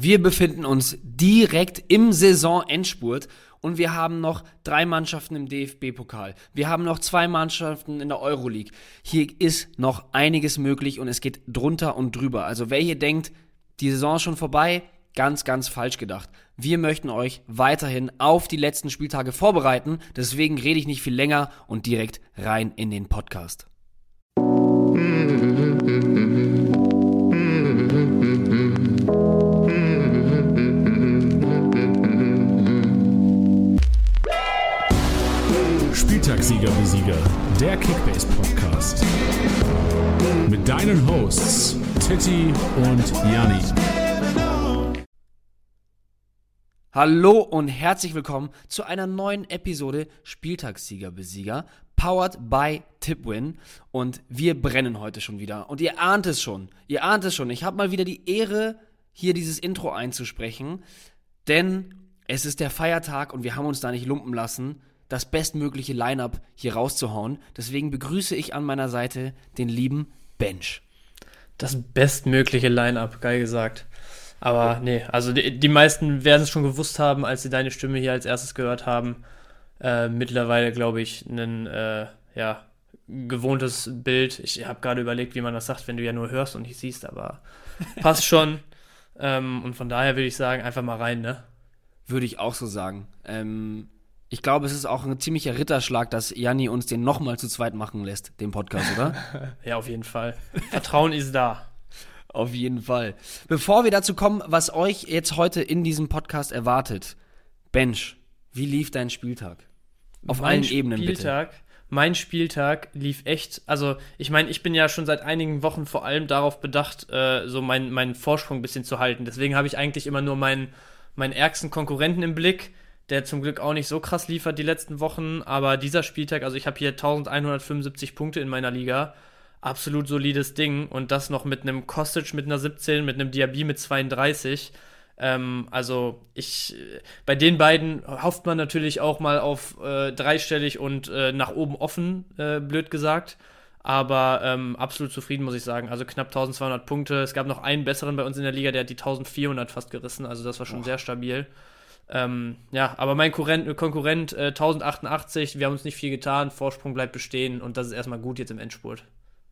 Wir befinden uns direkt im Saisonendspurt und wir haben noch drei Mannschaften im DFB-Pokal. Wir haben noch zwei Mannschaften in der Euroleague. Hier ist noch einiges möglich und es geht drunter und drüber. Also wer hier denkt, die Saison ist schon vorbei, ganz, ganz falsch gedacht. Wir möchten euch weiterhin auf die letzten Spieltage vorbereiten. Deswegen rede ich nicht viel länger und direkt rein in den Podcast. Spieltagssieger wie Sieger, der Kickbase Podcast. Mit deinen Hosts Titti und Janni. Hallo und herzlich willkommen zu einer neuen Episode Spieltagssieger Besieger, powered by Tipwin. Und wir brennen heute schon wieder. Und ihr ahnt es schon, ihr ahnt es schon. Ich habe mal wieder die Ehre, hier dieses Intro einzusprechen, denn es ist der Feiertag und wir haben uns da nicht lumpen lassen das bestmögliche Line-up hier rauszuhauen. Deswegen begrüße ich an meiner Seite den lieben Bench. Das bestmögliche Line-up, geil gesagt. Aber nee, also die, die meisten werden es schon gewusst haben, als sie deine Stimme hier als erstes gehört haben. Äh, mittlerweile, glaube ich, ein äh, ja, gewohntes Bild. Ich habe gerade überlegt, wie man das sagt, wenn du ja nur hörst und nicht siehst, aber passt schon. Ähm, und von daher würde ich sagen, einfach mal rein, ne? Würde ich auch so sagen. Ähm, ich glaube, es ist auch ein ziemlicher Ritterschlag, dass Janni uns den nochmal zu zweit machen lässt, den Podcast, oder? ja, auf jeden Fall. Vertrauen ist da. Auf jeden Fall. Bevor wir dazu kommen, was euch jetzt heute in diesem Podcast erwartet, Bench, wie lief dein Spieltag? Auf mein allen Ebenen Spieltag, bitte. Mein Spieltag lief echt, also ich meine, ich bin ja schon seit einigen Wochen vor allem darauf bedacht, äh, so meinen mein Vorsprung ein bisschen zu halten. Deswegen habe ich eigentlich immer nur meinen, meinen ärgsten Konkurrenten im Blick der zum Glück auch nicht so krass liefert die letzten Wochen, aber dieser Spieltag, also ich habe hier 1175 Punkte in meiner Liga, absolut solides Ding und das noch mit einem Kostic mit einer 17, mit einem Diaby mit 32. Ähm, also ich, bei den beiden hofft man natürlich auch mal auf äh, dreistellig und äh, nach oben offen, äh, blöd gesagt. Aber ähm, absolut zufrieden, muss ich sagen. Also knapp 1200 Punkte. Es gab noch einen besseren bei uns in der Liga, der hat die 1400 fast gerissen. Also das war schon Boah. sehr stabil. Ähm, ja, aber mein Konkurrent, Konkurrent äh, 1088, wir haben uns nicht viel getan, Vorsprung bleibt bestehen und das ist erstmal gut jetzt im Endspurt.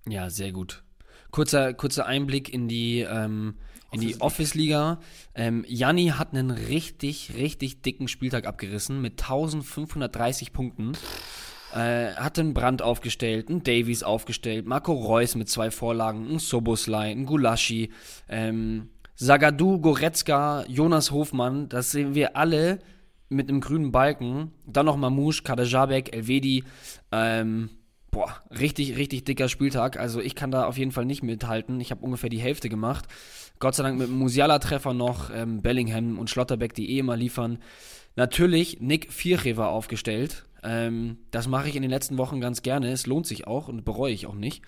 Ja, sehr gut. Kurzer, kurzer Einblick in die, ähm, in die Office-Liga. Ähm, Janni hat einen richtig, richtig dicken Spieltag abgerissen mit 1530 Punkten. Äh, hat einen Brand aufgestellt, einen Davies aufgestellt, Marco Reus mit zwei Vorlagen, einen Soboslai, einen Gulaschi, ähm, Sagadu, Goretzka, Jonas Hofmann, das sehen wir alle mit einem grünen Balken. Dann noch Mamouche, Kadejabek, Elvedi. Ähm, boah, richtig, richtig dicker Spieltag. Also ich kann da auf jeden Fall nicht mithalten. Ich habe ungefähr die Hälfte gemacht. Gott sei Dank mit dem Musiala-Treffer noch ähm, Bellingham und Schlotterbeck, die eh immer liefern. Natürlich Nick Vierchever aufgestellt. Ähm, das mache ich in den letzten Wochen ganz gerne. Es lohnt sich auch und bereue ich auch nicht.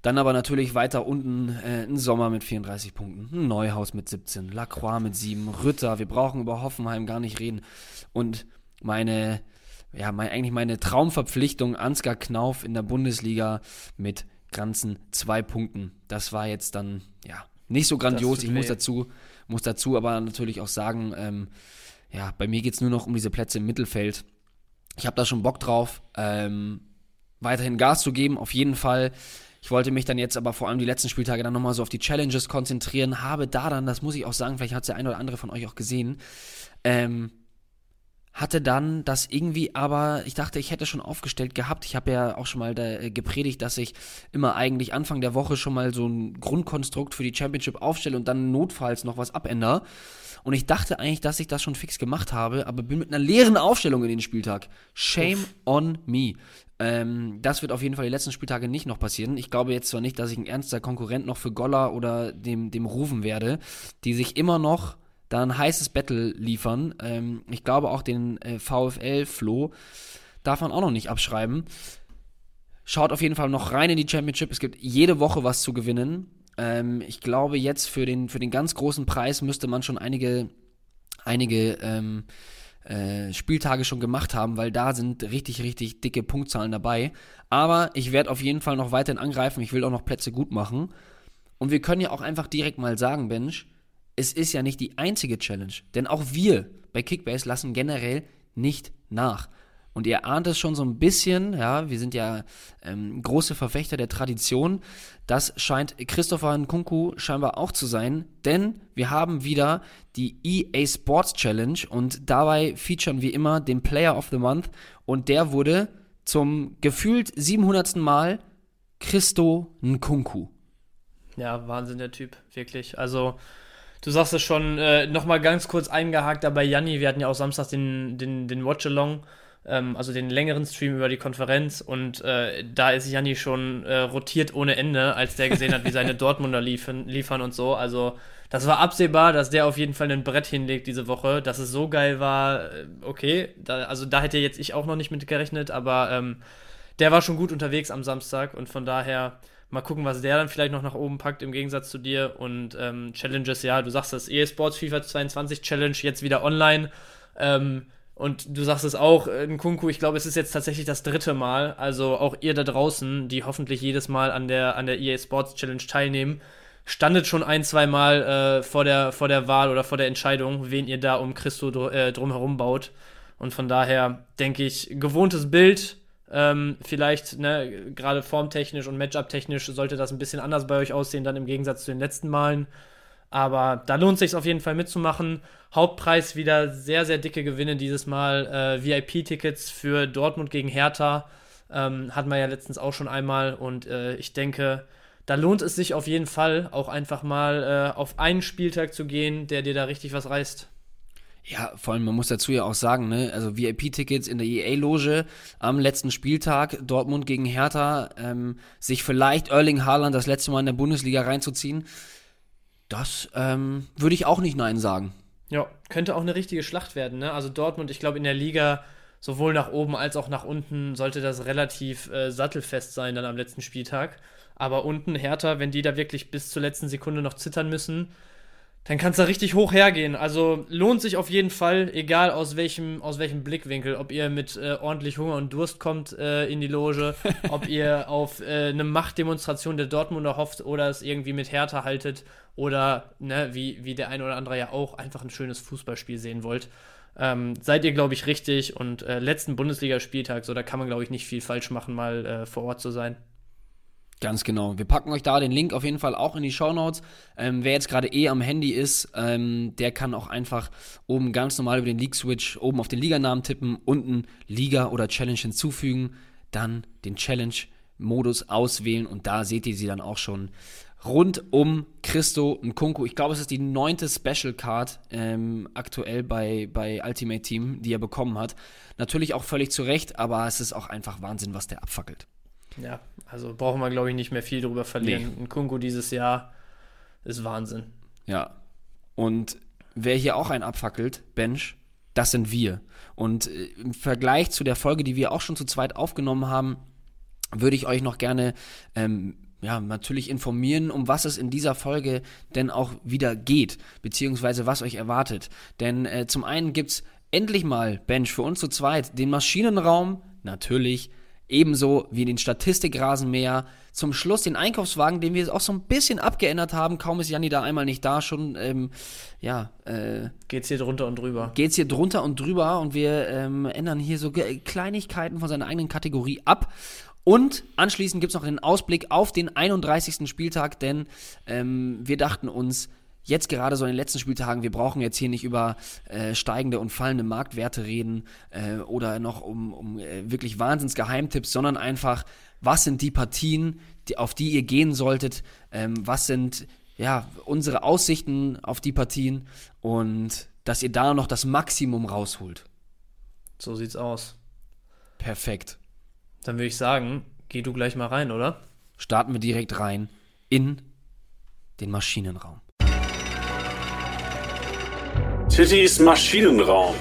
Dann aber natürlich weiter unten äh, ein Sommer mit 34 Punkten, ein Neuhaus mit 17, Lacroix mit 7, Rütter. Wir brauchen über Hoffenheim gar nicht reden. Und meine, ja, mein, eigentlich meine Traumverpflichtung, Ansgar Knauf in der Bundesliga mit ganzen zwei Punkten. Das war jetzt dann, ja, nicht so grandios. Ich muss dazu, muss dazu aber natürlich auch sagen, ähm, ja, bei mir geht es nur noch um diese Plätze im Mittelfeld. Ich habe da schon Bock drauf, ähm, weiterhin Gas zu geben, auf jeden Fall. Ich wollte mich dann jetzt aber vor allem die letzten Spieltage dann nochmal so auf die Challenges konzentrieren, habe da dann, das muss ich auch sagen, vielleicht hat es der eine oder andere von euch auch gesehen, ähm, hatte dann das irgendwie, aber ich dachte, ich hätte schon aufgestellt gehabt. Ich habe ja auch schon mal da, äh, gepredigt, dass ich immer eigentlich Anfang der Woche schon mal so ein Grundkonstrukt für die Championship aufstelle und dann notfalls noch was abändere. Und ich dachte eigentlich, dass ich das schon fix gemacht habe, aber bin mit einer leeren Aufstellung in den Spieltag. Shame Uff. on me. Ähm, das wird auf jeden Fall die letzten Spieltage nicht noch passieren. Ich glaube jetzt zwar nicht, dass ich ein ernster Konkurrent noch für Golla oder dem, dem Rufen werde, die sich immer noch da ein heißes Battle liefern. Ähm, ich glaube auch den äh, VfL-Flo darf man auch noch nicht abschreiben. Schaut auf jeden Fall noch rein in die Championship. Es gibt jede Woche was zu gewinnen. Ähm, ich glaube, jetzt für den, für den ganz großen Preis müsste man schon einige, einige ähm, äh, Spieltage schon gemacht haben, weil da sind richtig, richtig dicke Punktzahlen dabei. Aber ich werde auf jeden Fall noch weiterhin angreifen. Ich will auch noch Plätze gut machen. Und wir können ja auch einfach direkt mal sagen, Bench, es ist ja nicht die einzige Challenge. Denn auch wir bei Kickbase lassen generell nicht nach. Und ihr ahnt es schon so ein bisschen, ja, wir sind ja ähm, große Verfechter der Tradition. Das scheint Christopher Nkunku scheinbar auch zu sein, denn wir haben wieder die EA Sports Challenge und dabei featuren wir immer den Player of the Month und der wurde zum gefühlt 700. Mal Christo Nkunku. Ja, Wahnsinn der Typ, wirklich. Also Du sagst es schon, äh, nochmal ganz kurz eingehakt dabei, Janni, wir hatten ja auch Samstag den, den, den Watch-Along, ähm, also den längeren Stream über die Konferenz und äh, da ist Janni schon äh, rotiert ohne Ende, als der gesehen hat, wie seine Dortmunder liefern, liefern und so. Also das war absehbar, dass der auf jeden Fall ein Brett hinlegt diese Woche. Dass es so geil war, äh, okay, da, also da hätte jetzt ich auch noch nicht mit gerechnet, aber ähm, der war schon gut unterwegs am Samstag und von daher Mal gucken, was der dann vielleicht noch nach oben packt im Gegensatz zu dir. Und ähm, Challenges, ja, du sagst das, eSports FIFA 22 Challenge jetzt wieder online. Ähm, und du sagst es auch, in Kunku, ich glaube, es ist jetzt tatsächlich das dritte Mal. Also auch ihr da draußen, die hoffentlich jedes Mal an der, an der EA Sports Challenge teilnehmen, standet schon ein, zwei Mal äh, vor, der, vor der Wahl oder vor der Entscheidung, wen ihr da um Christo dr äh, drumherum baut. Und von daher denke ich, gewohntes Bild, ähm, vielleicht, ne, gerade formtechnisch und Matchup-technisch sollte das ein bisschen anders bei euch aussehen, dann im Gegensatz zu den letzten Malen. Aber da lohnt sich auf jeden Fall mitzumachen. Hauptpreis wieder sehr, sehr dicke Gewinne dieses Mal. Äh, VIP-Tickets für Dortmund gegen Hertha ähm, hatten wir ja letztens auch schon einmal. Und äh, ich denke, da lohnt es sich auf jeden Fall auch einfach mal äh, auf einen Spieltag zu gehen, der dir da richtig was reißt. Ja, vor allem, man muss dazu ja auch sagen, ne, also VIP-Tickets in der EA-Loge am letzten Spieltag, Dortmund gegen Hertha, ähm, sich vielleicht Erling Haaland das letzte Mal in der Bundesliga reinzuziehen, das ähm, würde ich auch nicht Nein sagen. Ja, könnte auch eine richtige Schlacht werden, ne? Also Dortmund, ich glaube, in der Liga sowohl nach oben als auch nach unten sollte das relativ äh, sattelfest sein dann am letzten Spieltag. Aber unten Hertha, wenn die da wirklich bis zur letzten Sekunde noch zittern müssen, dann kann es da richtig hoch hergehen. Also lohnt sich auf jeden Fall, egal aus welchem, aus welchem Blickwinkel, ob ihr mit äh, ordentlich Hunger und Durst kommt äh, in die Loge, ob ihr auf äh, eine Machtdemonstration der Dortmunder hofft oder es irgendwie mit Härte haltet oder, ne, wie, wie der ein oder andere ja auch, einfach ein schönes Fußballspiel sehen wollt. Ähm, seid ihr, glaube ich, richtig und äh, letzten Bundesligaspieltag, so da kann man, glaube ich, nicht viel falsch machen, mal äh, vor Ort zu sein. Ganz genau. Wir packen euch da den Link auf jeden Fall auch in die Show Notes. Ähm, wer jetzt gerade eh am Handy ist, ähm, der kann auch einfach oben ganz normal über den League Switch oben auf den Liganamen tippen, unten Liga oder Challenge hinzufügen, dann den Challenge-Modus auswählen und da seht ihr sie dann auch schon rund um Christo und Kunku. Ich glaube, es ist die neunte Special Card ähm, aktuell bei, bei Ultimate Team, die er bekommen hat. Natürlich auch völlig zu Recht, aber es ist auch einfach Wahnsinn, was der abfackelt. Ja, also brauchen wir, glaube ich, nicht mehr viel drüber verlieren. Nee. Ein Kunku dieses Jahr ist Wahnsinn. Ja. Und wer hier auch einen abfackelt, Bench, das sind wir. Und äh, im Vergleich zu der Folge, die wir auch schon zu zweit aufgenommen haben, würde ich euch noch gerne ähm, ja, natürlich informieren, um was es in dieser Folge denn auch wieder geht, beziehungsweise was euch erwartet. Denn äh, zum einen gibt es endlich mal, Bench, für uns zu zweit, den Maschinenraum, natürlich Ebenso wie den Statistikrasenmäher. Zum Schluss den Einkaufswagen, den wir auch so ein bisschen abgeändert haben. Kaum ist Janni da einmal nicht da, schon, ähm, ja. Äh, geht's hier drunter und drüber. Geht's hier drunter und drüber und wir ähm, ändern hier so Kleinigkeiten von seiner eigenen Kategorie ab. Und anschließend gibt es noch den Ausblick auf den 31. Spieltag, denn ähm, wir dachten uns, jetzt gerade so in den letzten Spieltagen, wir brauchen jetzt hier nicht über äh, steigende und fallende Marktwerte reden äh, oder noch um, um äh, wirklich Wahnsinnsgeheimtipps, sondern einfach, was sind die Partien, die, auf die ihr gehen solltet, ähm, was sind ja unsere Aussichten auf die Partien und dass ihr da noch das Maximum rausholt. So sieht's aus. Perfekt. Dann würde ich sagen, geh du gleich mal rein, oder? Starten wir direkt rein in den Maschinenraum. Tittys Maschinenraum.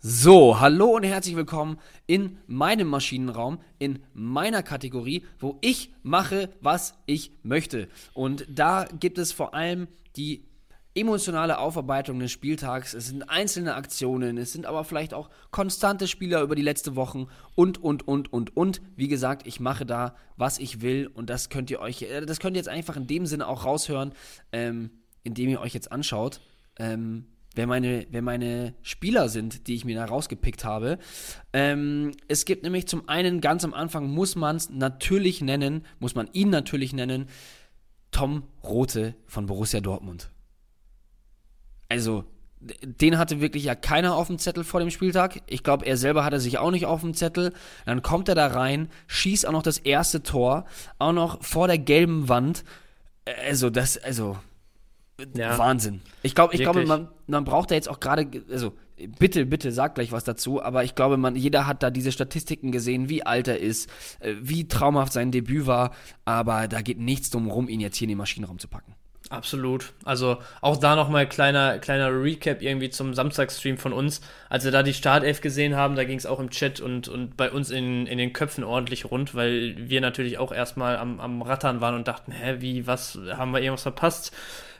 So, hallo und herzlich willkommen in meinem Maschinenraum, in meiner Kategorie, wo ich mache, was ich möchte. Und da gibt es vor allem die emotionale Aufarbeitung des Spieltags, es sind einzelne Aktionen, es sind aber vielleicht auch konstante Spieler über die letzte Wochen und, und, und, und, und. Wie gesagt, ich mache da, was ich will und das könnt ihr euch, äh, das könnt ihr jetzt einfach in dem Sinne auch raushören, ähm, indem ihr euch jetzt anschaut. Ähm, wer meine, wer meine Spieler sind, die ich mir da rausgepickt habe. Ähm, es gibt nämlich zum einen ganz am Anfang, muss man es natürlich nennen, muss man ihn natürlich nennen, Tom Rote von Borussia Dortmund. Also, den hatte wirklich ja keiner auf dem Zettel vor dem Spieltag. Ich glaube, er selber hatte sich auch nicht auf dem Zettel. Dann kommt er da rein, schießt auch noch das erste Tor, auch noch vor der gelben Wand. Also, das, also, ja, Wahnsinn. Ich glaube, ich glaube, man, man braucht da jetzt auch gerade, also bitte, bitte sag gleich was dazu, aber ich glaube, man, jeder hat da diese Statistiken gesehen, wie alt er ist, äh, wie traumhaft sein Debüt war, aber da geht nichts drum rum, ihn jetzt hier in den Maschinenraum zu packen. Absolut. Also auch da nochmal kleiner, kleiner Recap irgendwie zum Samstagstream von uns. Als wir da die Startelf gesehen haben, da ging es auch im Chat und, und bei uns in, in den Köpfen ordentlich rund, weil wir natürlich auch erstmal am, am Rattern waren und dachten, hä, wie, was, haben wir irgendwas verpasst?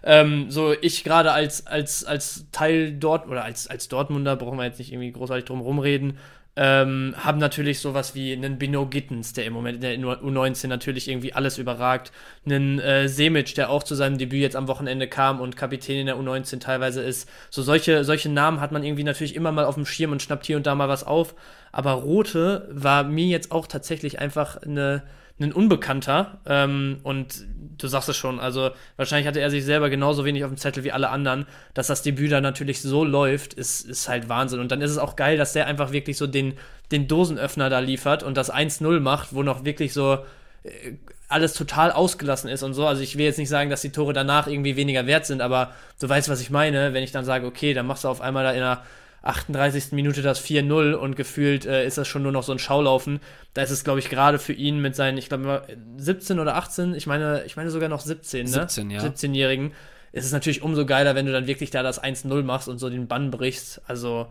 Ähm, so, ich gerade als, als, als Teil dort oder als, als Dortmunder, brauchen wir jetzt nicht irgendwie großartig drum rumreden, ähm, haben natürlich sowas wie einen Bino Gittens, der im Moment in der U19 natürlich irgendwie alles überragt, einen äh, Semic, der auch zu seinem Debüt jetzt am Wochenende kam und Kapitän in der U19 teilweise ist. So solche, solche Namen hat man irgendwie natürlich immer mal auf dem Schirm und schnappt hier und da mal was auf. Aber Rote war mir jetzt auch tatsächlich einfach eine ein Unbekannter. Ähm, und du sagst es schon, also wahrscheinlich hatte er sich selber genauso wenig auf dem Zettel wie alle anderen. Dass das Debüt da natürlich so läuft, ist, ist halt Wahnsinn. Und dann ist es auch geil, dass der einfach wirklich so den, den Dosenöffner da liefert und das 1-0 macht, wo noch wirklich so äh, alles total ausgelassen ist und so. Also ich will jetzt nicht sagen, dass die Tore danach irgendwie weniger wert sind, aber du weißt, was ich meine, wenn ich dann sage, okay, dann machst du auf einmal da in einer 38. Minute das 4-0 und gefühlt äh, ist das schon nur noch so ein Schaulaufen. Da ist es, glaube ich, gerade für ihn mit seinen, ich glaube, 17 oder 18, ich meine, ich meine sogar noch 17, ne? 17, ja. 17-Jährigen. Ist es natürlich umso geiler, wenn du dann wirklich da das 1-0 machst und so den Bann brichst. Also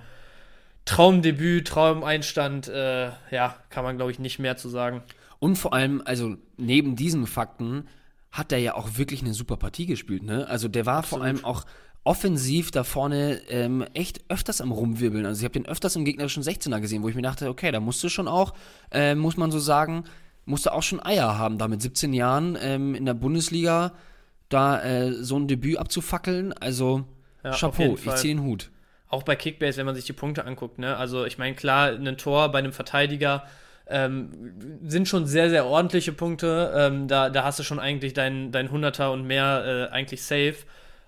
Traumdebüt, Traumeinstand, äh, ja, kann man, glaube ich, nicht mehr zu sagen. Und vor allem, also neben diesen Fakten, hat er ja auch wirklich eine super Partie gespielt, ne? Also der war Absolut. vor allem auch offensiv da vorne ähm, echt öfters am Rumwirbeln. Also ich habe den öfters im gegnerischen 16er gesehen, wo ich mir dachte, okay, da musst du schon auch, äh, muss man so sagen, musst du auch schon Eier haben, da mit 17 Jahren ähm, in der Bundesliga da äh, so ein Debüt abzufackeln. Also ja, Chapeau, ich ziehe den Hut. Auch bei Kickbase, wenn man sich die Punkte anguckt, ne? Also ich meine, klar, ein Tor bei einem Verteidiger ähm, sind schon sehr, sehr ordentliche Punkte. Ähm, da, da hast du schon eigentlich dein, dein 100er und mehr äh, eigentlich safe.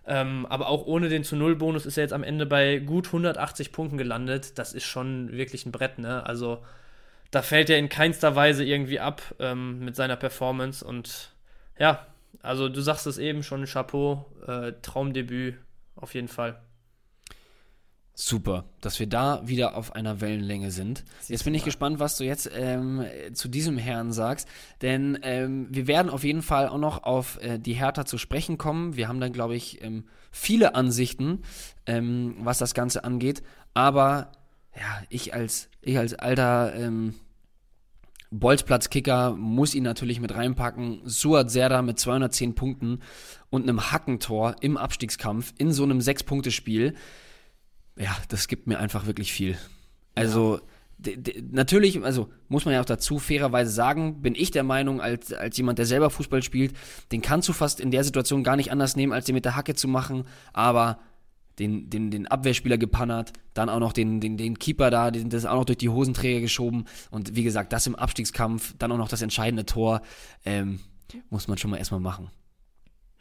Ähm, aber auch ohne den zu Null Bonus ist er jetzt am Ende bei gut 180 Punkten gelandet. Das ist schon wirklich ein Brett, ne? Also da fällt er in keinster Weise irgendwie ab ähm, mit seiner Performance und ja, also du sagst es eben schon, Chapeau, äh, Traumdebüt auf jeden Fall. Super, dass wir da wieder auf einer Wellenlänge sind. Siehst jetzt bin ich mal. gespannt, was du jetzt ähm, zu diesem Herrn sagst, denn ähm, wir werden auf jeden Fall auch noch auf äh, die Hertha zu sprechen kommen. Wir haben dann, glaube ich, ähm, viele Ansichten, ähm, was das Ganze angeht. Aber ja, ich als ich als alter ähm, Bolzplatzkicker muss ihn natürlich mit reinpacken. Suat Serda mit 210 Punkten und einem Hackentor im Abstiegskampf in so einem Sechs-Punkte-Spiel ja, das gibt mir einfach wirklich viel. Also, natürlich, also muss man ja auch dazu fairerweise sagen, bin ich der Meinung, als, als jemand, der selber Fußball spielt, den kannst du fast in der Situation gar nicht anders nehmen, als den mit der Hacke zu machen, aber den, den, den Abwehrspieler gepannert, dann auch noch den, den, den Keeper da, den, das auch noch durch die Hosenträger geschoben und wie gesagt, das im Abstiegskampf, dann auch noch das entscheidende Tor, ähm, muss man schon mal erstmal machen.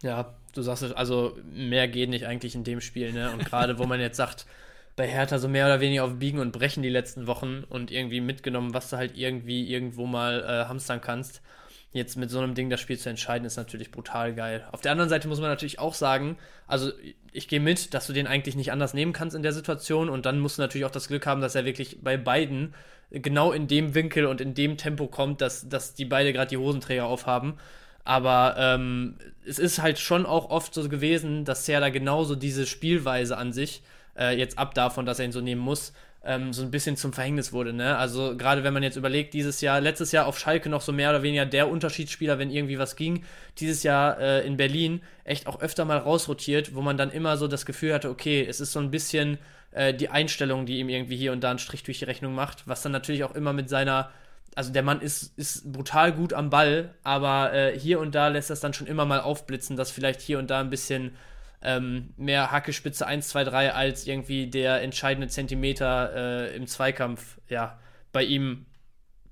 Ja, du sagst es, also mehr geht nicht eigentlich in dem Spiel, ne? Und gerade wo man jetzt sagt, bei Hertha so mehr oder weniger auf Biegen und Brechen die letzten Wochen und irgendwie mitgenommen, was du halt irgendwie irgendwo mal äh, hamstern kannst. Jetzt mit so einem Ding das Spiel zu entscheiden, ist natürlich brutal geil. Auf der anderen Seite muss man natürlich auch sagen, also ich gehe mit, dass du den eigentlich nicht anders nehmen kannst in der Situation und dann musst du natürlich auch das Glück haben, dass er wirklich bei beiden genau in dem Winkel und in dem Tempo kommt, dass, dass die beide gerade die Hosenträger aufhaben. Aber ähm, es ist halt schon auch oft so gewesen, dass Serda genauso diese Spielweise an sich äh, jetzt ab davon, dass er ihn so nehmen muss, ähm, so ein bisschen zum Verhängnis wurde. Ne? Also gerade wenn man jetzt überlegt, dieses Jahr, letztes Jahr auf Schalke noch so mehr oder weniger der Unterschiedsspieler, wenn irgendwie was ging. Dieses Jahr äh, in Berlin echt auch öfter mal rausrotiert, wo man dann immer so das Gefühl hatte, okay, es ist so ein bisschen äh, die Einstellung, die ihm irgendwie hier und da einen Strich durch die Rechnung macht, was dann natürlich auch immer mit seiner also der Mann ist, ist brutal gut am Ball, aber äh, hier und da lässt das dann schon immer mal aufblitzen, dass vielleicht hier und da ein bisschen ähm, mehr Hackespitze 1, 2, 3 als irgendwie der entscheidende Zentimeter äh, im Zweikampf, ja, bei ihm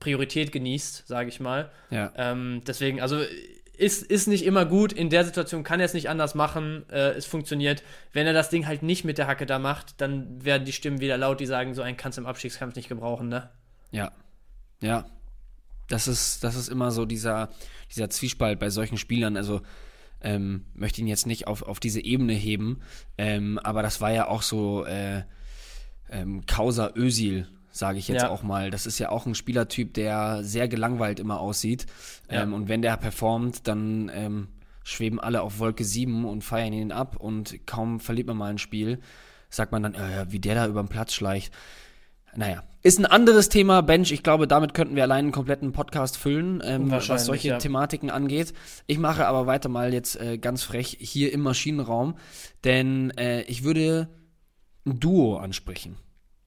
Priorität genießt, sage ich mal. Ja. Ähm, deswegen, also ist, ist nicht immer gut. In der Situation kann er es nicht anders machen. Äh, es funktioniert. Wenn er das Ding halt nicht mit der Hacke da macht, dann werden die Stimmen wieder laut, die sagen, so einen kannst du im Abstiegskampf nicht gebrauchen, ne? Ja. Ja. Das ist, das ist immer so dieser, dieser Zwiespalt bei solchen Spielern. Also, ähm, möchte ihn jetzt nicht auf, auf diese Ebene heben, ähm, aber das war ja auch so äh, ähm, Causa Ösil, sage ich jetzt ja. auch mal. Das ist ja auch ein Spielertyp, der sehr gelangweilt immer aussieht. Ja. Ähm, und wenn der performt, dann ähm, schweben alle auf Wolke 7 und feiern ihn ab und kaum verliert man mal ein Spiel, sagt man dann, äh, wie der da über den Platz schleicht. Naja, ist ein anderes Thema, Bench. Ich glaube, damit könnten wir allein einen kompletten Podcast füllen, ähm, was solche ja. Thematiken angeht. Ich mache aber weiter mal jetzt äh, ganz frech hier im Maschinenraum, denn äh, ich würde ein Duo ansprechen.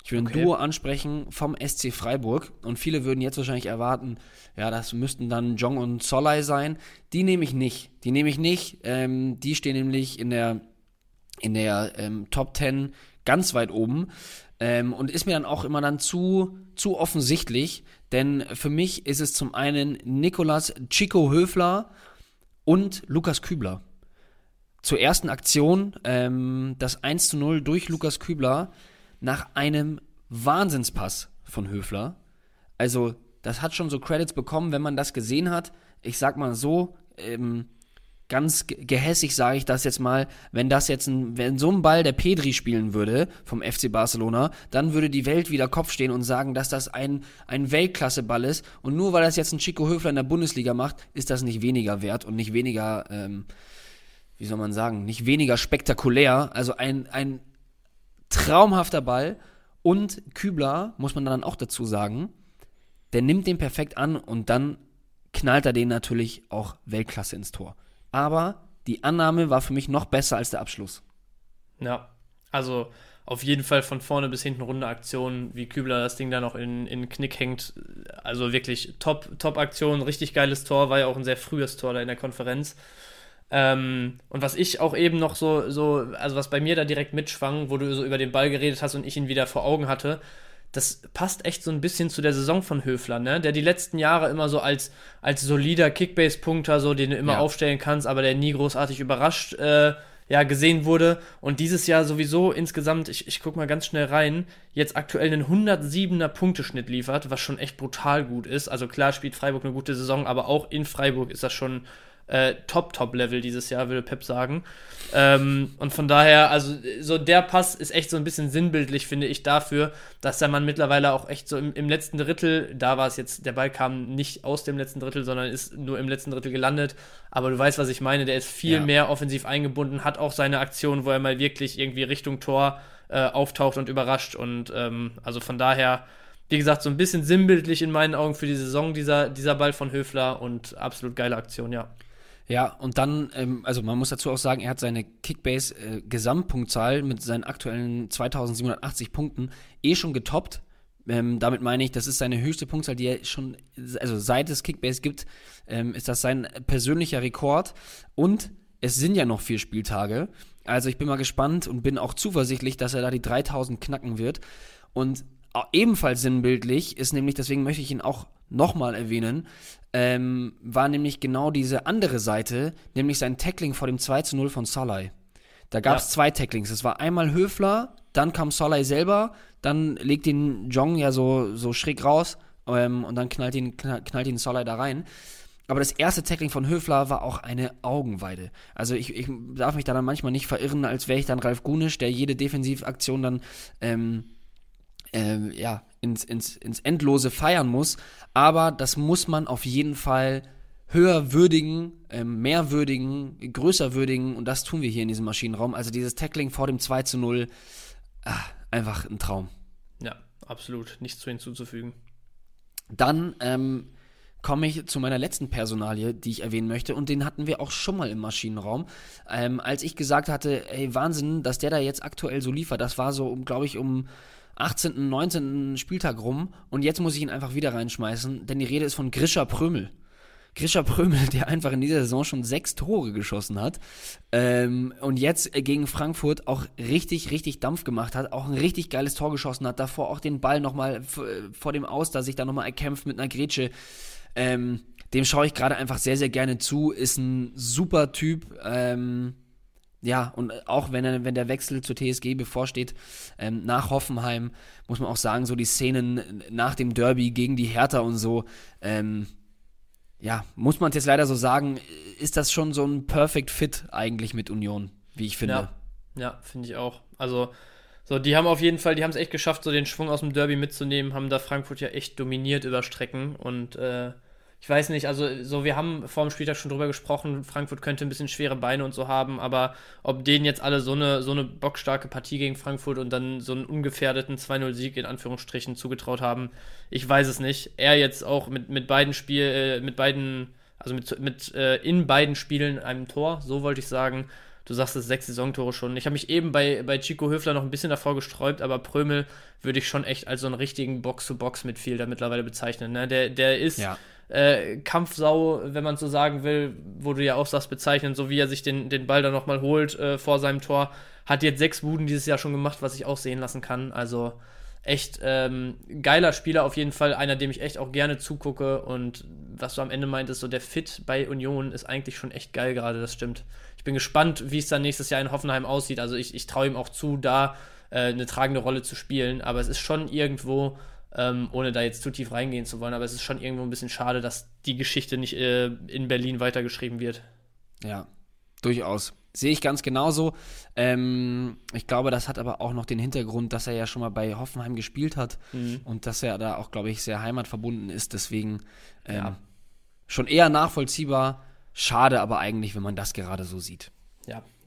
Ich würde okay. ein Duo ansprechen vom SC Freiburg und viele würden jetzt wahrscheinlich erwarten, ja, das müssten dann Jong und Solai sein. Die nehme ich nicht. Die nehme ich nicht. Ähm, die stehen nämlich in der, in der ähm, Top 10 ganz weit oben. Ähm, und ist mir dann auch immer dann zu, zu offensichtlich, denn für mich ist es zum einen Nikolas Chico Höfler und Lukas Kübler. Zur ersten Aktion, ähm, das 1 zu 0 durch Lukas Kübler nach einem Wahnsinnspass von Höfler. Also, das hat schon so Credits bekommen, wenn man das gesehen hat. Ich sag mal so, ähm, ganz gehässig sage ich das jetzt mal, wenn das jetzt ein, wenn so ein Ball der Pedri spielen würde vom FC Barcelona, dann würde die Welt wieder Kopf stehen und sagen, dass das ein, ein Weltklasse-Ball ist. Und nur weil das jetzt ein Chico Höfler in der Bundesliga macht, ist das nicht weniger wert und nicht weniger, ähm, wie soll man sagen, nicht weniger spektakulär. Also ein, ein traumhafter Ball. Und Kübler, muss man dann auch dazu sagen, der nimmt den perfekt an und dann knallt er den natürlich auch Weltklasse ins Tor aber die Annahme war für mich noch besser als der Abschluss. Ja, also auf jeden Fall von vorne bis hinten runde Aktionen, wie Kübler das Ding da noch in, in Knick hängt. Also wirklich top, top Aktion, richtig geiles Tor, war ja auch ein sehr frühes Tor da in der Konferenz. Ähm, und was ich auch eben noch so, so, also was bei mir da direkt mitschwang, wo du so über den Ball geredet hast und ich ihn wieder vor Augen hatte, das passt echt so ein bisschen zu der Saison von Höfler, ne? Der die letzten Jahre immer so als, als solider Kickbase-Punkter, so den du immer ja. aufstellen kannst, aber der nie großartig überrascht äh, ja, gesehen wurde. Und dieses Jahr sowieso insgesamt, ich, ich guck mal ganz schnell rein, jetzt aktuell einen 107er Punkteschnitt liefert, was schon echt brutal gut ist. Also klar spielt Freiburg eine gute Saison, aber auch in Freiburg ist das schon äh, Top-Top-Level dieses Jahr, würde Pep sagen. Ähm, und von daher, also so der Pass ist echt so ein bisschen sinnbildlich, finde ich, dafür, dass der Mann mittlerweile auch echt so im, im letzten Drittel, da war es jetzt, der Ball kam nicht aus dem letzten Drittel, sondern ist nur im letzten Drittel gelandet. Aber du weißt, was ich meine, der ist viel ja. mehr offensiv eingebunden, hat auch seine Aktion, wo er mal wirklich irgendwie Richtung Tor äh, auftaucht und überrascht. Und ähm, also von daher wie gesagt, so ein bisschen sinnbildlich in meinen Augen für die Saison, dieser, dieser Ball von Höfler und absolut geile Aktion, ja. Ja, und dann, ähm, also man muss dazu auch sagen, er hat seine Kickbase-Gesamtpunktzahl äh, mit seinen aktuellen 2780 Punkten eh schon getoppt. Ähm, damit meine ich, das ist seine höchste Punktzahl, die er schon, also seit es Kickbase gibt, ähm, ist das sein persönlicher Rekord. Und es sind ja noch vier Spieltage. Also ich bin mal gespannt und bin auch zuversichtlich, dass er da die 3000 knacken wird. Und ebenfalls sinnbildlich ist nämlich, deswegen möchte ich ihn auch nochmal erwähnen, ähm, war nämlich genau diese andere Seite, nämlich sein Tackling vor dem 2 zu 0 von Salai. Da gab es ja. zwei Tacklings. Es war einmal Höfler, dann kam Salai selber, dann legt ihn Jong ja so, so schräg raus ähm, und dann knallt ihn, knallt ihn Salai da rein. Aber das erste Tackling von Höfler war auch eine Augenweide. Also ich, ich darf mich da dann manchmal nicht verirren, als wäre ich dann Ralf Gunisch, der jede Defensivaktion dann ähm, ähm, ja, ins, ins, ins Endlose feiern muss. Aber das muss man auf jeden Fall höher würdigen, ähm, mehr würdigen, größer würdigen und das tun wir hier in diesem Maschinenraum. Also dieses Tackling vor dem 2 zu 0, ah, einfach ein Traum. Ja, absolut. Nichts zu hinzuzufügen. Dann ähm, komme ich zu meiner letzten Personalie, die ich erwähnen möchte. Und den hatten wir auch schon mal im Maschinenraum. Ähm, als ich gesagt hatte, ey, Wahnsinn, dass der da jetzt aktuell so liefert, das war so, glaube ich, um 18., 19. Spieltag rum. Und jetzt muss ich ihn einfach wieder reinschmeißen, denn die Rede ist von Grisha Prömel. Grisha Prömel, der einfach in dieser Saison schon sechs Tore geschossen hat ähm, und jetzt gegen Frankfurt auch richtig, richtig Dampf gemacht hat, auch ein richtig geiles Tor geschossen hat, davor auch den Ball nochmal vor dem Aus, da sich da nochmal erkämpft mit einer Grätsche. Ähm, dem schaue ich gerade einfach sehr, sehr gerne zu, ist ein super Typ. Ähm, ja, und auch wenn, er, wenn der Wechsel zur TSG bevorsteht, ähm, nach Hoffenheim, muss man auch sagen, so die Szenen nach dem Derby gegen die Hertha und so, ähm, ja, muss man jetzt leider so sagen, ist das schon so ein Perfect Fit eigentlich mit Union, wie ich finde. Ja, ja finde ich auch. Also, so, die haben auf jeden Fall, die haben es echt geschafft, so den Schwung aus dem Derby mitzunehmen, haben da Frankfurt ja echt dominiert über Strecken und äh, ich weiß nicht, also so, wir haben vor dem Spieltag schon drüber gesprochen, Frankfurt könnte ein bisschen schwere Beine und so haben, aber ob denen jetzt alle so eine, so eine bockstarke Partie gegen Frankfurt und dann so einen ungefährdeten 2-0-Sieg in Anführungsstrichen zugetraut haben, ich weiß es nicht. Er jetzt auch mit, mit beiden Spiel, äh, mit beiden, also mit, mit äh, in beiden Spielen einem Tor, so wollte ich sagen. Du sagst es, sechs Saisontore schon. Ich habe mich eben bei, bei Chico Höfler noch ein bisschen davor gesträubt, aber Prömel würde ich schon echt als so einen richtigen Box-to-Box-Midfielder mittlerweile bezeichnen. Ne? Der, der ist. Ja äh, Kampfsau, wenn man so sagen will, wo du ja auch sagst, bezeichnen, so wie er sich den, den Ball dann nochmal holt äh, vor seinem Tor. Hat jetzt sechs Buden dieses Jahr schon gemacht, was ich auch sehen lassen kann. Also echt ähm, geiler Spieler auf jeden Fall, einer, dem ich echt auch gerne zugucke. Und was du am Ende meintest, so der Fit bei Union ist eigentlich schon echt geil gerade, das stimmt. Ich bin gespannt, wie es dann nächstes Jahr in Hoffenheim aussieht. Also ich, ich traue ihm auch zu, da äh, eine tragende Rolle zu spielen. Aber es ist schon irgendwo ähm, ohne da jetzt zu tief reingehen zu wollen. Aber es ist schon irgendwo ein bisschen schade, dass die Geschichte nicht äh, in Berlin weitergeschrieben wird. Ja, durchaus. Sehe ich ganz genauso. Ähm, ich glaube, das hat aber auch noch den Hintergrund, dass er ja schon mal bei Hoffenheim gespielt hat mhm. und dass er da auch, glaube ich, sehr heimatverbunden ist. Deswegen ähm, ja. schon eher nachvollziehbar. Schade aber eigentlich, wenn man das gerade so sieht.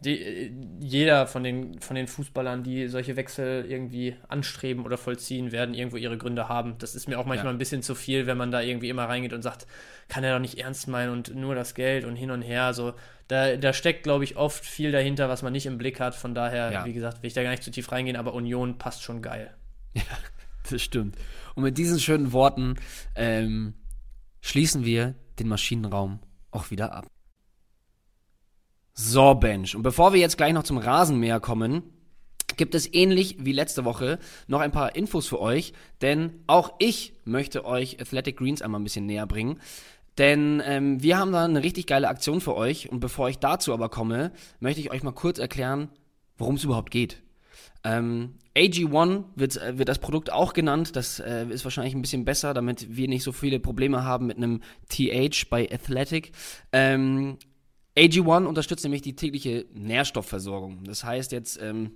Die, jeder von den, von den Fußballern, die solche Wechsel irgendwie anstreben oder vollziehen, werden irgendwo ihre Gründe haben. Das ist mir auch manchmal ja. ein bisschen zu viel, wenn man da irgendwie immer reingeht und sagt, kann er doch nicht ernst meinen und nur das Geld und hin und her. Also da, da steckt, glaube ich, oft viel dahinter, was man nicht im Blick hat. Von daher, ja. wie gesagt, will ich da gar nicht zu tief reingehen, aber Union passt schon geil. Ja, das stimmt. Und mit diesen schönen Worten ähm, schließen wir den Maschinenraum auch wieder ab. So, Bench. Und bevor wir jetzt gleich noch zum Rasenmäher kommen, gibt es ähnlich wie letzte Woche noch ein paar Infos für euch, denn auch ich möchte euch Athletic Greens einmal ein bisschen näher bringen. Denn ähm, wir haben da eine richtig geile Aktion für euch und bevor ich dazu aber komme, möchte ich euch mal kurz erklären, worum es überhaupt geht. Ähm, AG1 wird, äh, wird das Produkt auch genannt. Das äh, ist wahrscheinlich ein bisschen besser, damit wir nicht so viele Probleme haben mit einem TH bei Athletic. Ähm, AG1 unterstützt nämlich die tägliche Nährstoffversorgung. Das heißt jetzt ähm,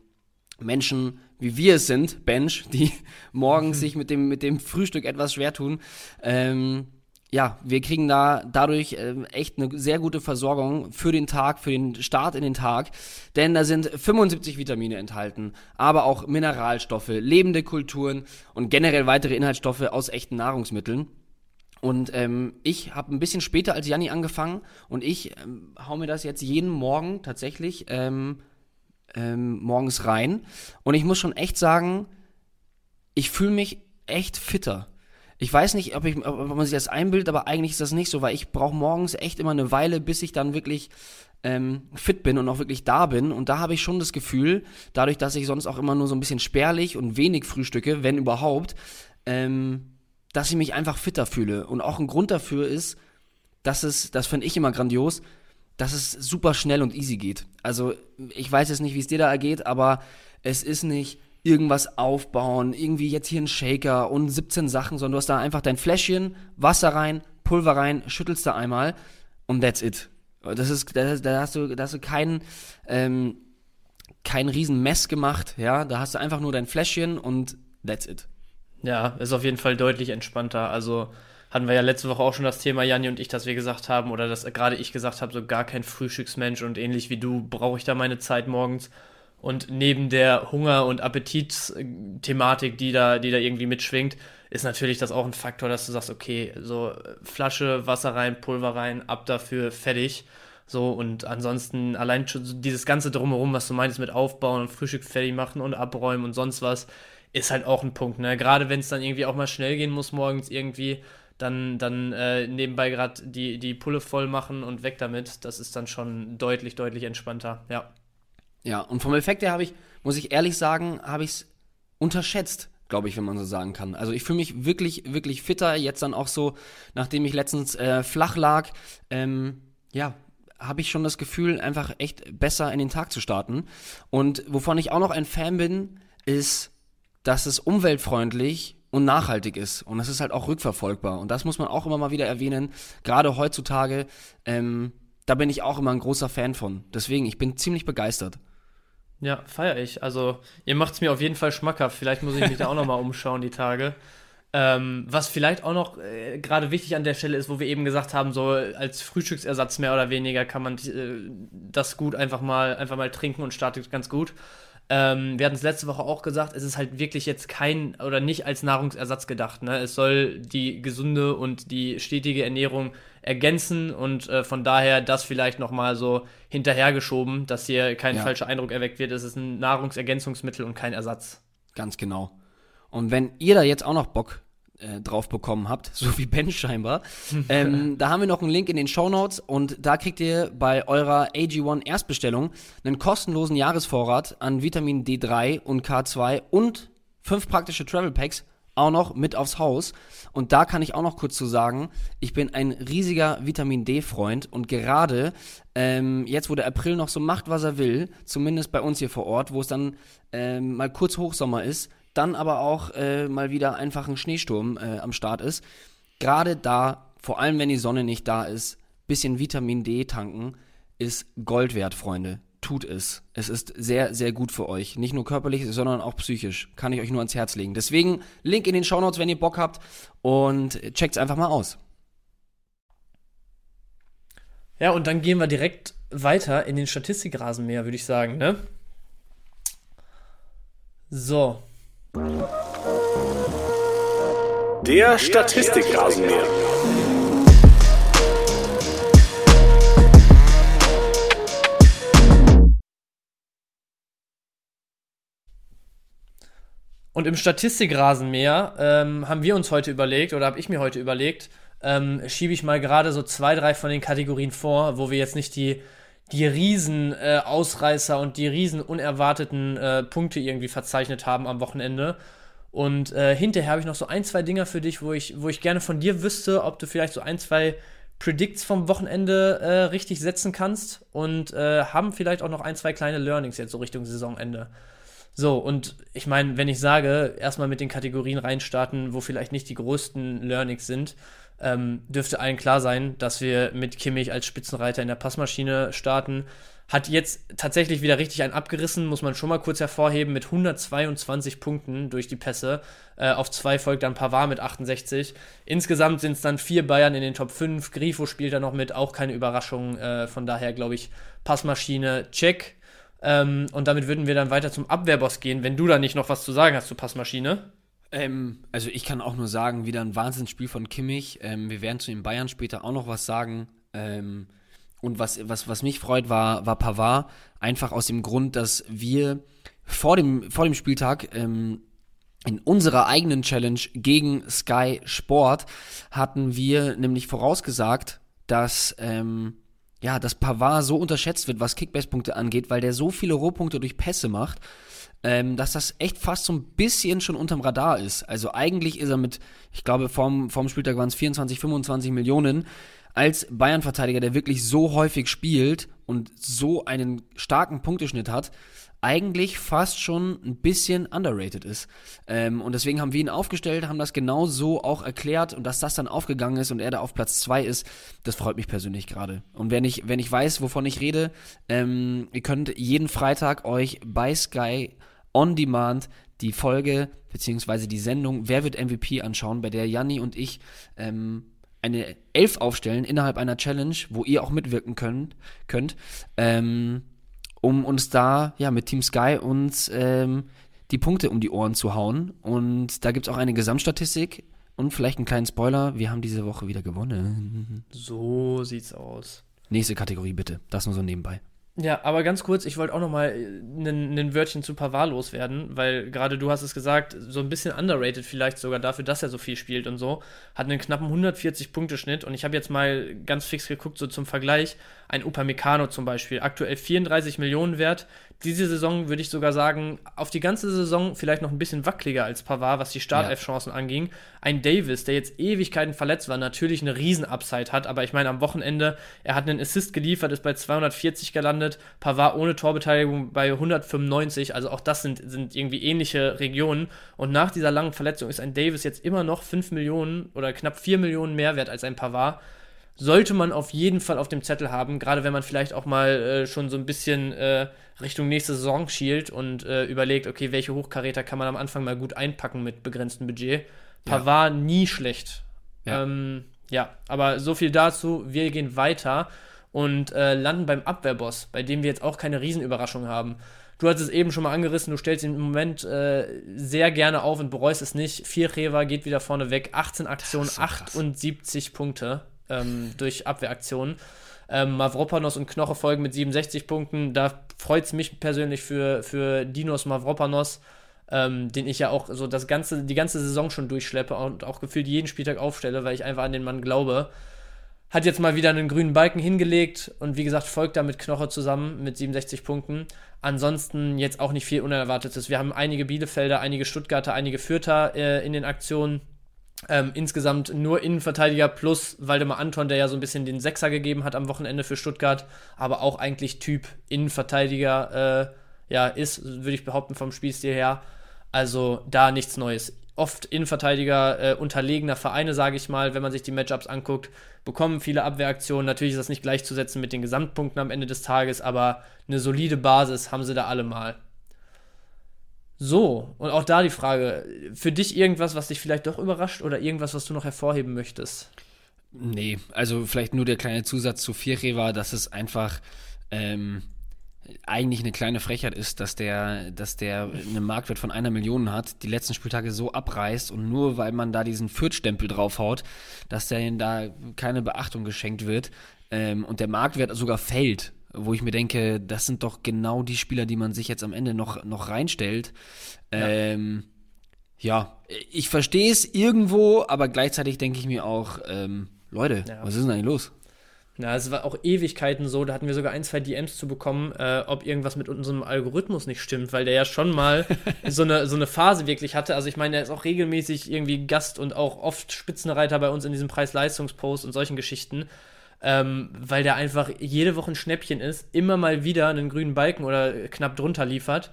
Menschen, wie wir es sind, Bench, die morgens sich mit dem, mit dem Frühstück etwas schwer tun. Ähm, ja, wir kriegen da dadurch äh, echt eine sehr gute Versorgung für den Tag, für den Start in den Tag. Denn da sind 75 Vitamine enthalten, aber auch Mineralstoffe, lebende Kulturen und generell weitere Inhaltsstoffe aus echten Nahrungsmitteln. Und ähm, ich habe ein bisschen später als Janni angefangen und ich ähm, hau mir das jetzt jeden Morgen tatsächlich ähm, ähm, morgens rein. Und ich muss schon echt sagen, ich fühle mich echt fitter. Ich weiß nicht, ob, ich, ob man sich das einbildet, aber eigentlich ist das nicht so, weil ich brauche morgens echt immer eine Weile, bis ich dann wirklich ähm, fit bin und auch wirklich da bin. Und da habe ich schon das Gefühl, dadurch, dass ich sonst auch immer nur so ein bisschen spärlich und wenig frühstücke, wenn überhaupt, ähm, dass ich mich einfach fitter fühle. Und auch ein Grund dafür ist, dass es, das finde ich immer grandios, dass es super schnell und easy geht. Also ich weiß jetzt nicht, wie es dir da ergeht, aber es ist nicht irgendwas aufbauen, irgendwie jetzt hier ein Shaker und 17 Sachen, sondern du hast da einfach dein Fläschchen, Wasser rein, Pulver rein, schüttelst da einmal und that's it. Das ist, da, da hast du, da hast du keinen, ähm, kein riesen Mess gemacht, ja, da hast du einfach nur dein Fläschchen und that's it. Ja, ist auf jeden Fall deutlich entspannter. Also hatten wir ja letzte Woche auch schon das Thema, Janni und ich, dass wir gesagt haben, oder dass gerade ich gesagt habe, so gar kein Frühstücksmensch und ähnlich wie du brauche ich da meine Zeit morgens. Und neben der Hunger- und Appetit-Thematik, die da, die da irgendwie mitschwingt, ist natürlich das auch ein Faktor, dass du sagst, okay, so Flasche, Wasser rein, Pulver rein, ab dafür, fertig. So, und ansonsten allein schon dieses ganze Drumherum, was du meinst mit Aufbauen und Frühstück fertig machen und abräumen und sonst was, ist halt auch ein Punkt. Ne? Gerade wenn es dann irgendwie auch mal schnell gehen muss morgens irgendwie, dann, dann äh, nebenbei gerade die, die Pulle voll machen und weg damit. Das ist dann schon deutlich, deutlich entspannter, ja. Ja, und vom Effekt her habe ich, muss ich ehrlich sagen, habe ich es unterschätzt, glaube ich, wenn man so sagen kann. Also ich fühle mich wirklich, wirklich fitter, jetzt dann auch so, nachdem ich letztens äh, flach lag, ähm, ja, habe ich schon das Gefühl, einfach echt besser in den Tag zu starten. Und wovon ich auch noch ein Fan bin, ist, dass es umweltfreundlich und nachhaltig ist. Und das ist halt auch rückverfolgbar. Und das muss man auch immer mal wieder erwähnen. Gerade heutzutage, ähm, da bin ich auch immer ein großer Fan von. Deswegen, ich bin ziemlich begeistert. Ja, feiere ich. Also, ihr macht es mir auf jeden Fall schmackhaft. Vielleicht muss ich mich da auch nochmal umschauen, die Tage. Ähm, was vielleicht auch noch äh, gerade wichtig an der Stelle ist, wo wir eben gesagt haben, so als Frühstücksersatz mehr oder weniger kann man äh, das gut einfach mal, einfach mal trinken und startet ganz gut. Ähm, wir hatten es letzte Woche auch gesagt, es ist halt wirklich jetzt kein oder nicht als Nahrungsersatz gedacht. Ne? Es soll die gesunde und die stetige Ernährung ergänzen und äh, von daher das vielleicht nochmal so hinterhergeschoben, dass hier kein ja. falscher Eindruck erweckt wird. Es ist ein Nahrungsergänzungsmittel und kein Ersatz. Ganz genau. Und wenn ihr da jetzt auch noch Bock äh, drauf bekommen habt, so wie Ben scheinbar. ähm, da haben wir noch einen Link in den Show Notes und da kriegt ihr bei eurer AG1 Erstbestellung einen kostenlosen Jahresvorrat an Vitamin D3 und K2 und fünf praktische Travel Packs auch noch mit aufs Haus. Und da kann ich auch noch kurz zu sagen, ich bin ein riesiger Vitamin D-Freund und gerade ähm, jetzt, wo der April noch so macht, was er will, zumindest bei uns hier vor Ort, wo es dann ähm, mal kurz Hochsommer ist, dann aber auch äh, mal wieder einfach ein Schneesturm äh, am Start ist. Gerade da, vor allem wenn die Sonne nicht da ist, bisschen Vitamin D tanken ist Gold wert, Freunde. Tut es. Es ist sehr, sehr gut für euch. Nicht nur körperlich, sondern auch psychisch. Kann ich euch nur ans Herz legen. Deswegen Link in den Shownotes, wenn ihr Bock habt. Und checkt's einfach mal aus. Ja, und dann gehen wir direkt weiter in den Statistikrasenmäher, würde ich sagen, ne? So, der Statistikrasenmäher. Und im Statistikrasenmäher ähm, haben wir uns heute überlegt, oder habe ich mir heute überlegt, ähm, schiebe ich mal gerade so zwei, drei von den Kategorien vor, wo wir jetzt nicht die die riesen äh, Ausreißer und die riesen unerwarteten äh, Punkte irgendwie verzeichnet haben am Wochenende. Und äh, hinterher habe ich noch so ein, zwei Dinger für dich, wo ich, wo ich gerne von dir wüsste, ob du vielleicht so ein, zwei Predicts vom Wochenende äh, richtig setzen kannst und äh, haben vielleicht auch noch ein, zwei kleine Learnings jetzt so Richtung Saisonende. So, und ich meine, wenn ich sage, erstmal mit den Kategorien reinstarten, wo vielleicht nicht die größten Learnings sind, ähm, dürfte allen klar sein, dass wir mit Kimmich als Spitzenreiter in der Passmaschine starten. Hat jetzt tatsächlich wieder richtig einen abgerissen, muss man schon mal kurz hervorheben, mit 122 Punkten durch die Pässe. Äh, auf zwei folgt dann Pavard mit 68. Insgesamt sind es dann vier Bayern in den Top 5. Grifo spielt da noch mit, auch keine Überraschung. Äh, von daher glaube ich, Passmaschine, check. Ähm, und damit würden wir dann weiter zum Abwehrboss gehen, wenn du da nicht noch was zu sagen hast zur Passmaschine. Ähm, also ich kann auch nur sagen, wieder ein Wahnsinnsspiel von Kimmich. Ähm, wir werden zu den Bayern später auch noch was sagen. Ähm, und was, was, was mich freut, war, war Pavard. Einfach aus dem Grund, dass wir vor dem, vor dem Spieltag ähm, in unserer eigenen Challenge gegen Sky Sport hatten wir nämlich vorausgesagt, dass ähm, ja, dass Pavard so unterschätzt wird, was Kickbase-Punkte angeht, weil der so viele Rohpunkte durch Pässe macht ähm, dass das echt fast so ein bisschen schon unterm Radar ist. Also eigentlich ist er mit, ich glaube, vorm, vorm Spieltag waren es 24, 25 Millionen als Bayern-Verteidiger, der wirklich so häufig spielt und so einen starken Punkteschnitt hat, eigentlich fast schon ein bisschen underrated ist. Ähm, und deswegen haben wir ihn aufgestellt, haben das genau so auch erklärt und dass das dann aufgegangen ist und er da auf Platz zwei ist, das freut mich persönlich gerade. Und wenn ich, wenn ich weiß, wovon ich rede, ähm, ihr könnt jeden Freitag euch bei Sky on demand die Folge beziehungsweise die Sendung Wer wird MVP anschauen, bei der Janni und ich ähm, eine Elf aufstellen innerhalb einer Challenge, wo ihr auch mitwirken könnt. könnt. Ähm, um uns da ja mit Team Sky uns ähm, die Punkte um die Ohren zu hauen. Und da gibt es auch eine Gesamtstatistik und vielleicht einen kleinen Spoiler. Wir haben diese Woche wieder gewonnen. So sieht's aus. Nächste Kategorie bitte. Das nur so nebenbei. Ja, aber ganz kurz, ich wollte auch noch mal ein äh, Wörtchen zu Pavard loswerden, weil gerade du hast es gesagt, so ein bisschen underrated vielleicht sogar dafür, dass er so viel spielt und so, hat einen knappen 140-Punkte-Schnitt und ich habe jetzt mal ganz fix geguckt, so zum Vergleich, ein Upamecano zum Beispiel, aktuell 34 Millionen wert, diese Saison würde ich sogar sagen, auf die ganze Saison vielleicht noch ein bisschen wackeliger als Pavard, was die Startelf-Chancen ja. anging. Ein Davis, der jetzt Ewigkeiten verletzt war, natürlich eine Riesen-Upside hat, aber ich meine, am Wochenende, er hat einen Assist geliefert, ist bei 240 gelandet, Pavard ohne Torbeteiligung bei 195, also auch das sind, sind irgendwie ähnliche Regionen. Und nach dieser langen Verletzung ist ein Davis jetzt immer noch 5 Millionen oder knapp 4 Millionen mehr wert als ein Pavard sollte man auf jeden Fall auf dem Zettel haben, gerade wenn man vielleicht auch mal äh, schon so ein bisschen äh, Richtung nächste Saison schielt und äh, überlegt, okay, welche Hochkaräter kann man am Anfang mal gut einpacken mit begrenztem Budget. Pavard ja. nie schlecht. Ja. Ähm, ja, aber so viel dazu. Wir gehen weiter und äh, landen beim Abwehrboss, bei dem wir jetzt auch keine Riesenüberraschung haben. Du hast es eben schon mal angerissen, du stellst ihn im Moment äh, sehr gerne auf und bereust es nicht. Vierrever geht wieder vorne weg, 18 Aktionen, so 78 Punkte ähm, durch Abwehraktionen. Ähm, Mavropanos und Knoche folgen mit 67 Punkten. Da freut es mich persönlich für, für Dinos Mavropanos, ähm, den ich ja auch so das ganze, die ganze Saison schon durchschleppe und auch gefühlt jeden Spieltag aufstelle, weil ich einfach an den Mann glaube. Hat jetzt mal wieder einen grünen Balken hingelegt und wie gesagt, folgt da mit Knoche zusammen mit 67 Punkten. Ansonsten jetzt auch nicht viel Unerwartetes. Wir haben einige Bielefelder, einige Stuttgarter, einige Fürther äh, in den Aktionen. Ähm, insgesamt nur Innenverteidiger plus Waldemar Anton, der ja so ein bisschen den Sechser gegeben hat am Wochenende für Stuttgart, aber auch eigentlich Typ Innenverteidiger äh, ja, ist, würde ich behaupten, vom Spielstil her. Also da nichts Neues. Oft Innenverteidiger äh, unterlegener Vereine, sage ich mal, wenn man sich die Matchups anguckt, bekommen viele Abwehraktionen. Natürlich ist das nicht gleichzusetzen mit den Gesamtpunkten am Ende des Tages, aber eine solide Basis haben sie da alle mal. So, und auch da die Frage, für dich irgendwas, was dich vielleicht doch überrascht oder irgendwas, was du noch hervorheben möchtest? Nee, also vielleicht nur der kleine Zusatz zu Vierre dass es einfach ähm, eigentlich eine kleine Frechheit ist, dass der, dass der einen Marktwert von einer Million hat, die letzten Spieltage so abreißt und nur weil man da diesen Fürth-Stempel draufhaut, dass der da keine Beachtung geschenkt wird ähm, und der Marktwert sogar fällt wo ich mir denke, das sind doch genau die Spieler, die man sich jetzt am Ende noch, noch reinstellt. Ja. Ähm, ja, ich verstehe es irgendwo, aber gleichzeitig denke ich mir auch, ähm, Leute, ja. was ist denn eigentlich los? Na, es war auch Ewigkeiten so, da hatten wir sogar ein, zwei DMs zu bekommen, äh, ob irgendwas mit unserem Algorithmus nicht stimmt, weil der ja schon mal so, eine, so eine Phase wirklich hatte. Also ich meine, er ist auch regelmäßig irgendwie Gast und auch oft Spitzenreiter bei uns in diesem Preis-Leistungspost und solchen Geschichten ähm, weil der einfach jede Woche ein Schnäppchen ist, immer mal wieder einen grünen Balken oder knapp drunter liefert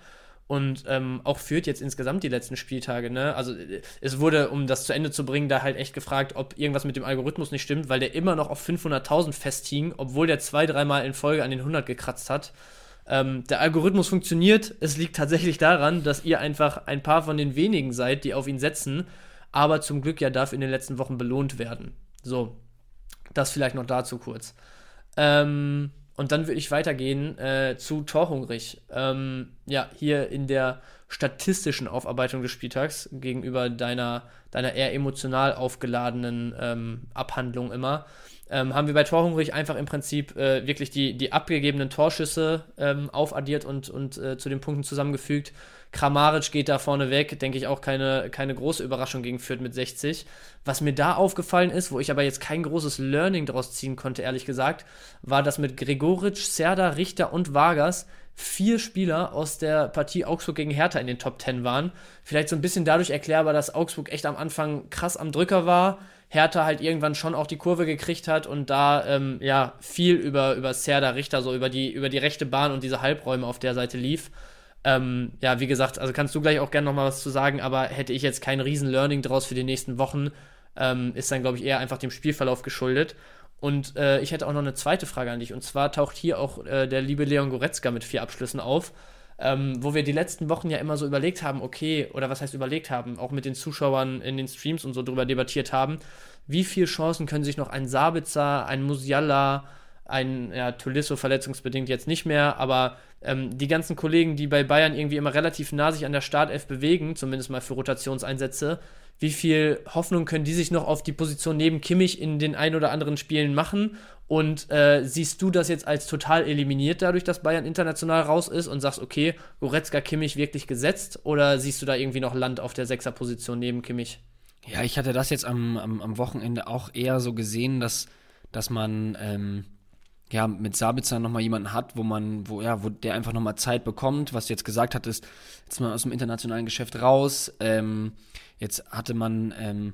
und ähm, auch führt jetzt insgesamt die letzten Spieltage. Ne? Also es wurde, um das zu Ende zu bringen, da halt echt gefragt, ob irgendwas mit dem Algorithmus nicht stimmt, weil der immer noch auf 500.000 festhing, obwohl der zwei, dreimal in Folge an den 100 gekratzt hat. Ähm, der Algorithmus funktioniert. Es liegt tatsächlich daran, dass ihr einfach ein paar von den wenigen seid, die auf ihn setzen, aber zum Glück ja dafür in den letzten Wochen belohnt werden. So, das vielleicht noch dazu kurz. Ähm, und dann würde ich weitergehen äh, zu Torhungrig. Ähm, ja, hier in der statistischen Aufarbeitung des Spieltags gegenüber deiner, deiner eher emotional aufgeladenen ähm, Abhandlung immer, ähm, haben wir bei Torhungrig einfach im Prinzip äh, wirklich die, die abgegebenen Torschüsse ähm, aufaddiert und, und äh, zu den Punkten zusammengefügt Kramaric geht da vorne weg, denke ich auch keine, keine große Überraschung gegen Fürth mit 60. Was mir da aufgefallen ist, wo ich aber jetzt kein großes Learning daraus ziehen konnte, ehrlich gesagt, war, dass mit Gregoritsch, Serda, Richter und Vargas vier Spieler aus der Partie Augsburg gegen Hertha in den Top 10 waren. Vielleicht so ein bisschen dadurch erklärbar, dass Augsburg echt am Anfang krass am Drücker war. Hertha halt irgendwann schon auch die Kurve gekriegt hat und da ähm, ja viel über, über Serda Richter, so über die, über die rechte Bahn und diese Halbräume auf der Seite lief. Ähm, ja, wie gesagt, also kannst du gleich auch gerne nochmal was zu sagen, aber hätte ich jetzt kein riesen Learning draus für die nächsten Wochen, ähm, ist dann, glaube ich, eher einfach dem Spielverlauf geschuldet. Und äh, ich hätte auch noch eine zweite Frage an dich. Und zwar taucht hier auch äh, der liebe Leon Goretzka mit vier Abschlüssen auf, ähm, wo wir die letzten Wochen ja immer so überlegt haben, okay, oder was heißt überlegt haben, auch mit den Zuschauern in den Streams und so drüber debattiert haben, wie viele Chancen können sich noch ein Sabitzer, ein Musiala, ein ja, Tulisso verletzungsbedingt jetzt nicht mehr, aber ähm, die ganzen Kollegen, die bei Bayern irgendwie immer relativ nah sich an der Startelf bewegen, zumindest mal für Rotationseinsätze, wie viel Hoffnung können die sich noch auf die Position neben Kimmich in den ein oder anderen Spielen machen? Und äh, siehst du das jetzt als total eliminiert dadurch, dass Bayern international raus ist und sagst, okay, Goretzka, Kimmich wirklich gesetzt? Oder siehst du da irgendwie noch Land auf der Sechserposition neben Kimmich? Ja, ich hatte das jetzt am, am, am Wochenende auch eher so gesehen, dass, dass man ähm, ja, mit Sabitzer nochmal jemanden hat, wo man, wo, ja, wo der einfach nochmal Zeit bekommt. Was du jetzt gesagt hattest, jetzt mal aus dem internationalen Geschäft raus. Ähm, jetzt hatte man ähm,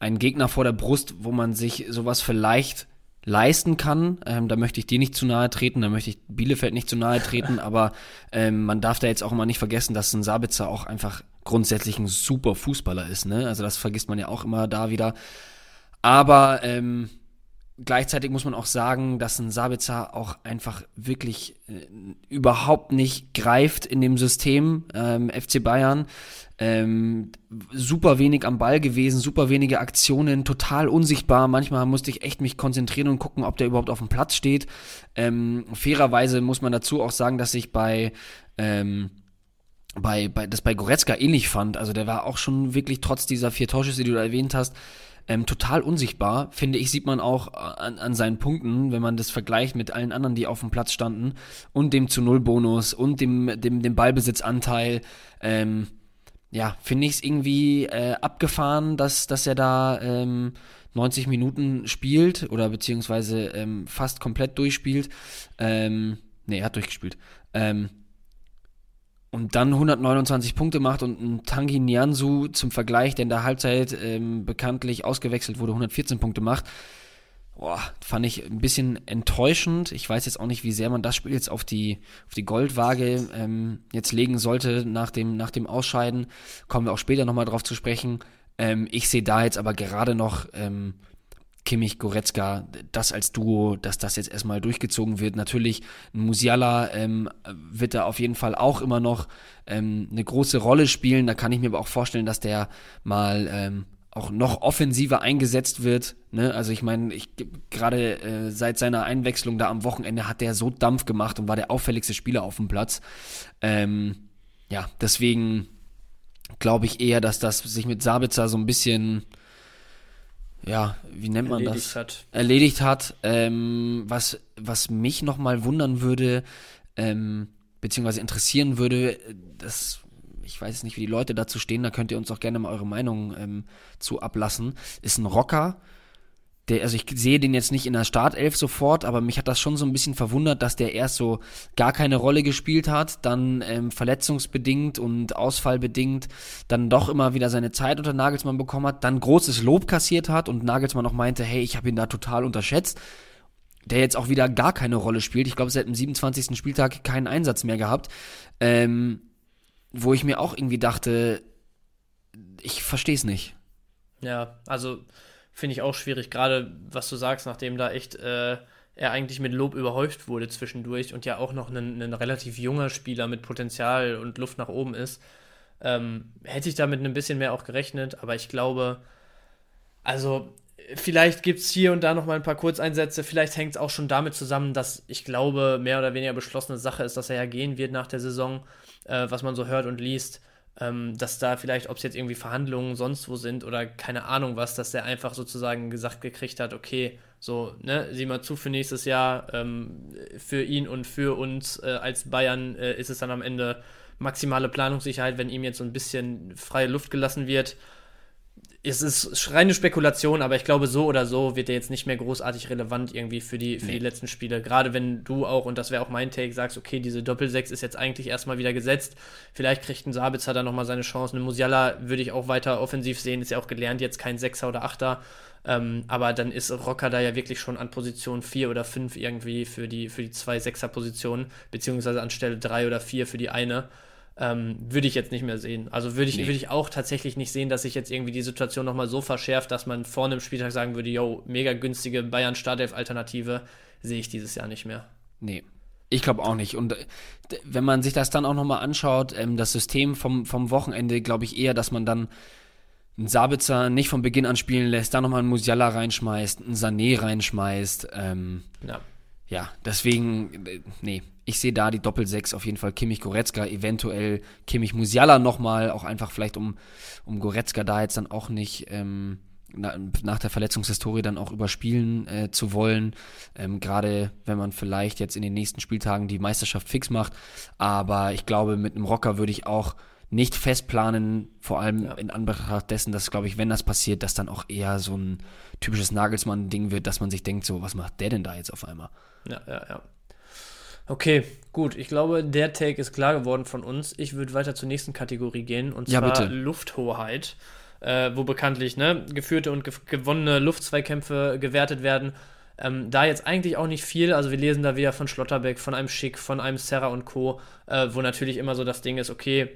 einen Gegner vor der Brust, wo man sich sowas vielleicht leisten kann. Ähm, da möchte ich dir nicht zu nahe treten, da möchte ich Bielefeld nicht zu nahe treten, aber ähm, man darf da jetzt auch immer nicht vergessen, dass ein Sabitzer auch einfach grundsätzlich ein super Fußballer ist. Ne? Also das vergisst man ja auch immer da wieder. Aber ähm, gleichzeitig muss man auch sagen, dass ein Sabitzer auch einfach wirklich äh, überhaupt nicht greift in dem System ähm, FC Bayern. Ähm, super wenig am Ball gewesen, super wenige Aktionen, total unsichtbar. Manchmal musste ich echt mich konzentrieren und gucken, ob der überhaupt auf dem Platz steht. Ähm, fairerweise muss man dazu auch sagen, dass ich bei ähm, bei, bei, das bei Goretzka ähnlich fand. Also der war auch schon wirklich trotz dieser vier Torschüsse, die du da erwähnt hast, ähm, total unsichtbar, finde ich, sieht man auch an, an seinen Punkten, wenn man das vergleicht mit allen anderen, die auf dem Platz standen und dem zu Null Bonus und dem, dem, dem Ballbesitzanteil. Ähm, ja, finde ich es irgendwie äh, abgefahren, dass, dass er da ähm, 90 Minuten spielt oder beziehungsweise ähm, fast komplett durchspielt. Ähm, ne, er hat durchgespielt. Ähm, und dann 129 Punkte macht und ein Tangi Nianzu zum Vergleich, der in der Halbzeit ähm, bekanntlich ausgewechselt wurde, 114 Punkte macht. Boah, fand ich ein bisschen enttäuschend. Ich weiß jetzt auch nicht, wie sehr man das Spiel jetzt auf die, auf die Goldwaage ähm, jetzt legen sollte nach dem, nach dem Ausscheiden. Kommen wir auch später nochmal drauf zu sprechen. Ähm, ich sehe da jetzt aber gerade noch ähm, Kimmich, Goretzka, das als Duo, dass das jetzt erstmal durchgezogen wird. Natürlich, Musiala ähm, wird da auf jeden Fall auch immer noch ähm, eine große Rolle spielen. Da kann ich mir aber auch vorstellen, dass der mal ähm, auch noch offensiver eingesetzt wird. Ne? Also ich meine, gerade äh, seit seiner Einwechslung da am Wochenende hat der so Dampf gemacht und war der auffälligste Spieler auf dem Platz. Ähm, ja, deswegen glaube ich eher, dass das sich mit Sabitzer so ein bisschen ja, wie nennt man erledigt das? Hat. Erledigt hat. Ähm, was, was mich nochmal wundern würde, ähm, beziehungsweise interessieren würde, das, ich weiß nicht, wie die Leute dazu stehen, da könnt ihr uns auch gerne mal eure Meinung ähm, zu ablassen, ist ein Rocker, der, also ich sehe den jetzt nicht in der Startelf sofort, aber mich hat das schon so ein bisschen verwundert, dass der erst so gar keine Rolle gespielt hat, dann ähm, verletzungsbedingt und ausfallbedingt dann doch immer wieder seine Zeit unter Nagelsmann bekommen hat, dann großes Lob kassiert hat und Nagelsmann auch meinte, hey, ich habe ihn da total unterschätzt, der jetzt auch wieder gar keine Rolle spielt. Ich glaube, seit dem 27. Spieltag keinen Einsatz mehr gehabt, ähm, wo ich mir auch irgendwie dachte, ich verstehe es nicht. Ja, also finde ich auch schwierig, gerade was du sagst, nachdem da echt äh, er eigentlich mit Lob überhäuft wurde zwischendurch und ja auch noch ein, ein relativ junger Spieler mit Potenzial und Luft nach oben ist. Ähm, hätte ich damit ein bisschen mehr auch gerechnet, aber ich glaube, also vielleicht gibt es hier und da noch mal ein paar Kurzeinsätze. Vielleicht hängt es auch schon damit zusammen, dass ich glaube, mehr oder weniger beschlossene Sache ist, dass er ja gehen wird nach der Saison, äh, was man so hört und liest ähm, dass da vielleicht, ob es jetzt irgendwie Verhandlungen sonst wo sind oder keine Ahnung was, dass der einfach sozusagen gesagt gekriegt hat, okay, so, ne, sieh mal zu für nächstes Jahr, ähm, für ihn und für uns äh, als Bayern äh, ist es dann am Ende maximale Planungssicherheit, wenn ihm jetzt so ein bisschen freie Luft gelassen wird es ist reine Spekulation, aber ich glaube, so oder so wird er jetzt nicht mehr großartig relevant irgendwie für die, für nee. die letzten Spiele. Gerade wenn du auch, und das wäre auch mein Take, sagst, okay, diese Doppelsechs ist jetzt eigentlich erstmal wieder gesetzt. Vielleicht kriegt ein Sabitzer dann nochmal seine Chance. Eine Musiala würde ich auch weiter offensiv sehen, ist ja auch gelernt, jetzt kein Sechser oder Achter. Ähm, aber dann ist Rocker da ja wirklich schon an Position 4 oder 5 irgendwie für die, für die zwei Sechser-Positionen, beziehungsweise anstelle 3 oder 4 für die eine ähm, würde ich jetzt nicht mehr sehen. Also würde ich, nee. würde ich auch tatsächlich nicht sehen, dass sich jetzt irgendwie die Situation nochmal so verschärft, dass man vorne im Spieltag sagen würde, yo, mega günstige Bayern-Startelf-Alternative, sehe ich dieses Jahr nicht mehr. Nee. Ich glaube auch nicht. Und äh, wenn man sich das dann auch nochmal anschaut, ähm, das System vom, vom Wochenende, glaube ich eher, dass man dann einen Sabitzer nicht von Beginn an spielen lässt, dann nochmal einen Musiala reinschmeißt, einen Sané reinschmeißt. Ähm, ja ja, deswegen, äh, nee, ich sehe da die Doppel-6 auf jeden Fall Kimmich Goretzka, eventuell Kimmich Musiala nochmal, auch einfach vielleicht um, um Goretzka da jetzt dann auch nicht ähm, na, nach der Verletzungshistorie dann auch überspielen äh, zu wollen. Ähm, Gerade wenn man vielleicht jetzt in den nächsten Spieltagen die Meisterschaft fix macht. Aber ich glaube, mit einem Rocker würde ich auch nicht festplanen, vor allem ja. in Anbetracht dessen, dass, glaube ich, wenn das passiert, dass dann auch eher so ein typisches Nagelsmann-Ding wird, dass man sich denkt, so, was macht der denn da jetzt auf einmal? Ja, ja, ja. Okay, gut. Ich glaube, der Take ist klar geworden von uns. Ich würde weiter zur nächsten Kategorie gehen und zwar ja, Lufthoheit, äh, wo bekanntlich ne, geführte und ge gewonnene Luftzweikämpfe gewertet werden. Ähm, da jetzt eigentlich auch nicht viel. Also wir lesen da wieder von Schlotterbeck, von einem Schick, von einem Serra und Co., äh, wo natürlich immer so das Ding ist, okay,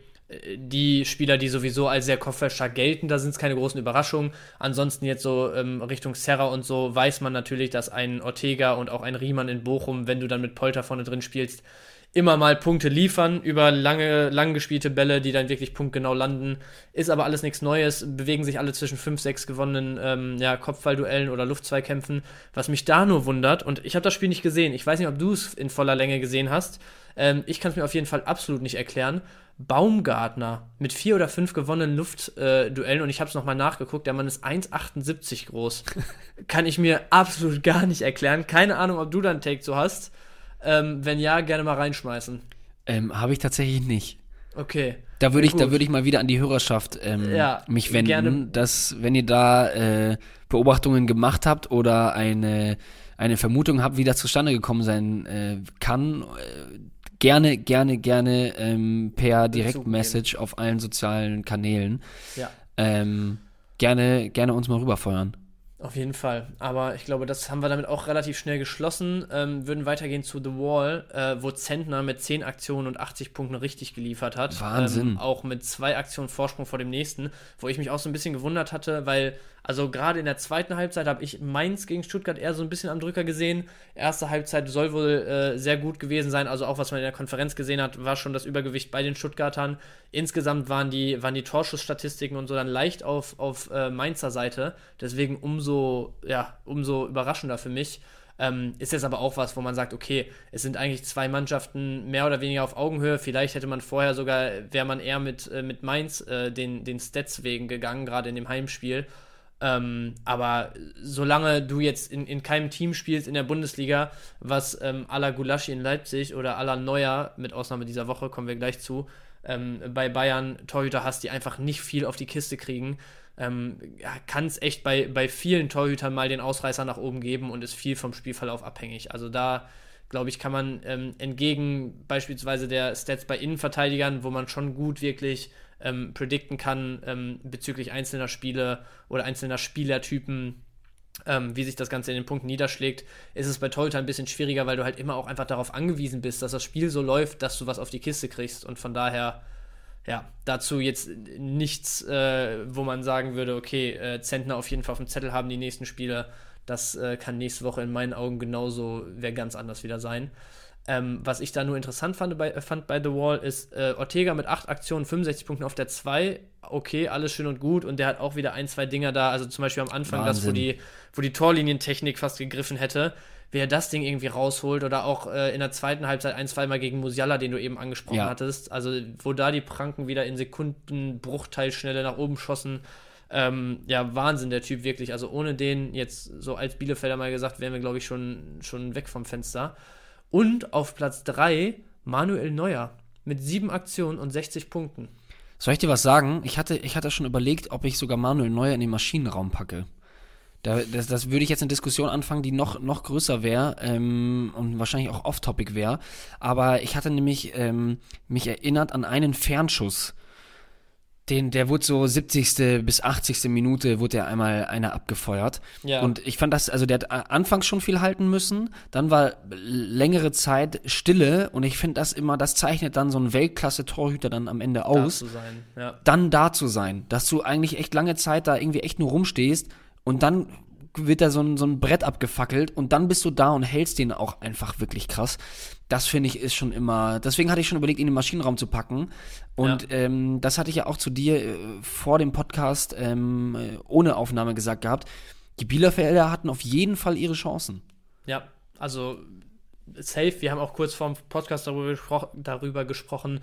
die Spieler, die sowieso als sehr kopfballstark gelten, da sind es keine großen Überraschungen. Ansonsten jetzt so ähm, Richtung Serra und so weiß man natürlich, dass ein Ortega und auch ein Riemann in Bochum, wenn du dann mit Polter vorne drin spielst, immer mal Punkte liefern über lange, lang gespielte Bälle, die dann wirklich punktgenau landen. Ist aber alles nichts Neues, bewegen sich alle zwischen 5, 6 gewonnenen ähm, ja, Kopfballduellen oder Luftzweikämpfen. Was mich da nur wundert, und ich habe das Spiel nicht gesehen, ich weiß nicht, ob du es in voller Länge gesehen hast, ähm, ich kann es mir auf jeden Fall absolut nicht erklären. Baumgartner mit vier oder fünf gewonnenen Luftduellen äh, und ich habe es nochmal nachgeguckt, der Mann ist 1,78 groß. Kann ich mir absolut gar nicht erklären. Keine Ahnung, ob du da einen Take zu hast. Ähm, wenn ja, gerne mal reinschmeißen. Ähm, habe ich tatsächlich nicht. Okay. Da würde ich, da ich mal wieder an die Hörerschaft ähm, ja, mich wenden, gerne. dass wenn ihr da äh, Beobachtungen gemacht habt oder eine, eine Vermutung habt, wie das zustande gekommen sein äh, kann, äh, gerne, gerne, gerne ähm, per Direktmessage auf allen sozialen Kanälen. Ja. Ähm, gerne, gerne uns mal rüberfeuern. Auf jeden Fall. Aber ich glaube, das haben wir damit auch relativ schnell geschlossen. Ähm, würden weitergehen zu The Wall, äh, wo Zentner mit 10 Aktionen und 80 Punkten richtig geliefert hat. Wahnsinn. Ähm, auch mit zwei Aktionen Vorsprung vor dem nächsten, wo ich mich auch so ein bisschen gewundert hatte, weil, also gerade in der zweiten Halbzeit habe ich Mainz gegen Stuttgart eher so ein bisschen am Drücker gesehen. Erste Halbzeit soll wohl äh, sehr gut gewesen sein. Also auch was man in der Konferenz gesehen hat, war schon das Übergewicht bei den Stuttgartern. Insgesamt waren die, waren die Torschussstatistiken und so dann leicht auf, auf äh, Mainzer Seite. Deswegen umso ja, umso überraschender für mich. Ähm, ist jetzt aber auch was, wo man sagt, okay, es sind eigentlich zwei Mannschaften mehr oder weniger auf Augenhöhe. Vielleicht hätte man vorher sogar, wäre man eher mit, äh, mit Mainz äh, den, den Stats wegen gegangen, gerade in dem Heimspiel. Ähm, aber solange du jetzt in, in keinem Team spielst in der Bundesliga, was ähm, à la Gulaschi in Leipzig oder à la Neuer, mit Ausnahme dieser Woche, kommen wir gleich zu, ähm, bei Bayern Torhüter hast, die einfach nicht viel auf die Kiste kriegen, ähm, ja, kann es echt bei, bei vielen Torhütern mal den Ausreißer nach oben geben und ist viel vom Spielverlauf abhängig. Also da, glaube ich, kann man ähm, entgegen beispielsweise der Stats bei Innenverteidigern, wo man schon gut wirklich ähm, predikten kann ähm, bezüglich einzelner Spiele oder einzelner Spielertypen, ähm, wie sich das Ganze in den Punkten niederschlägt, ist es bei Torhütern ein bisschen schwieriger, weil du halt immer auch einfach darauf angewiesen bist, dass das Spiel so läuft, dass du was auf die Kiste kriegst und von daher ja, dazu jetzt nichts, äh, wo man sagen würde, okay, äh, Zentner auf jeden Fall auf dem Zettel haben die nächsten Spiele. Das äh, kann nächste Woche in meinen Augen genauso, wäre ganz anders wieder sein. Ähm, was ich da nur interessant fand bei, fand bei The Wall ist, äh, Ortega mit 8 Aktionen, 65 Punkten auf der 2. Okay, alles schön und gut. Und der hat auch wieder ein, zwei Dinger da. Also zum Beispiel am Anfang, Wahnsinn. das, wo die, wo die Torlinientechnik fast gegriffen hätte wer das Ding irgendwie rausholt oder auch äh, in der zweiten Halbzeit ein, zweimal gegen Musiala, den du eben angesprochen ja. hattest. Also, wo da die Pranken wieder in Sekundenbruchteilschnelle nach oben schossen. Ähm, ja, Wahnsinn, der Typ wirklich. Also, ohne den, jetzt so als Bielefelder mal gesagt, wären wir, glaube ich, schon, schon weg vom Fenster. Und auf Platz 3 Manuel Neuer mit sieben Aktionen und 60 Punkten. Soll ich dir was sagen? Ich hatte, ich hatte schon überlegt, ob ich sogar Manuel Neuer in den Maschinenraum packe. Da, das, das würde ich jetzt eine Diskussion anfangen, die noch, noch größer wäre ähm, und wahrscheinlich auch off-topic wäre. Aber ich hatte nämlich ähm, mich erinnert an einen Fernschuss. Den, der wurde so 70. bis 80. Minute wurde der einmal einer abgefeuert. Ja. Und ich fand das, also der hat anfangs schon viel halten müssen, dann war längere Zeit Stille und ich finde das immer, das zeichnet dann so einen Weltklasse-Torhüter dann am Ende aus. Da zu sein, ja. Dann da zu sein, dass du eigentlich echt lange Zeit da irgendwie echt nur rumstehst und dann wird da so ein, so ein Brett abgefackelt und dann bist du da und hältst den auch einfach wirklich krass. Das finde ich ist schon immer. Deswegen hatte ich schon überlegt, ihn in den Maschinenraum zu packen. Und ja. ähm, das hatte ich ja auch zu dir äh, vor dem Podcast ähm, äh, ohne Aufnahme gesagt gehabt. Die Bielefelder hatten auf jeden Fall ihre Chancen. Ja, also safe. Wir haben auch kurz vorm Podcast darüber, gespro darüber gesprochen,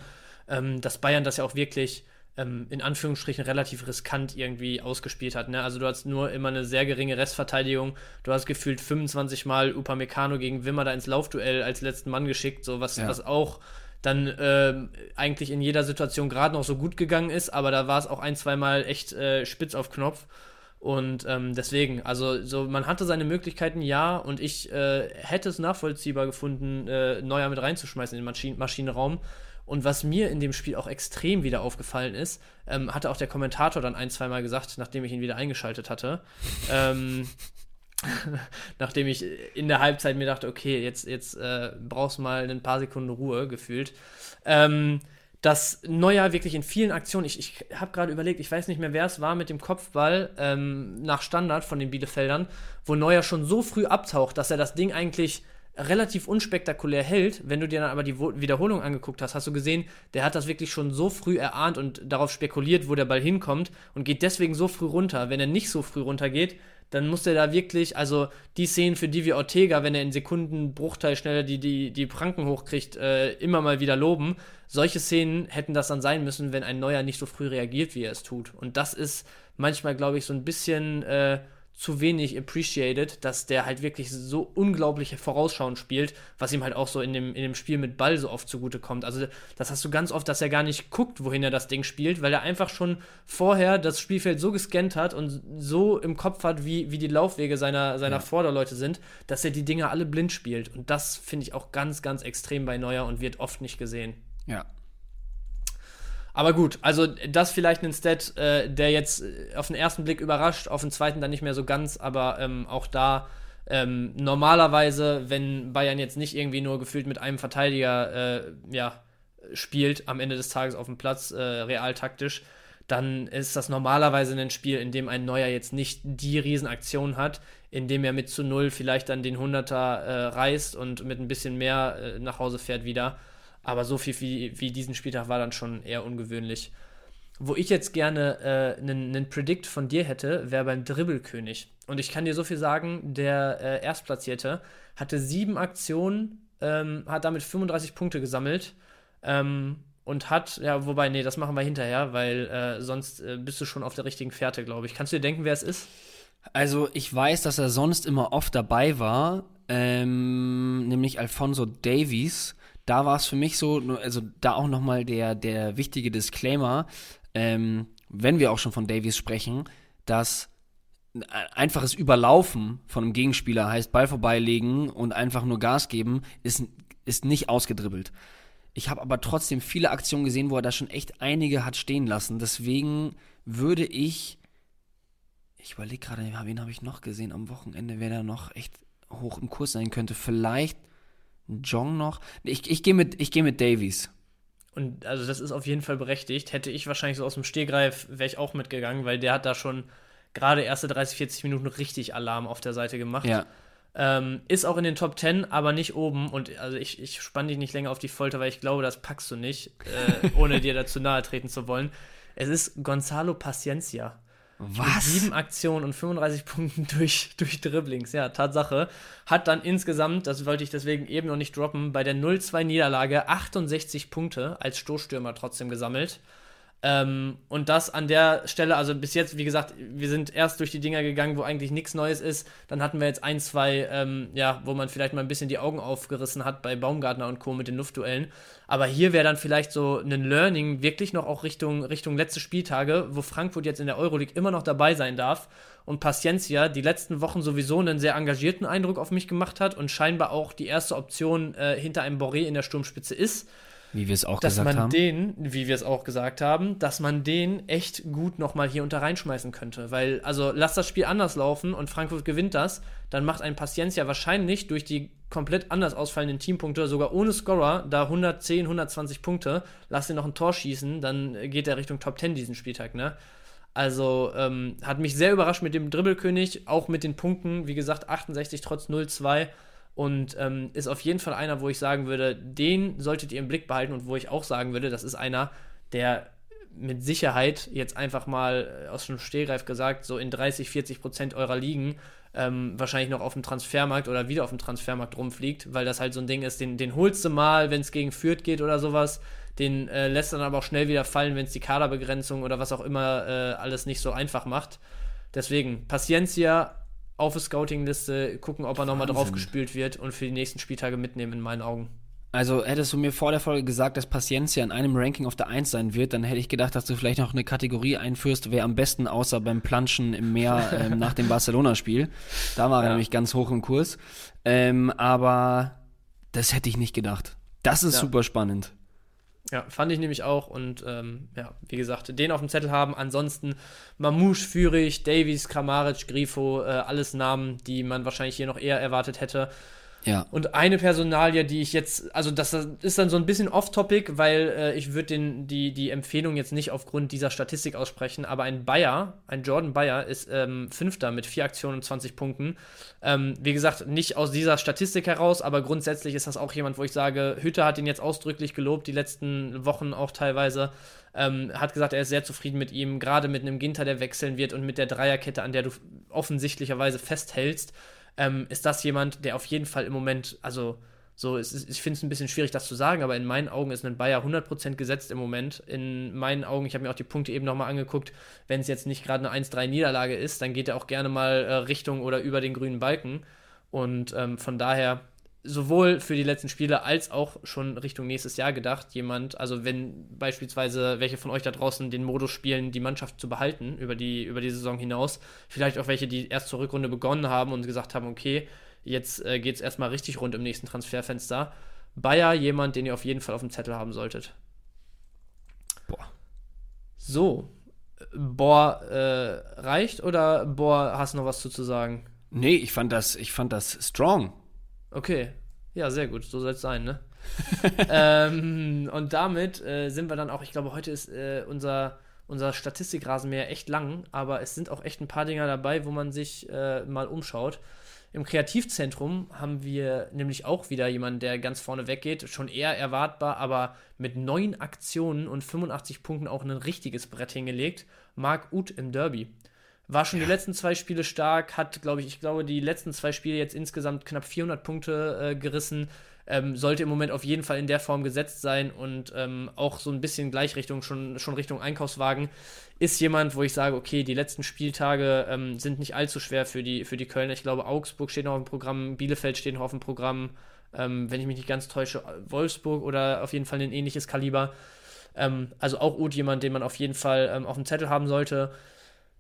ähm, dass Bayern das ja auch wirklich ähm, in Anführungsstrichen relativ riskant irgendwie ausgespielt hat. Ne? Also du hast nur immer eine sehr geringe Restverteidigung. Du hast gefühlt 25 Mal Upamecano gegen Wimmer da ins Laufduell als letzten Mann geschickt, so was, ja. was auch dann äh, eigentlich in jeder Situation gerade noch so gut gegangen ist, aber da war es auch ein, zwei Mal echt äh, spitz auf Knopf. Und ähm, deswegen, also so, man hatte seine Möglichkeiten, ja, und ich äh, hätte es nachvollziehbar gefunden, äh, Neuer mit reinzuschmeißen in den Maschinen Maschinenraum. Und was mir in dem Spiel auch extrem wieder aufgefallen ist, ähm, hatte auch der Kommentator dann ein, zweimal gesagt, nachdem ich ihn wieder eingeschaltet hatte. ähm, nachdem ich in der Halbzeit mir dachte, okay, jetzt, jetzt äh, brauchst du mal ein paar Sekunden Ruhe gefühlt. Ähm, dass Neuer wirklich in vielen Aktionen, ich, ich habe gerade überlegt, ich weiß nicht mehr, wer es war mit dem Kopfball ähm, nach Standard von den Bielefeldern, wo Neuer schon so früh abtaucht, dass er das Ding eigentlich relativ unspektakulär hält. Wenn du dir dann aber die Wiederholung angeguckt hast, hast du gesehen, der hat das wirklich schon so früh erahnt und darauf spekuliert, wo der Ball hinkommt und geht deswegen so früh runter. Wenn er nicht so früh runtergeht, dann muss er da wirklich, also die Szenen, für die wir Ortega, wenn er in Sekundenbruchteil schneller die, die, die Pranken hochkriegt, äh, immer mal wieder loben. Solche Szenen hätten das dann sein müssen, wenn ein Neuer nicht so früh reagiert, wie er es tut. Und das ist manchmal, glaube ich, so ein bisschen äh, zu wenig appreciated, dass der halt wirklich so unglaubliche Vorausschauen spielt, was ihm halt auch so in dem, in dem Spiel mit Ball so oft zugute kommt. Also das hast du ganz oft, dass er gar nicht guckt, wohin er das Ding spielt, weil er einfach schon vorher das Spielfeld so gescannt hat und so im Kopf hat, wie, wie die Laufwege seiner, seiner ja. Vorderleute sind, dass er die Dinge alle blind spielt. Und das finde ich auch ganz, ganz extrem bei Neuer und wird oft nicht gesehen. Ja, aber gut, also das vielleicht ein Stat, äh, der jetzt äh, auf den ersten Blick überrascht, auf den zweiten dann nicht mehr so ganz, aber ähm, auch da ähm, normalerweise, wenn Bayern jetzt nicht irgendwie nur gefühlt mit einem Verteidiger äh, ja, spielt am Ende des Tages auf dem Platz, äh, realtaktisch, dann ist das normalerweise ein Spiel, in dem ein Neuer jetzt nicht die Riesenaktion hat, in dem er mit zu null vielleicht dann den 100er äh, reißt und mit ein bisschen mehr äh, nach Hause fährt wieder. Aber so viel wie, wie diesen Spieltag war dann schon eher ungewöhnlich. Wo ich jetzt gerne einen äh, Predict von dir hätte, wäre beim Dribbelkönig. Und ich kann dir so viel sagen, der äh, Erstplatzierte hatte sieben Aktionen, ähm, hat damit 35 Punkte gesammelt ähm, und hat, ja, wobei, nee, das machen wir hinterher, weil äh, sonst äh, bist du schon auf der richtigen Fährte, glaube ich. Kannst du dir denken, wer es ist? Also, ich weiß, dass er sonst immer oft dabei war, ähm, nämlich Alfonso Davies da war es für mich so, also da auch nochmal der, der wichtige Disclaimer, ähm, wenn wir auch schon von Davies sprechen, dass einfaches Überlaufen von einem Gegenspieler heißt Ball vorbeilegen und einfach nur Gas geben, ist, ist nicht ausgedribbelt. Ich habe aber trotzdem viele Aktionen gesehen, wo er da schon echt einige hat stehen lassen. Deswegen würde ich, ich überlege gerade, wen habe ich noch gesehen am Wochenende, wer da noch echt hoch im Kurs sein könnte. Vielleicht Jong noch. Ich, ich gehe mit, geh mit Davies. Und also das ist auf jeden Fall berechtigt. Hätte ich wahrscheinlich so aus dem Stehgreif, wäre ich auch mitgegangen, weil der hat da schon gerade erste 30, 40 Minuten richtig Alarm auf der Seite gemacht. Ja. Ähm, ist auch in den Top 10, aber nicht oben. Und also ich, ich spann dich nicht länger auf die Folter, weil ich glaube, das packst du nicht, äh, ohne dir dazu nahe treten zu wollen. Es ist Gonzalo Paciencia. Was? Sieben Aktionen und 35 Punkten durch, durch Dribblings. Ja, Tatsache. Hat dann insgesamt, das wollte ich deswegen eben noch nicht droppen, bei der 0-2-Niederlage 68 Punkte als Stoßstürmer trotzdem gesammelt. Ähm, und das an der Stelle, also bis jetzt, wie gesagt, wir sind erst durch die Dinger gegangen, wo eigentlich nichts Neues ist. Dann hatten wir jetzt ein, zwei, ähm, ja, wo man vielleicht mal ein bisschen die Augen aufgerissen hat bei Baumgartner und Co. mit den Luftduellen. Aber hier wäre dann vielleicht so ein Learning wirklich noch auch Richtung, Richtung letzte Spieltage, wo Frankfurt jetzt in der Euroleague immer noch dabei sein darf und Paciencia die letzten Wochen sowieso einen sehr engagierten Eindruck auf mich gemacht hat und scheinbar auch die erste Option äh, hinter einem Boré in der Sturmspitze ist. Wie wir es auch dass gesagt man haben. den, wie wir es auch gesagt haben, dass man den echt gut nochmal hier unter reinschmeißen könnte. Weil, also lass das Spiel anders laufen und Frankfurt gewinnt das, dann macht ein Paciencia wahrscheinlich durch die komplett anders ausfallenden Teampunkte, sogar ohne Scorer, da 110, 120 Punkte, lass ihn noch ein Tor schießen, dann geht er Richtung Top 10 diesen Spieltag, ne? Also ähm, hat mich sehr überrascht mit dem Dribbelkönig, auch mit den Punkten, wie gesagt, 68 trotz 0-2 und ähm, ist auf jeden Fall einer, wo ich sagen würde, den solltet ihr im Blick behalten und wo ich auch sagen würde, das ist einer, der mit Sicherheit jetzt einfach mal aus dem Stehgreif gesagt, so in 30, 40 Prozent eurer Ligen ähm, wahrscheinlich noch auf dem Transfermarkt oder wieder auf dem Transfermarkt rumfliegt, weil das halt so ein Ding ist, den, den holst du mal, wenn es gegen Fürth geht oder sowas, den äh, lässt dann aber auch schnell wieder fallen, wenn es die Kaderbegrenzung oder was auch immer äh, alles nicht so einfach macht. Deswegen, Paciencia auf die Scouting-Liste, gucken, ob er nochmal draufgespült wird und für die nächsten Spieltage mitnehmen, in meinen Augen. Also hättest du mir vor der Folge gesagt, dass Paciencia in einem Ranking auf der 1 sein wird, dann hätte ich gedacht, dass du vielleicht noch eine Kategorie einführst, wer am besten außer beim Planschen im Meer ähm, nach dem Barcelona-Spiel. Da war ja. er nämlich ganz hoch im Kurs. Ähm, aber das hätte ich nicht gedacht. Das ist ja. super spannend. Ja, fand ich nämlich auch und ähm, ja, wie gesagt, den auf dem Zettel haben. Ansonsten Mamouche, Führig, Davies, Kramaric, Grifo, äh, alles Namen, die man wahrscheinlich hier noch eher erwartet hätte. Ja. Und eine Personalie, die ich jetzt, also das ist dann so ein bisschen off-topic, weil äh, ich würde die, die Empfehlung jetzt nicht aufgrund dieser Statistik aussprechen, aber ein Bayer, ein Jordan Bayer, ist ähm, Fünfter mit vier Aktionen und 20 Punkten. Ähm, wie gesagt, nicht aus dieser Statistik heraus, aber grundsätzlich ist das auch jemand, wo ich sage, Hütter hat ihn jetzt ausdrücklich gelobt, die letzten Wochen auch teilweise. Ähm, hat gesagt, er ist sehr zufrieden mit ihm, gerade mit einem Ginter, der wechseln wird und mit der Dreierkette, an der du offensichtlicherweise festhältst ähm, ist das jemand, der auf jeden Fall im Moment, also so, ist, ich finde es ein bisschen schwierig, das zu sagen, aber in meinen Augen ist ein Bayer 100% gesetzt im Moment. In meinen Augen, ich habe mir auch die Punkte eben nochmal angeguckt, wenn es jetzt nicht gerade eine 1-3-Niederlage ist, dann geht er auch gerne mal äh, Richtung oder über den grünen Balken. Und ähm, von daher sowohl für die letzten Spiele als auch schon Richtung nächstes Jahr gedacht, jemand, also wenn beispielsweise welche von euch da draußen den Modus spielen, die Mannschaft zu behalten über die, über die Saison hinaus, vielleicht auch welche, die erst zur Rückrunde begonnen haben und gesagt haben, okay, jetzt äh, geht es erstmal richtig rund im nächsten Transferfenster. Bayer, jemand, den ihr auf jeden Fall auf dem Zettel haben solltet. Boah. So. Boah, äh, reicht oder boah, hast du noch was zu, zu sagen? Nee, ich fand das, ich fand das strong. Okay. Ja, sehr gut. So soll es sein, ne? ähm, und damit äh, sind wir dann auch, ich glaube, heute ist äh, unser, unser Statistikrasenmäher echt lang, aber es sind auch echt ein paar Dinger dabei, wo man sich äh, mal umschaut. Im Kreativzentrum haben wir nämlich auch wieder jemanden, der ganz vorne weggeht, schon eher erwartbar, aber mit neun Aktionen und 85 Punkten auch ein richtiges Brett hingelegt. Marc Uth im Derby. War schon die letzten zwei Spiele stark, hat, glaube ich, ich glaube, die letzten zwei Spiele jetzt insgesamt knapp 400 Punkte äh, gerissen. Ähm, sollte im Moment auf jeden Fall in der Form gesetzt sein und ähm, auch so ein bisschen Gleichrichtung, schon, schon Richtung Einkaufswagen. Ist jemand, wo ich sage, okay, die letzten Spieltage ähm, sind nicht allzu schwer für die, für die Kölner. Ich glaube, Augsburg steht noch auf dem Programm, Bielefeld steht noch auf dem Programm. Ähm, wenn ich mich nicht ganz täusche, Wolfsburg oder auf jeden Fall ein ähnliches Kaliber. Ähm, also auch Uth jemand, den man auf jeden Fall ähm, auf dem Zettel haben sollte.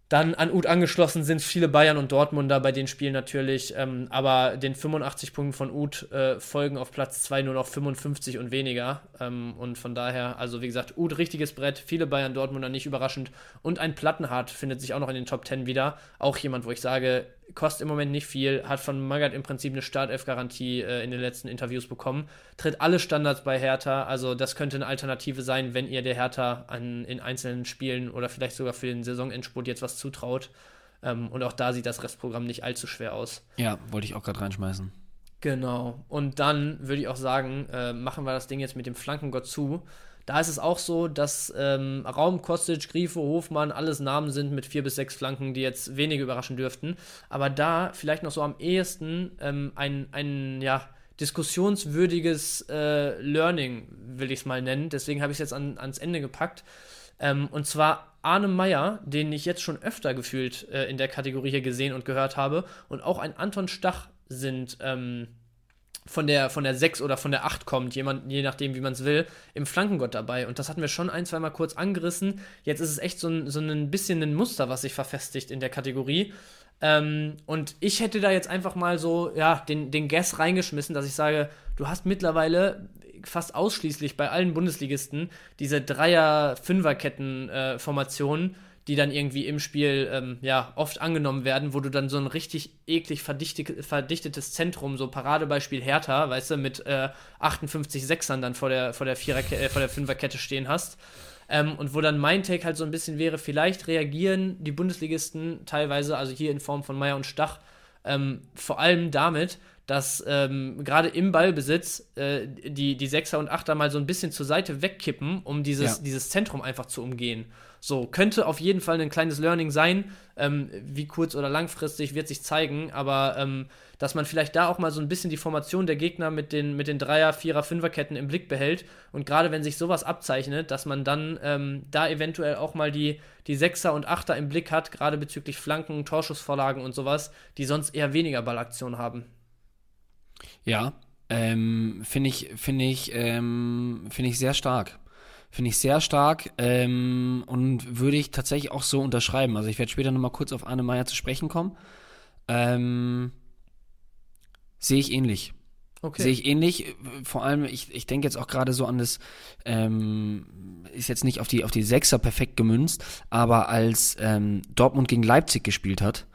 Dann an Uth angeschlossen sind viele Bayern und Dortmunder bei den Spielen natürlich, ähm, aber den 85 Punkten von Uth äh, folgen auf Platz 2 nur noch 55 und weniger. Ähm, und von daher, also wie gesagt, Uth richtiges Brett, viele Bayern Dortmunder nicht überraschend. Und ein Plattenhardt findet sich auch noch in den Top 10 wieder. Auch jemand, wo ich sage, kostet im Moment nicht viel, hat von Magath im Prinzip eine Startelf-Garantie äh, in den letzten Interviews bekommen, tritt alle Standards bei Hertha, also das könnte eine Alternative sein, wenn ihr der Hertha an, in einzelnen Spielen oder vielleicht sogar für den Saisonendspurt jetzt was zutraut. Ähm, und auch da sieht das Restprogramm nicht allzu schwer aus. Ja, wollte ich auch gerade reinschmeißen. Genau. Und dann würde ich auch sagen, äh, machen wir das Ding jetzt mit dem Flankengott zu. Da ist es auch so, dass ähm, Raum, Kostic, Grifo, Hofmann alles Namen sind mit vier bis sechs Flanken, die jetzt wenige überraschen dürften. Aber da vielleicht noch so am ehesten ähm, ein, ein ja, diskussionswürdiges äh, Learning, will ich es mal nennen. Deswegen habe ich es jetzt an, ans Ende gepackt. Ähm, und zwar Arne Meyer, den ich jetzt schon öfter gefühlt äh, in der Kategorie hier gesehen und gehört habe. Und auch ein Anton Stach sind ähm, von der, von der 6 oder von der 8 kommt, jemand, je nachdem, wie man es will, im Flankengott dabei. Und das hatten wir schon ein, zwei Mal kurz angerissen. Jetzt ist es echt so ein, so ein bisschen ein Muster, was sich verfestigt in der Kategorie. Ähm, und ich hätte da jetzt einfach mal so, ja, den, den Guess reingeschmissen, dass ich sage, du hast mittlerweile fast ausschließlich bei allen Bundesligisten diese Dreier-Fünfer-Ketten-Formationen. Äh, die dann irgendwie im Spiel ähm, ja oft angenommen werden, wo du dann so ein richtig eklig verdichtet, verdichtetes Zentrum, so Paradebeispiel Hertha, weißt du, mit äh, 58 Sechsern dann vor der vor der Vierer äh, vor der Fünferkette stehen hast. Ähm, und wo dann mein Take halt so ein bisschen wäre, vielleicht reagieren die Bundesligisten teilweise, also hier in Form von Meier und Stach, Ähm, vor allem damit, dass ähm, gerade im Ballbesitz äh, die, die Sechser und Achter mal so ein bisschen zur Seite wegkippen, um dieses, ja. dieses Zentrum einfach zu umgehen. So, könnte auf jeden Fall ein kleines Learning sein. Ähm, wie kurz- oder langfristig wird sich zeigen, aber ähm, dass man vielleicht da auch mal so ein bisschen die Formation der Gegner mit den, mit den Dreier-, Vierer-, Fünferketten im Blick behält. Und gerade wenn sich sowas abzeichnet, dass man dann ähm, da eventuell auch mal die, die Sechser und Achter im Blick hat, gerade bezüglich Flanken, Torschussvorlagen und sowas, die sonst eher weniger Ballaktion haben. Ja, ähm, finde ich, finde ich, ähm, finde ich sehr stark. Finde ich sehr stark ähm, und würde ich tatsächlich auch so unterschreiben. Also ich werde später nochmal kurz auf Arne Meyer zu sprechen kommen. Ähm, Sehe ich ähnlich. Okay. Sehe ich ähnlich. Vor allem, ich, ich denke jetzt auch gerade so an das, ähm, ist jetzt nicht auf die, auf die Sechser perfekt gemünzt, aber als ähm, Dortmund gegen Leipzig gespielt hat,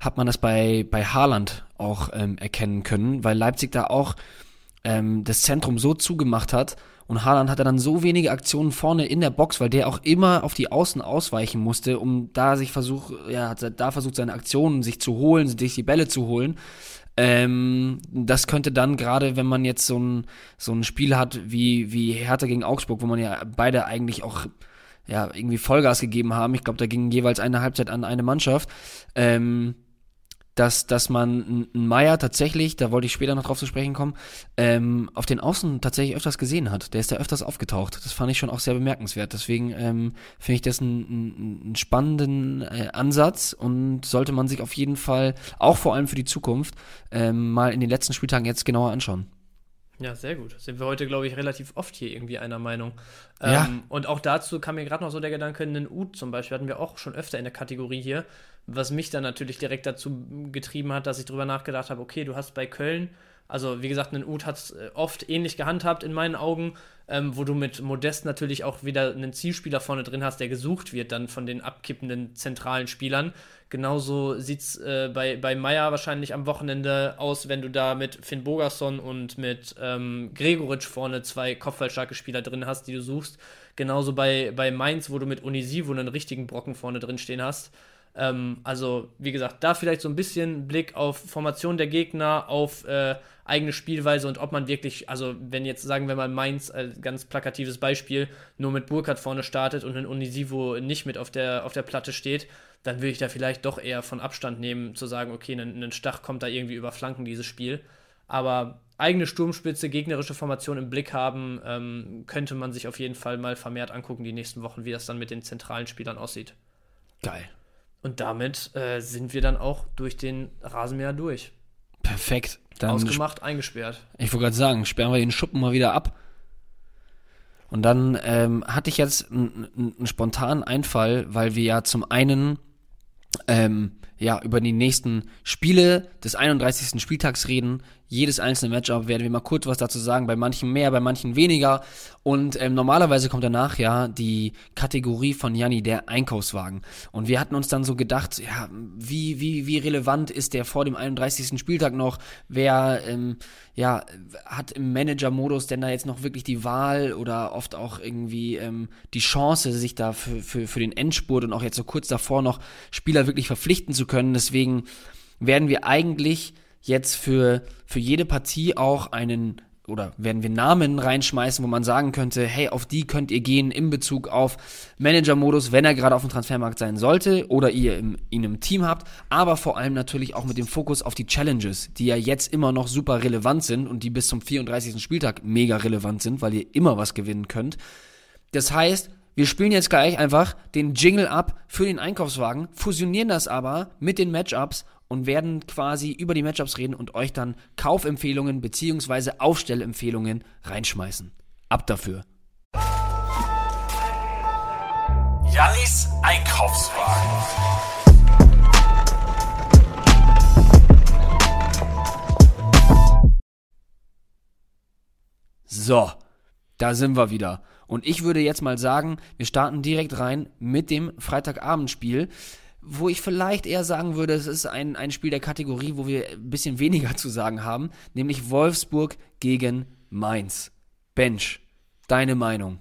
hat man das bei, bei Haaland auch ähm, erkennen können, weil Leipzig da auch ähm, das Zentrum so zugemacht hat und Haaland hatte dann so wenige Aktionen vorne in der Box, weil der auch immer auf die Außen ausweichen musste, um da sich versucht, ja, hat da versucht, seine Aktionen sich zu holen, sich die Bälle zu holen. Ähm, das könnte dann gerade, wenn man jetzt so ein, so ein Spiel hat wie, wie Hertha gegen Augsburg, wo man ja beide eigentlich auch ja, irgendwie Vollgas gegeben haben. Ich glaube, da ging jeweils eine Halbzeit an eine Mannschaft. Ähm, dass, dass man einen Meier tatsächlich, da wollte ich später noch drauf zu sprechen kommen, ähm, auf den Außen tatsächlich öfters gesehen hat. Der ist da öfters aufgetaucht. Das fand ich schon auch sehr bemerkenswert. Deswegen ähm, finde ich das einen, einen spannenden äh, Ansatz und sollte man sich auf jeden Fall, auch vor allem für die Zukunft, ähm, mal in den letzten Spieltagen jetzt genauer anschauen. Ja, sehr gut. Sind wir heute, glaube ich, relativ oft hier irgendwie einer Meinung. Ja. Ähm, und auch dazu kam mir gerade noch so der Gedanke, einen Ut zum Beispiel hatten wir auch schon öfter in der Kategorie hier, was mich dann natürlich direkt dazu getrieben hat, dass ich drüber nachgedacht habe, okay, du hast bei Köln, also wie gesagt, einen Ut hat es äh, oft ähnlich gehandhabt in meinen Augen, ähm, wo du mit Modest natürlich auch wieder einen Zielspieler vorne drin hast, der gesucht wird dann von den abkippenden zentralen Spielern. Genauso sieht es äh, bei, bei Meier wahrscheinlich am Wochenende aus, wenn du da mit Finn Bogerson und mit ähm, Gregoritsch vorne zwei kopfballstarke Spieler drin hast, die du suchst. Genauso bei, bei Mainz, wo du mit Unisivo einen richtigen Brocken vorne drin stehen hast. Ähm, also, wie gesagt, da vielleicht so ein bisschen Blick auf Formation der Gegner, auf äh, eigene Spielweise und ob man wirklich, also wenn jetzt sagen wir mal Mainz als ganz plakatives Beispiel, nur mit Burkhardt vorne startet und ein Unisivo nicht mit auf der, auf der Platte steht, dann würde ich da vielleicht doch eher von Abstand nehmen, zu sagen, okay, ein, ein Stach kommt da irgendwie über Flanken, dieses Spiel. Aber eigene Sturmspitze, gegnerische Formation im Blick haben, ähm, könnte man sich auf jeden Fall mal vermehrt angucken, die nächsten Wochen, wie das dann mit den zentralen Spielern aussieht. Geil. Und damit äh, sind wir dann auch durch den Rasenmäher durch. Perfekt. Dann Ausgemacht, eingesperrt. Ich wollte gerade sagen, sperren wir den Schuppen mal wieder ab. Und dann ähm, hatte ich jetzt einen spontanen Einfall, weil wir ja zum einen ähm, ja, über die nächsten Spiele des 31. Spieltags reden. Jedes einzelne Matchup werden wir mal kurz was dazu sagen. Bei manchen mehr, bei manchen weniger. Und ähm, normalerweise kommt danach ja die Kategorie von Janni, der Einkaufswagen. Und wir hatten uns dann so gedacht, ja, wie, wie, wie relevant ist der vor dem 31. Spieltag noch? Wer ähm, ja, hat im Manager-Modus denn da jetzt noch wirklich die Wahl oder oft auch irgendwie ähm, die Chance, sich da für, für, für den Endspurt und auch jetzt so kurz davor noch Spieler wirklich verpflichten zu können? Deswegen werden wir eigentlich jetzt für, für jede Partie auch einen oder werden wir Namen reinschmeißen, wo man sagen könnte, hey, auf die könnt ihr gehen in Bezug auf Manager-Modus, wenn er gerade auf dem Transfermarkt sein sollte oder ihr im, ihn im Team habt, aber vor allem natürlich auch mit dem Fokus auf die Challenges, die ja jetzt immer noch super relevant sind und die bis zum 34. Spieltag mega relevant sind, weil ihr immer was gewinnen könnt. Das heißt, wir spielen jetzt gleich einfach den Jingle ab für den Einkaufswagen, fusionieren das aber mit den Matchups und werden quasi über die Matchups reden und euch dann Kaufempfehlungen bzw. Aufstellempfehlungen reinschmeißen. Ab dafür. Jannis Einkaufswagen. So, da sind wir wieder. Und ich würde jetzt mal sagen, wir starten direkt rein mit dem Freitagabendspiel wo ich vielleicht eher sagen würde, es ist ein, ein Spiel der Kategorie, wo wir ein bisschen weniger zu sagen haben, nämlich Wolfsburg gegen Mainz. Bench, deine Meinung?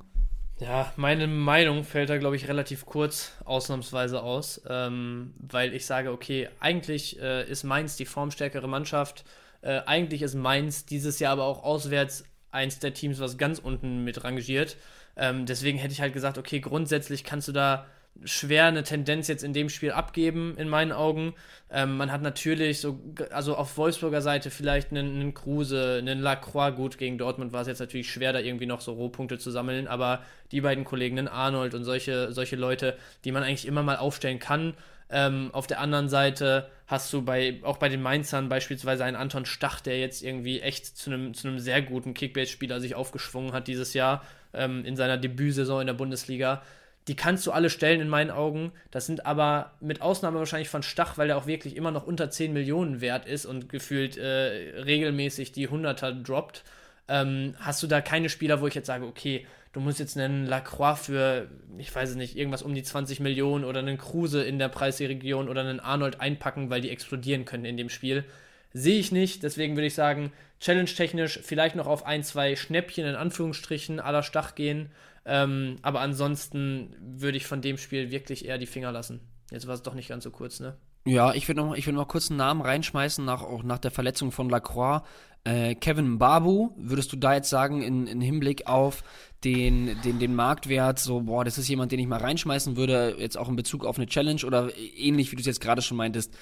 Ja, meine Meinung fällt da, glaube ich, relativ kurz ausnahmsweise aus, ähm, weil ich sage, okay, eigentlich äh, ist Mainz die formstärkere Mannschaft. Äh, eigentlich ist Mainz dieses Jahr aber auch auswärts eins der Teams, was ganz unten mit rangiert. Ähm, deswegen hätte ich halt gesagt, okay, grundsätzlich kannst du da schwer eine Tendenz jetzt in dem Spiel abgeben, in meinen Augen. Ähm, man hat natürlich so, also auf Wolfsburger Seite vielleicht einen, einen Kruse, einen Lacroix, gut, gegen Dortmund war es jetzt natürlich schwer, da irgendwie noch so Rohpunkte zu sammeln, aber die beiden Kollegen, einen Arnold und solche, solche Leute, die man eigentlich immer mal aufstellen kann. Ähm, auf der anderen Seite hast du bei, auch bei den Mainzern beispielsweise einen Anton Stach, der jetzt irgendwie echt zu einem, zu sehr guten Kickbase-Spieler sich aufgeschwungen hat dieses Jahr ähm, in seiner Debütsaison in der Bundesliga. Die kannst du alle stellen in meinen Augen. Das sind aber mit Ausnahme wahrscheinlich von Stach, weil der auch wirklich immer noch unter 10 Millionen wert ist und gefühlt äh, regelmäßig die 100er droppt. Ähm, hast du da keine Spieler, wo ich jetzt sage, okay, du musst jetzt einen Lacroix für, ich weiß es nicht, irgendwas um die 20 Millionen oder einen Kruse in der Preisregion oder einen Arnold einpacken, weil die explodieren können in dem Spiel. Sehe ich nicht, deswegen würde ich sagen, challenge-technisch vielleicht noch auf ein, zwei Schnäppchen in Anführungsstrichen aller Stach gehen. Ähm, aber ansonsten würde ich von dem Spiel wirklich eher die Finger lassen. Jetzt war es doch nicht ganz so kurz, ne? Ja, ich würde noch, würd noch kurz einen Namen reinschmeißen, nach, auch nach der Verletzung von Lacroix. Äh, Kevin Babu, würdest du da jetzt sagen, in, in Hinblick auf den, den, den Marktwert, so, boah, das ist jemand, den ich mal reinschmeißen würde, jetzt auch in Bezug auf eine Challenge oder ähnlich, wie du es jetzt gerade schon meintest,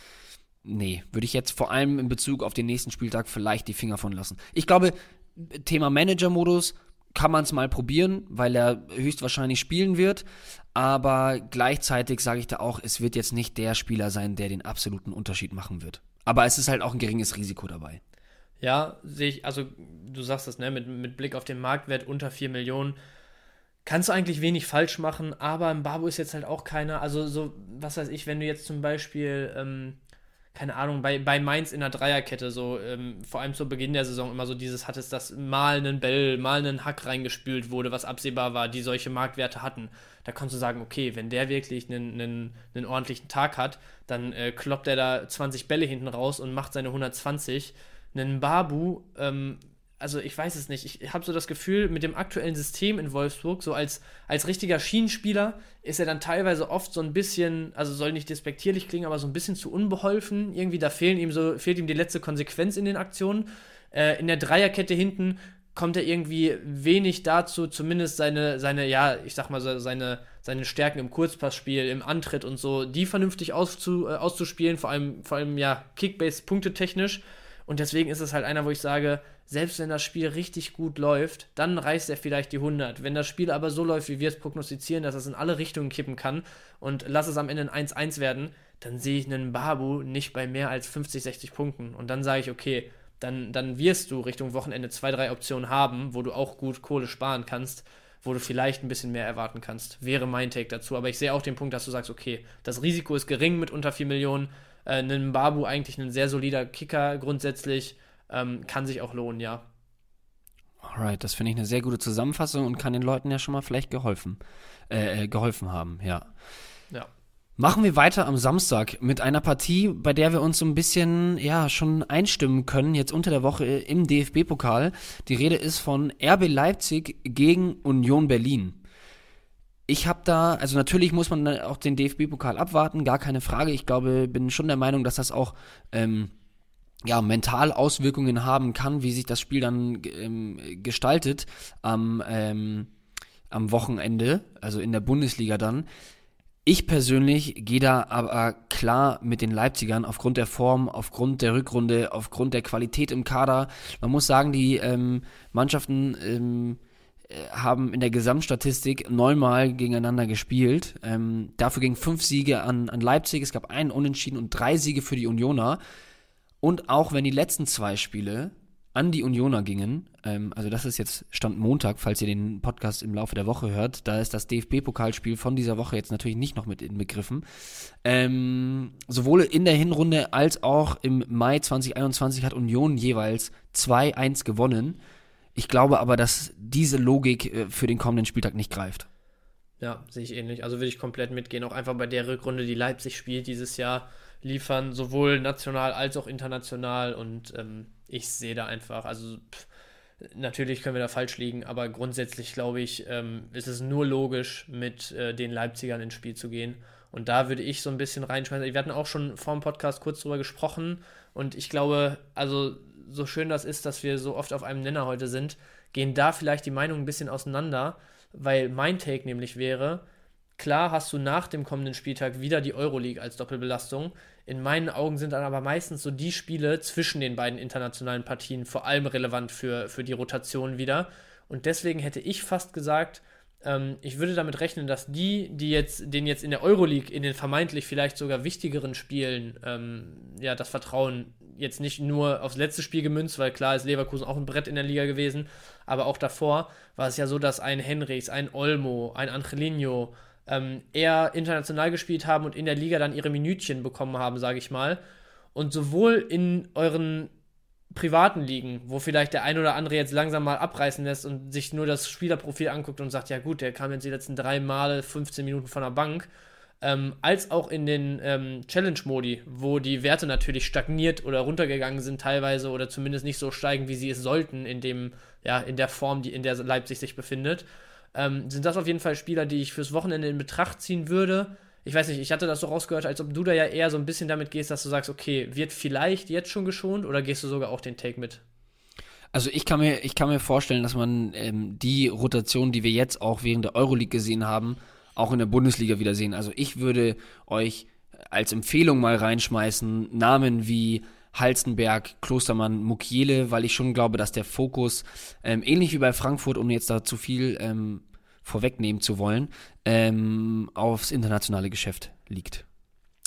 nee, würde ich jetzt vor allem in Bezug auf den nächsten Spieltag vielleicht die Finger von lassen. Ich glaube, Thema Manager-Modus kann man es mal probieren, weil er höchstwahrscheinlich spielen wird. Aber gleichzeitig sage ich da auch, es wird jetzt nicht der Spieler sein, der den absoluten Unterschied machen wird. Aber es ist halt auch ein geringes Risiko dabei. Ja, sehe ich, also du sagst das, ne, mit, mit Blick auf den Marktwert unter 4 Millionen kannst du eigentlich wenig falsch machen, aber ein Babu ist jetzt halt auch keiner, also so, was weiß ich, wenn du jetzt zum Beispiel ähm, keine Ahnung, bei, bei Mainz in der Dreierkette, so ähm, vor allem zu Beginn der Saison immer so dieses hattest, dass mal einen Bell, mal einen Hack reingespült wurde, was absehbar war, die solche Marktwerte hatten. Da kannst du sagen, okay, wenn der wirklich einen, einen, einen ordentlichen Tag hat, dann äh, kloppt er da 20 Bälle hinten raus und macht seine 120. Einen Babu ähm, also ich weiß es nicht, ich habe so das Gefühl, mit dem aktuellen System in Wolfsburg, so als, als richtiger Schienenspieler, ist er dann teilweise oft so ein bisschen, also soll nicht despektierlich klingen, aber so ein bisschen zu unbeholfen. Irgendwie, da fehlen ihm so, fehlt ihm die letzte Konsequenz in den Aktionen. Äh, in der Dreierkette hinten kommt er irgendwie wenig dazu, zumindest seine, seine, ja, ich sag mal, seine, seine Stärken im Kurzpassspiel, im Antritt und so, die vernünftig auszu, äh, auszuspielen, vor allem, vor allem ja, Kickbase-Punktetechnisch. Und deswegen ist es halt einer, wo ich sage, selbst wenn das Spiel richtig gut läuft, dann reißt er vielleicht die 100. Wenn das Spiel aber so läuft, wie wir es prognostizieren, dass es in alle Richtungen kippen kann und lass es am Ende ein 1-1 werden, dann sehe ich einen Babu nicht bei mehr als 50, 60 Punkten. Und dann sage ich, okay, dann, dann wirst du Richtung Wochenende zwei, drei Optionen haben, wo du auch gut Kohle sparen kannst, wo du vielleicht ein bisschen mehr erwarten kannst. Wäre mein Take dazu. Aber ich sehe auch den Punkt, dass du sagst, okay, das Risiko ist gering mit unter 4 Millionen. Äh, einen Babu eigentlich ein sehr solider Kicker grundsätzlich ähm, kann sich auch lohnen, ja. Alright, das finde ich eine sehr gute Zusammenfassung und kann den Leuten ja schon mal vielleicht geholfen, äh, äh, geholfen haben, ja. Ja. Machen wir weiter am Samstag mit einer Partie, bei der wir uns so ein bisschen, ja, schon einstimmen können, jetzt unter der Woche im DFB-Pokal. Die Rede ist von RB Leipzig gegen Union Berlin. Ich habe da, also natürlich muss man auch den DFB-Pokal abwarten, gar keine Frage. Ich glaube, bin schon der Meinung, dass das auch ähm, ja, mental Auswirkungen haben kann, wie sich das Spiel dann ähm, gestaltet am, ähm, am Wochenende, also in der Bundesliga dann. Ich persönlich gehe da aber klar mit den Leipzigern aufgrund der Form, aufgrund der Rückrunde, aufgrund der Qualität im Kader. Man muss sagen, die ähm, Mannschaften ähm, äh, haben in der Gesamtstatistik neunmal gegeneinander gespielt. Ähm, dafür gingen fünf Siege an, an Leipzig, es gab einen Unentschieden und drei Siege für die Unioner. Und auch wenn die letzten zwei Spiele an die Unioner gingen, ähm, also das ist jetzt Stand Montag, falls ihr den Podcast im Laufe der Woche hört, da ist das DFB-Pokalspiel von dieser Woche jetzt natürlich nicht noch mit inbegriffen. Ähm, sowohl in der Hinrunde als auch im Mai 2021 hat Union jeweils 2-1 gewonnen. Ich glaube aber, dass diese Logik äh, für den kommenden Spieltag nicht greift. Ja, sehe ich ähnlich. Also würde ich komplett mitgehen. Auch einfach bei der Rückrunde, die Leipzig spielt dieses Jahr liefern, sowohl national als auch international. Und ähm, ich sehe da einfach, also pff, Natürlich können wir da falsch liegen, aber grundsätzlich glaube ich, ähm, ist es nur logisch, mit äh, den Leipzigern ins Spiel zu gehen. Und da würde ich so ein bisschen reinschmeißen. Wir hatten auch schon vor dem Podcast kurz drüber gesprochen. Und ich glaube, also so schön das ist, dass wir so oft auf einem Nenner heute sind, gehen da vielleicht die Meinungen ein bisschen auseinander. Weil mein Take nämlich wäre, klar hast du nach dem kommenden Spieltag wieder die Euroleague als Doppelbelastung. In meinen Augen sind dann aber meistens so die Spiele zwischen den beiden internationalen Partien vor allem relevant für, für die Rotation wieder. Und deswegen hätte ich fast gesagt, ähm, ich würde damit rechnen, dass die, die jetzt, den jetzt in der Euroleague in den vermeintlich vielleicht sogar wichtigeren Spielen, ähm, ja, das Vertrauen jetzt nicht nur aufs letzte Spiel gemünzt, weil klar ist Leverkusen auch ein Brett in der Liga gewesen, aber auch davor war es ja so, dass ein Henrichs, ein Olmo, ein Angelino, ähm, eher international gespielt haben und in der Liga dann ihre Minütchen bekommen haben, sage ich mal. Und sowohl in euren privaten Ligen, wo vielleicht der ein oder andere jetzt langsam mal abreißen lässt und sich nur das Spielerprofil anguckt und sagt, ja gut, der kam jetzt die letzten drei Male 15 Minuten von der Bank, ähm, als auch in den ähm, Challenge-Modi, wo die Werte natürlich stagniert oder runtergegangen sind teilweise oder zumindest nicht so steigen, wie sie es sollten in dem, ja, in der Form, die in der Leipzig sich befindet ähm, sind das auf jeden Fall Spieler, die ich fürs Wochenende in Betracht ziehen würde. Ich weiß nicht, ich hatte das so rausgehört, als ob du da ja eher so ein bisschen damit gehst, dass du sagst, okay, wird vielleicht jetzt schon geschont oder gehst du sogar auch den Take mit? Also ich kann mir, ich kann mir vorstellen, dass man ähm, die Rotation, die wir jetzt auch während der Euroleague gesehen haben, auch in der Bundesliga wieder sehen. Also ich würde euch als Empfehlung mal reinschmeißen, Namen wie Halstenberg, Klostermann, Mukiele, weil ich schon glaube, dass der Fokus, ähm, ähnlich wie bei Frankfurt, um jetzt da zu viel ähm, vorwegnehmen zu wollen, ähm, aufs internationale Geschäft liegt.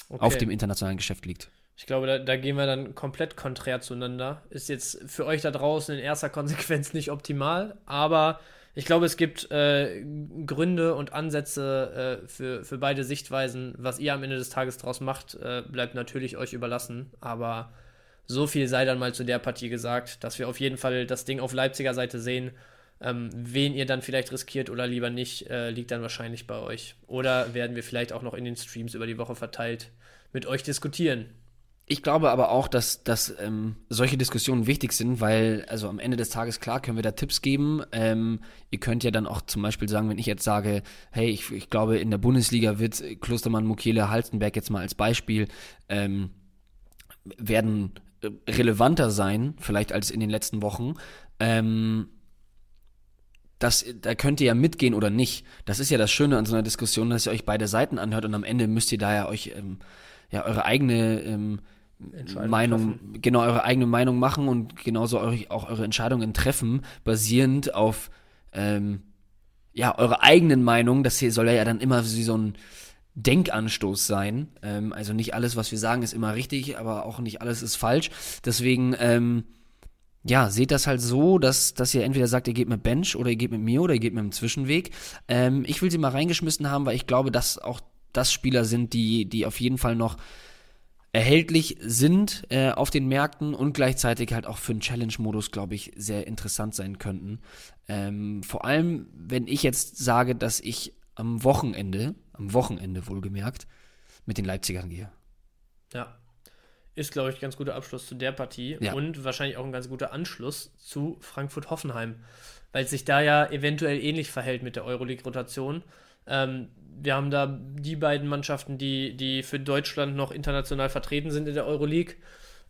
Okay. Auf dem internationalen Geschäft liegt. Ich glaube, da, da, gehen wir dann komplett konträr zueinander. Ist jetzt für euch da draußen in erster Konsequenz nicht optimal, aber ich glaube, es gibt äh, Gründe und Ansätze äh, für, für beide Sichtweisen. Was ihr am Ende des Tages draus macht, äh, bleibt natürlich euch überlassen. Aber so viel sei dann mal zu der Partie gesagt, dass wir auf jeden Fall das Ding auf Leipziger Seite sehen. Ähm, wen ihr dann vielleicht riskiert oder lieber nicht, äh, liegt dann wahrscheinlich bei euch. Oder werden wir vielleicht auch noch in den Streams über die Woche verteilt mit euch diskutieren. Ich glaube aber auch, dass, dass ähm, solche Diskussionen wichtig sind, weil, also am Ende des Tages, klar, können wir da Tipps geben. Ähm, ihr könnt ja dann auch zum Beispiel sagen, wenn ich jetzt sage, hey, ich, ich glaube, in der Bundesliga wird Klostermann, Mukele, Halstenberg jetzt mal als Beispiel, ähm, werden relevanter sein, vielleicht als in den letzten Wochen. Ähm, das, da könnt ihr ja mitgehen oder nicht. Das ist ja das Schöne an so einer Diskussion, dass ihr euch beide Seiten anhört und am Ende müsst ihr da ja euch ähm, ja eure eigene ähm, Meinung, treffen. genau eure eigene Meinung machen und genauso eure, auch eure Entscheidungen treffen, basierend auf ähm, ja eure eigenen Meinungen. Das hier soll ja dann immer wie so ein Denkanstoß sein. Ähm, also nicht alles, was wir sagen, ist immer richtig, aber auch nicht alles ist falsch. Deswegen, ähm, ja, seht das halt so, dass, dass ihr entweder sagt, ihr geht mit Bench oder ihr geht mit mir oder ihr geht mit einem Zwischenweg. Ähm, ich will sie mal reingeschmissen haben, weil ich glaube, dass auch das Spieler sind, die, die auf jeden Fall noch erhältlich sind äh, auf den Märkten und gleichzeitig halt auch für den Challenge-Modus, glaube ich, sehr interessant sein könnten. Ähm, vor allem, wenn ich jetzt sage, dass ich am Wochenende, am Wochenende wohlgemerkt, mit den Leipzigern gehe. Ja. Ist, glaube ich, ein ganz guter Abschluss zu der Partie ja. und wahrscheinlich auch ein ganz guter Anschluss zu Frankfurt-Hoffenheim, weil es sich da ja eventuell ähnlich verhält mit der Euroleague-Rotation. Ähm, wir haben da die beiden Mannschaften, die, die für Deutschland noch international vertreten sind in der Euroleague.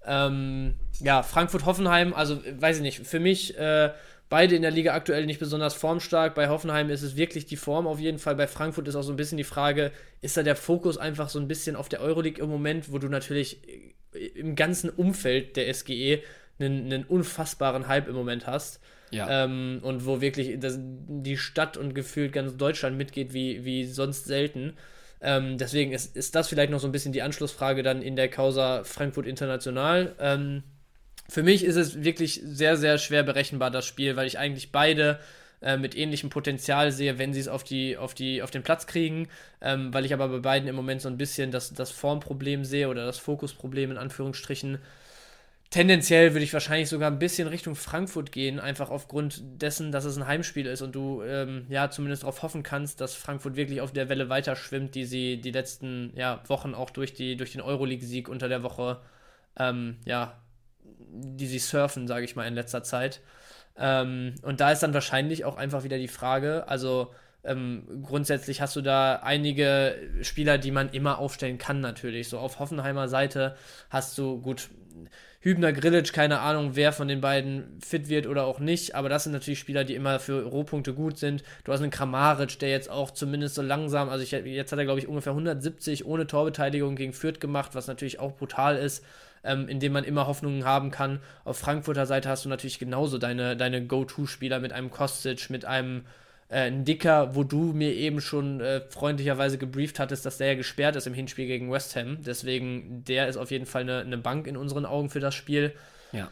Ähm, ja, Frankfurt-Hoffenheim, also weiß ich nicht, für mich äh, Beide in der Liga aktuell nicht besonders formstark. Bei Hoffenheim ist es wirklich die Form auf jeden Fall. Bei Frankfurt ist auch so ein bisschen die Frage, ist da der Fokus einfach so ein bisschen auf der Euroleague im Moment, wo du natürlich im ganzen Umfeld der SGE einen, einen unfassbaren Hype im Moment hast. Ja. Ähm, und wo wirklich das, die Stadt und gefühlt ganz Deutschland mitgeht wie, wie sonst selten. Ähm, deswegen ist, ist das vielleicht noch so ein bisschen die Anschlussfrage dann in der Causa Frankfurt International. Ähm, für mich ist es wirklich sehr, sehr schwer berechenbar, das Spiel, weil ich eigentlich beide äh, mit ähnlichem Potenzial sehe, wenn sie es auf, die, auf, die, auf den Platz kriegen, ähm, weil ich aber bei beiden im Moment so ein bisschen das, das Formproblem sehe oder das Fokusproblem in Anführungsstrichen. Tendenziell würde ich wahrscheinlich sogar ein bisschen Richtung Frankfurt gehen, einfach aufgrund dessen, dass es ein Heimspiel ist und du ähm, ja zumindest darauf hoffen kannst, dass Frankfurt wirklich auf der Welle weiter schwimmt, die sie die letzten ja, Wochen auch durch, die, durch den Euroleague-Sieg unter der Woche ähm, ja, die sie surfen, sage ich mal, in letzter Zeit. Ähm, und da ist dann wahrscheinlich auch einfach wieder die Frage, also ähm, grundsätzlich hast du da einige Spieler, die man immer aufstellen kann, natürlich. So auf Hoffenheimer Seite hast du, gut, Hübner, Grillitsch, keine Ahnung, wer von den beiden fit wird oder auch nicht, aber das sind natürlich Spieler, die immer für Rohpunkte gut sind. Du hast einen Kramaric, der jetzt auch zumindest so langsam, also ich, jetzt hat er, glaube ich, ungefähr 170 ohne Torbeteiligung gegen Fürth gemacht, was natürlich auch brutal ist. Ähm, in dem man immer Hoffnungen haben kann. Auf Frankfurter Seite hast du natürlich genauso deine, deine Go-To-Spieler mit einem Kostic, mit einem äh, Dicker, wo du mir eben schon äh, freundlicherweise gebrieft hattest, dass der ja gesperrt ist im Hinspiel gegen West Ham. Deswegen, der ist auf jeden Fall eine, eine Bank in unseren Augen für das Spiel. Ja.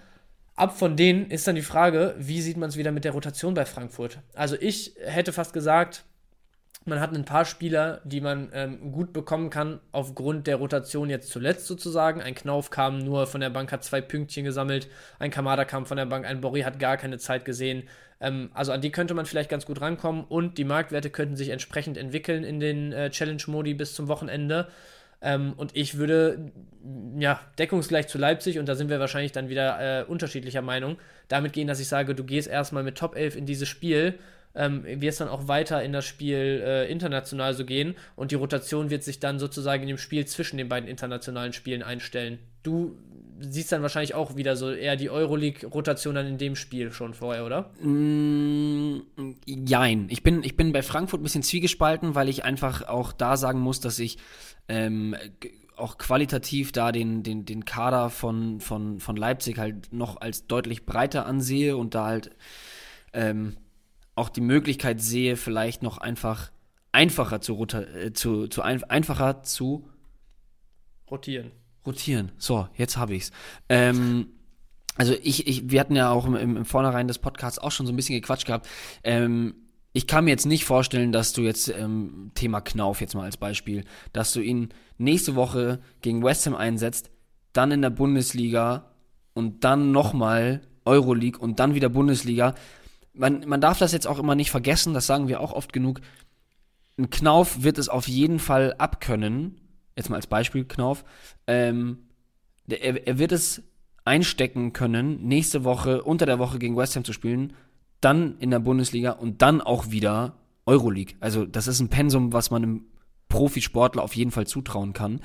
Ab von denen ist dann die Frage, wie sieht man es wieder mit der Rotation bei Frankfurt? Also ich hätte fast gesagt, man hat ein paar Spieler, die man ähm, gut bekommen kann, aufgrund der Rotation jetzt zuletzt sozusagen. Ein Knauf kam nur von der Bank, hat zwei Pünktchen gesammelt. Ein Kamada kam von der Bank, ein Borri hat gar keine Zeit gesehen. Ähm, also an die könnte man vielleicht ganz gut rankommen und die Marktwerte könnten sich entsprechend entwickeln in den äh, Challenge-Modi bis zum Wochenende. Ähm, und ich würde, ja, deckungsgleich zu Leipzig, und da sind wir wahrscheinlich dann wieder äh, unterschiedlicher Meinung, damit gehen, dass ich sage, du gehst erstmal mit Top 11 in dieses Spiel, ähm, wirst dann auch weiter in das Spiel äh, international so gehen und die Rotation wird sich dann sozusagen in dem Spiel zwischen den beiden internationalen Spielen einstellen. Du siehst dann wahrscheinlich auch wieder so eher die Euroleague-Rotation dann in dem Spiel schon vorher, oder? Mm, jein. Ich bin, ich bin bei Frankfurt ein bisschen zwiegespalten, weil ich einfach auch da sagen muss, dass ich ähm, auch qualitativ da den, den, den Kader von, von, von Leipzig halt noch als deutlich breiter ansehe und da halt ähm, auch die Möglichkeit sehe, vielleicht noch einfach einfacher zu, äh, zu, zu ein, einfacher zu rotieren. Rotieren. So, jetzt habe ich's. Ähm, also ich, ich, wir hatten ja auch im, im Vornherein des Podcasts auch schon so ein bisschen gequatscht gehabt. Ähm, ich kann mir jetzt nicht vorstellen, dass du jetzt ähm, Thema Knauf jetzt mal als Beispiel, dass du ihn nächste Woche gegen West Ham einsetzt, dann in der Bundesliga und dann nochmal Euroleague und dann wieder Bundesliga. Man, man darf das jetzt auch immer nicht vergessen, das sagen wir auch oft genug. Ein Knauf wird es auf jeden Fall abkönnen, jetzt mal als Beispiel Knauf, ähm, er, er wird es einstecken können, nächste Woche, unter der Woche gegen West Ham zu spielen, dann in der Bundesliga und dann auch wieder Euroleague. Also das ist ein Pensum, was man einem Profisportler auf jeden Fall zutrauen kann.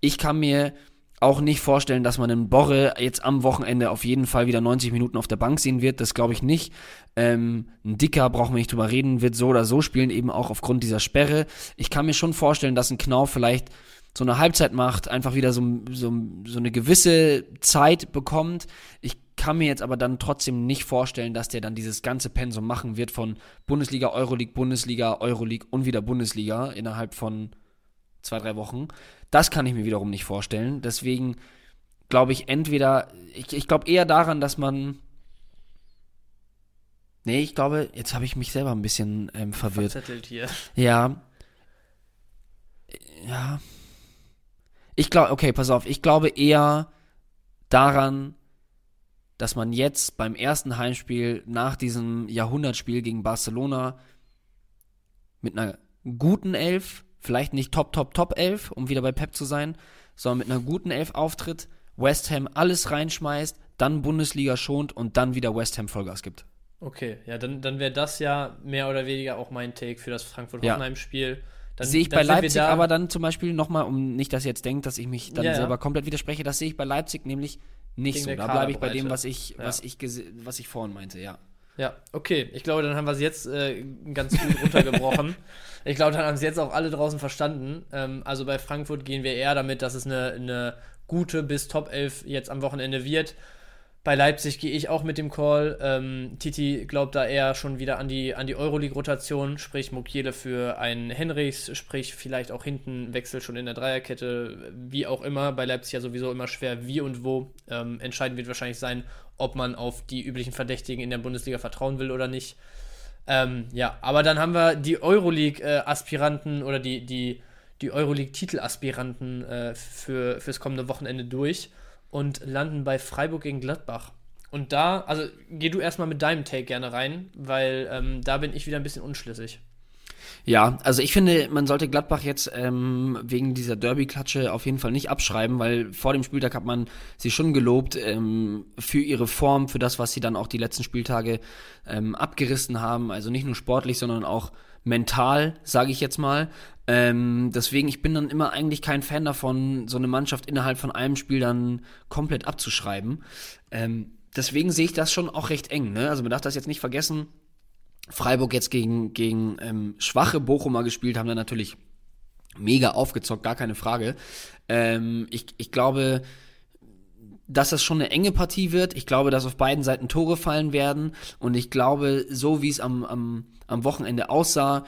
Ich kann mir auch nicht vorstellen, dass man einen Borre jetzt am Wochenende auf jeden Fall wieder 90 Minuten auf der Bank sehen wird. Das glaube ich nicht. Ähm, ein Dicker, brauchen wir nicht drüber reden, wird so oder so spielen, eben auch aufgrund dieser Sperre. Ich kann mir schon vorstellen, dass ein Knauf vielleicht so eine Halbzeit macht, einfach wieder so, so, so eine gewisse Zeit bekommt. Ich kann mir jetzt aber dann trotzdem nicht vorstellen, dass der dann dieses ganze Pensum machen wird von Bundesliga, Euroleague, Bundesliga, Euroleague und wieder Bundesliga innerhalb von zwei, drei Wochen. Das kann ich mir wiederum nicht vorstellen. Deswegen glaube ich entweder, ich, ich glaube eher daran, dass man. Nee, ich glaube, jetzt habe ich mich selber ein bisschen ähm, verwirrt. Verzettelt hier. Ja. Ja. Ich glaube, okay, pass auf, ich glaube eher daran, dass man jetzt beim ersten Heimspiel nach diesem Jahrhundertspiel gegen Barcelona mit einer guten Elf, vielleicht nicht Top, Top, Top Elf, um wieder bei Pep zu sein, sondern mit einer guten Elf auftritt, West Ham alles reinschmeißt, dann Bundesliga schont und dann wieder West Ham Vollgas gibt. Okay, ja, dann, dann wäre das ja mehr oder weniger auch mein Take für das Frankfurt-Hoffenheim-Spiel. Ja. Sehe ich bei Leipzig da aber dann zum Beispiel nochmal, um nicht, dass ihr jetzt denkt, dass ich mich dann ja, selber ja. komplett widerspreche, das sehe ich bei Leipzig nämlich nicht so. Da bleibe ich bei dem, was ich, was, ich was ich vorhin meinte, ja. Ja, okay. Ich glaube, dann haben wir es jetzt äh, ganz gut runtergebrochen. ich glaube, dann haben es jetzt auch alle draußen verstanden. Ähm, also bei Frankfurt gehen wir eher damit, dass es eine, eine gute bis Top 11 jetzt am Wochenende wird. Bei Leipzig gehe ich auch mit dem Call. Ähm, Titi glaubt da eher schon wieder an die, an die Euroleague-Rotation, sprich Mokiele für einen Henrichs, sprich vielleicht auch hinten Wechsel schon in der Dreierkette, wie auch immer. Bei Leipzig ja sowieso immer schwer, wie und wo. Ähm, entscheidend wird wahrscheinlich sein, ob man auf die üblichen Verdächtigen in der Bundesliga vertrauen will oder nicht. Ähm, ja, aber dann haben wir die Euroleague-Aspiranten oder die, die, die Euroleague-Titelaspiranten äh, für, fürs kommende Wochenende durch und landen bei Freiburg gegen Gladbach. Und da, also geh du erstmal mit deinem Take gerne rein, weil ähm, da bin ich wieder ein bisschen unschlüssig. Ja, also ich finde, man sollte Gladbach jetzt ähm, wegen dieser Derby-Klatsche auf jeden Fall nicht abschreiben, weil vor dem Spieltag hat man sie schon gelobt ähm, für ihre Form, für das, was sie dann auch die letzten Spieltage ähm, abgerissen haben. Also nicht nur sportlich, sondern auch mental, sage ich jetzt mal. Ähm, deswegen, ich bin dann immer eigentlich kein Fan davon, so eine Mannschaft innerhalb von einem Spiel dann komplett abzuschreiben. Ähm, deswegen sehe ich das schon auch recht eng. Ne? Also man darf das jetzt nicht vergessen. Freiburg jetzt gegen, gegen ähm, schwache Bochumer gespielt, haben dann natürlich mega aufgezockt, gar keine Frage. Ähm, ich, ich glaube, dass das schon eine enge Partie wird. Ich glaube, dass auf beiden Seiten Tore fallen werden. Und ich glaube, so wie es am, am, am Wochenende aussah,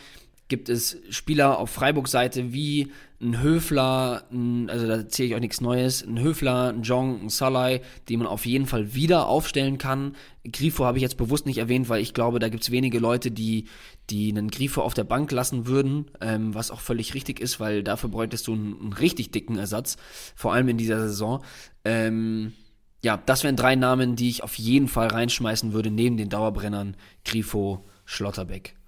gibt es Spieler auf Freiburg-Seite wie ein Höfler, ein, also da zähle ich auch nichts Neues, ein Höfler, ein Jong, ein Salai, die man auf jeden Fall wieder aufstellen kann. Grifo habe ich jetzt bewusst nicht erwähnt, weil ich glaube, da gibt es wenige Leute, die, die einen Grifo auf der Bank lassen würden, ähm, was auch völlig richtig ist, weil dafür bräuchtest du einen, einen richtig dicken Ersatz, vor allem in dieser Saison. Ähm, ja, das wären drei Namen, die ich auf jeden Fall reinschmeißen würde, neben den Dauerbrennern Grifo, Schlotterbeck.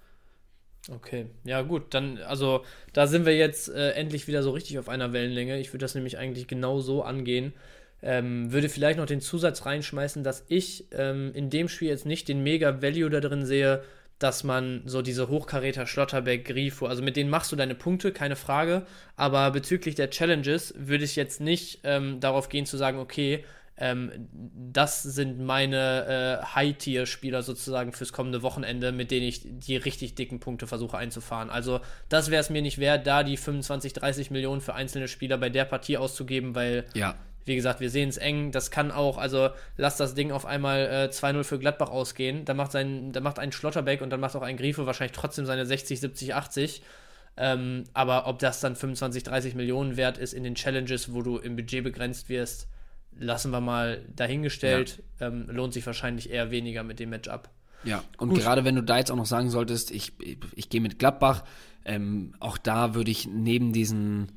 Okay, ja gut, dann, also da sind wir jetzt äh, endlich wieder so richtig auf einer Wellenlänge. Ich würde das nämlich eigentlich genau so angehen. Ähm, würde vielleicht noch den Zusatz reinschmeißen, dass ich ähm, in dem Spiel jetzt nicht den mega Value da drin sehe, dass man so diese Hochkaräter Schlotterbeck, Grifo, also mit denen machst du deine Punkte, keine Frage. Aber bezüglich der Challenges würde ich jetzt nicht ähm, darauf gehen zu sagen, okay, ähm, das sind meine äh, High-Tier-Spieler sozusagen fürs kommende Wochenende, mit denen ich die richtig dicken Punkte versuche einzufahren. Also das wäre es mir nicht wert, da die 25, 30 Millionen für einzelne Spieler bei der Partie auszugeben, weil, ja. wie gesagt, wir sehen es eng. Das kann auch, also lass das Ding auf einmal äh, 2-0 für Gladbach ausgehen. Da macht, sein, da macht ein Schlotterbeck und dann macht auch ein Grifo wahrscheinlich trotzdem seine 60, 70, 80. Ähm, aber ob das dann 25, 30 Millionen wert ist in den Challenges, wo du im Budget begrenzt wirst, lassen wir mal dahingestellt. Ja. Ähm, lohnt sich wahrscheinlich eher weniger mit dem Matchup. Ja, und Gut. gerade wenn du da jetzt auch noch sagen solltest, ich, ich, ich gehe mit Gladbach, ähm, auch da würde ich neben diesen,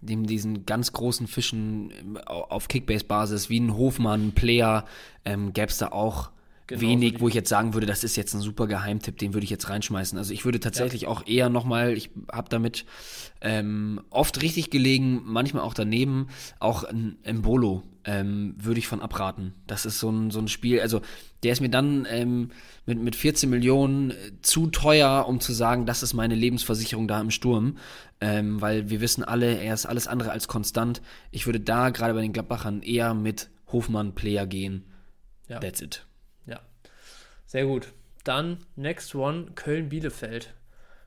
neben diesen ganz großen Fischen ähm, auf Kickbase-Basis wie ein Hofmann, Player, ähm, gäbe es da auch Genau wenig, wo ich jetzt sagen würde, das ist jetzt ein super Geheimtipp, den würde ich jetzt reinschmeißen. Also ich würde tatsächlich ja. auch eher nochmal, ich habe damit ähm, oft richtig gelegen, manchmal auch daneben, auch ein Embolo ähm, würde ich von abraten. Das ist so ein, so ein Spiel, also der ist mir dann ähm, mit, mit 14 Millionen äh, zu teuer, um zu sagen, das ist meine Lebensversicherung da im Sturm, ähm, weil wir wissen alle, er ist alles andere als konstant. Ich würde da gerade bei den Gladbachern eher mit Hofmann-Player gehen. Ja. That's it. Sehr gut. Dann, next one, Köln-Bielefeld.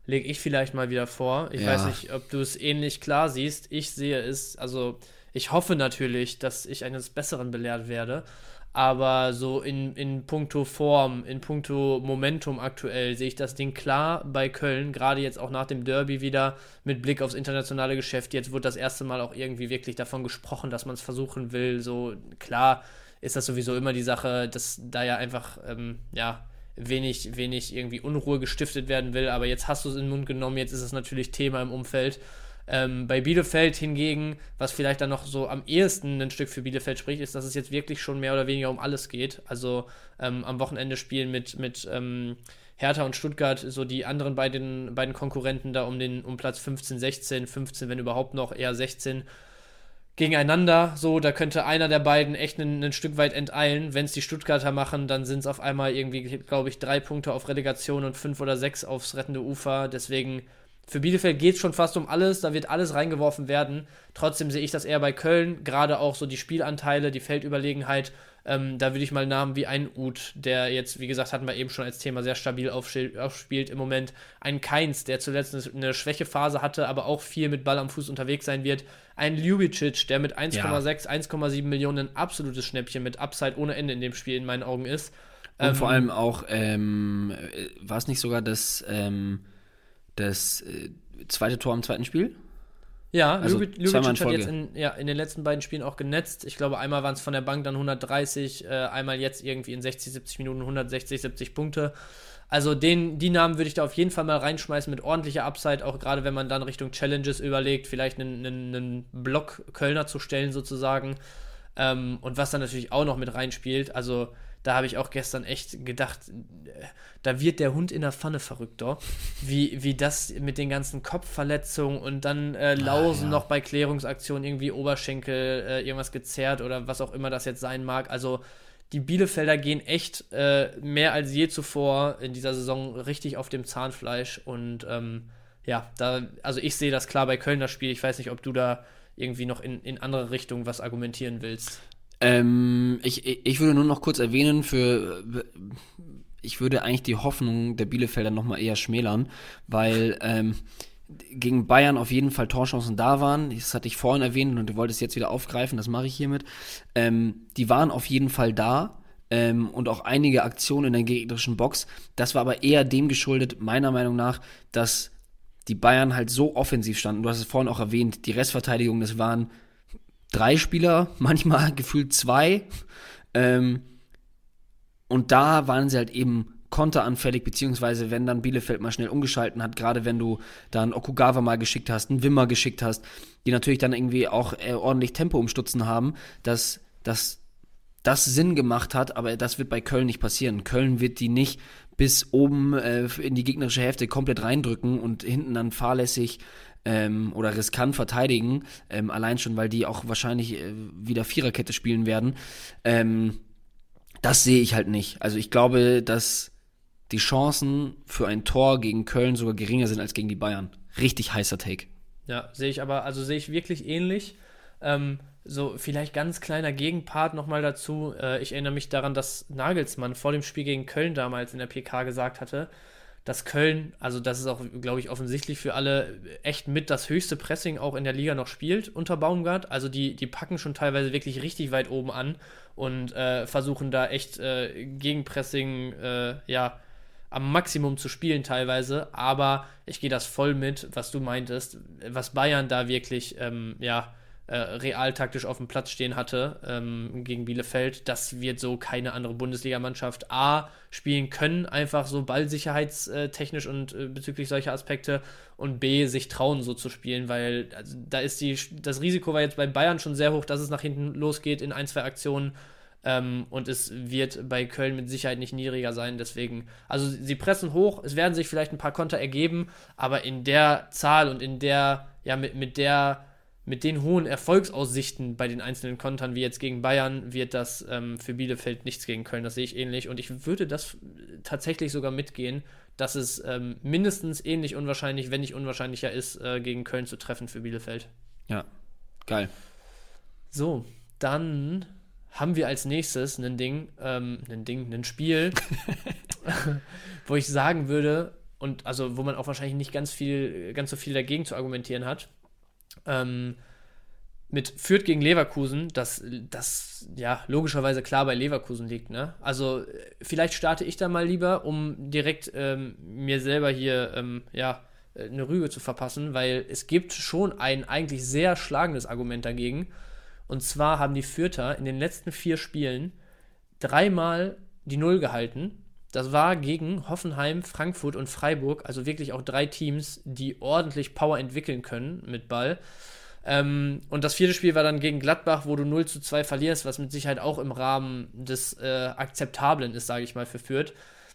Lege ich vielleicht mal wieder vor. Ich ja. weiß nicht, ob du es ähnlich klar siehst. Ich sehe es, also ich hoffe natürlich, dass ich eines Besseren belehrt werde. Aber so in, in puncto Form, in puncto Momentum aktuell sehe ich das Ding klar bei Köln, gerade jetzt auch nach dem Derby wieder mit Blick aufs internationale Geschäft. Jetzt wird das erste Mal auch irgendwie wirklich davon gesprochen, dass man es versuchen will. So klar, ist das sowieso immer die Sache, dass da ja einfach, ähm, ja, wenig, wenig irgendwie Unruhe gestiftet werden will. Aber jetzt hast du es in den Mund genommen, jetzt ist es natürlich Thema im Umfeld. Ähm, bei Bielefeld hingegen, was vielleicht dann noch so am ehesten ein Stück für Bielefeld spricht, ist, dass es jetzt wirklich schon mehr oder weniger um alles geht. Also ähm, am Wochenende spielen mit, mit ähm, Hertha und Stuttgart so die anderen beiden, beiden Konkurrenten da um, den, um Platz 15, 16, 15, wenn überhaupt noch, eher 16 gegeneinander. So, da könnte einer der beiden echt ein, Stück weit enteilen. Wenn es die Stuttgarter machen, dann sind es auf einmal irgendwie, glaube ich, drei Punkte auf Relegation und fünf oder sechs aufs rettende Ufer. Deswegen, für Bielefeld geht es schon fast um alles. Da wird alles reingeworfen werden. Trotzdem sehe ich das eher bei Köln. Gerade auch so die Spielanteile, die Feldüberlegenheit ähm, da würde ich mal Namen wie ein Uth, der jetzt, wie gesagt, hatten wir eben schon als Thema sehr stabil aufspielt im Moment. Ein Keins, der zuletzt eine Schwächephase hatte, aber auch viel mit Ball am Fuß unterwegs sein wird. Ein Ljubicic, der mit 1,6, ja. 1,7 Millionen ein absolutes Schnäppchen mit Upside ohne Ende in dem Spiel in meinen Augen ist. Und ähm, vor allem auch, ähm, war es nicht sogar das, ähm, das äh, zweite Tor im zweiten Spiel? Ja, also Ljubicic hat jetzt in, ja, in den letzten beiden Spielen auch genetzt. Ich glaube, einmal waren es von der Bank dann 130, äh, einmal jetzt irgendwie in 60, 70 Minuten 160, 70 Punkte. Also den, die Namen würde ich da auf jeden Fall mal reinschmeißen mit ordentlicher Upside, auch gerade wenn man dann Richtung Challenges überlegt, vielleicht einen, einen, einen Block Kölner zu stellen sozusagen. Ähm, und was dann natürlich auch noch mit reinspielt, also da habe ich auch gestern echt gedacht, äh, da wird der Hund in der Pfanne verrückter. Wie, wie das mit den ganzen Kopfverletzungen und dann äh, Lausen ah, ja. noch bei Klärungsaktionen irgendwie Oberschenkel äh, irgendwas gezerrt oder was auch immer das jetzt sein mag. Also die Bielefelder gehen echt äh, mehr als je zuvor in dieser Saison richtig auf dem Zahnfleisch und ähm, ja, da, also ich sehe das klar bei Köln das Spiel. Ich weiß nicht, ob du da irgendwie noch in, in andere Richtungen was argumentieren willst. Ähm, ich, ich würde nur noch kurz erwähnen, für ich würde eigentlich die Hoffnung der Bielefelder nochmal eher schmälern, weil ähm, gegen Bayern auf jeden Fall Torchancen da waren. Das hatte ich vorhin erwähnt und du wolltest jetzt wieder aufgreifen, das mache ich hiermit. Ähm, die waren auf jeden Fall da. Ähm, und auch einige Aktionen in der gegnerischen Box. Das war aber eher dem geschuldet, meiner Meinung nach, dass die Bayern halt so offensiv standen. Du hast es vorhin auch erwähnt, die Restverteidigung, das waren drei Spieler, manchmal gefühlt zwei. Ähm, und da waren sie halt eben konteranfällig, beziehungsweise wenn dann Bielefeld mal schnell umgeschalten hat, gerade wenn du dann Okugawa mal geschickt hast, einen Wimmer geschickt hast, die natürlich dann irgendwie auch äh, ordentlich Tempo umstutzen haben, dass, dass das Sinn gemacht hat, aber das wird bei Köln nicht passieren. Köln wird die nicht bis oben äh, in die gegnerische Hälfte komplett reindrücken und hinten dann fahrlässig ähm, oder riskant verteidigen, ähm, allein schon, weil die auch wahrscheinlich äh, wieder Viererkette spielen werden. Ähm, das sehe ich halt nicht. Also ich glaube, dass die Chancen für ein Tor gegen Köln sogar geringer sind als gegen die Bayern. Richtig heißer Take. Ja, sehe ich aber, also sehe ich wirklich ähnlich. Ähm, so, vielleicht ganz kleiner Gegenpart nochmal dazu. Äh, ich erinnere mich daran, dass Nagelsmann vor dem Spiel gegen Köln damals in der PK gesagt hatte, dass Köln, also das ist auch, glaube ich, offensichtlich für alle, echt mit das höchste Pressing auch in der Liga noch spielt unter Baumgart. Also die, die packen schon teilweise wirklich richtig weit oben an und äh, versuchen da echt äh, Gegenpressing, äh, ja, am Maximum zu spielen teilweise. Aber ich gehe das voll mit, was du meintest, was Bayern da wirklich, ähm, ja, äh, realtaktisch auf dem Platz stehen hatte ähm, gegen Bielefeld. Das wird so keine andere Bundesligamannschaft A spielen können, einfach so ballsicherheitstechnisch und äh, bezüglich solcher Aspekte und B sich trauen so zu spielen, weil also, da ist die, das Risiko war jetzt bei Bayern schon sehr hoch, dass es nach hinten losgeht in ein, zwei Aktionen. Ähm, und es wird bei Köln mit Sicherheit nicht niedriger sein. Deswegen, also sie pressen hoch, es werden sich vielleicht ein paar Konter ergeben, aber in der Zahl und in der, ja, mit, mit der mit den hohen Erfolgsaussichten bei den einzelnen Kontern, wie jetzt gegen Bayern, wird das ähm, für Bielefeld nichts gegen Köln. Das sehe ich ähnlich. Und ich würde das tatsächlich sogar mitgehen, dass es ähm, mindestens ähnlich unwahrscheinlich, wenn nicht unwahrscheinlicher ist, äh, gegen Köln zu treffen für Bielefeld. Ja, geil. So, dann haben wir als nächstes ein Ding, ähm, ein Ding, ein Spiel, wo ich sagen würde, und also wo man auch wahrscheinlich nicht ganz viel, ganz so viel dagegen zu argumentieren hat ähm, mit Fürth gegen Leverkusen, das, das ja logischerweise klar bei Leverkusen liegt. Ne? Also vielleicht starte ich da mal lieber, um direkt ähm, mir selber hier ähm, ja, eine Rüge zu verpassen, weil es gibt schon ein eigentlich sehr schlagendes Argument dagegen. Und zwar haben die Fürther in den letzten vier Spielen dreimal die Null gehalten. Das war gegen Hoffenheim, Frankfurt und Freiburg, also wirklich auch drei Teams, die ordentlich Power entwickeln können mit Ball. Ähm, und das vierte Spiel war dann gegen Gladbach, wo du 0 zu 2 verlierst, was mit Sicherheit auch im Rahmen des äh, Akzeptablen ist, sage ich mal, für Fürth.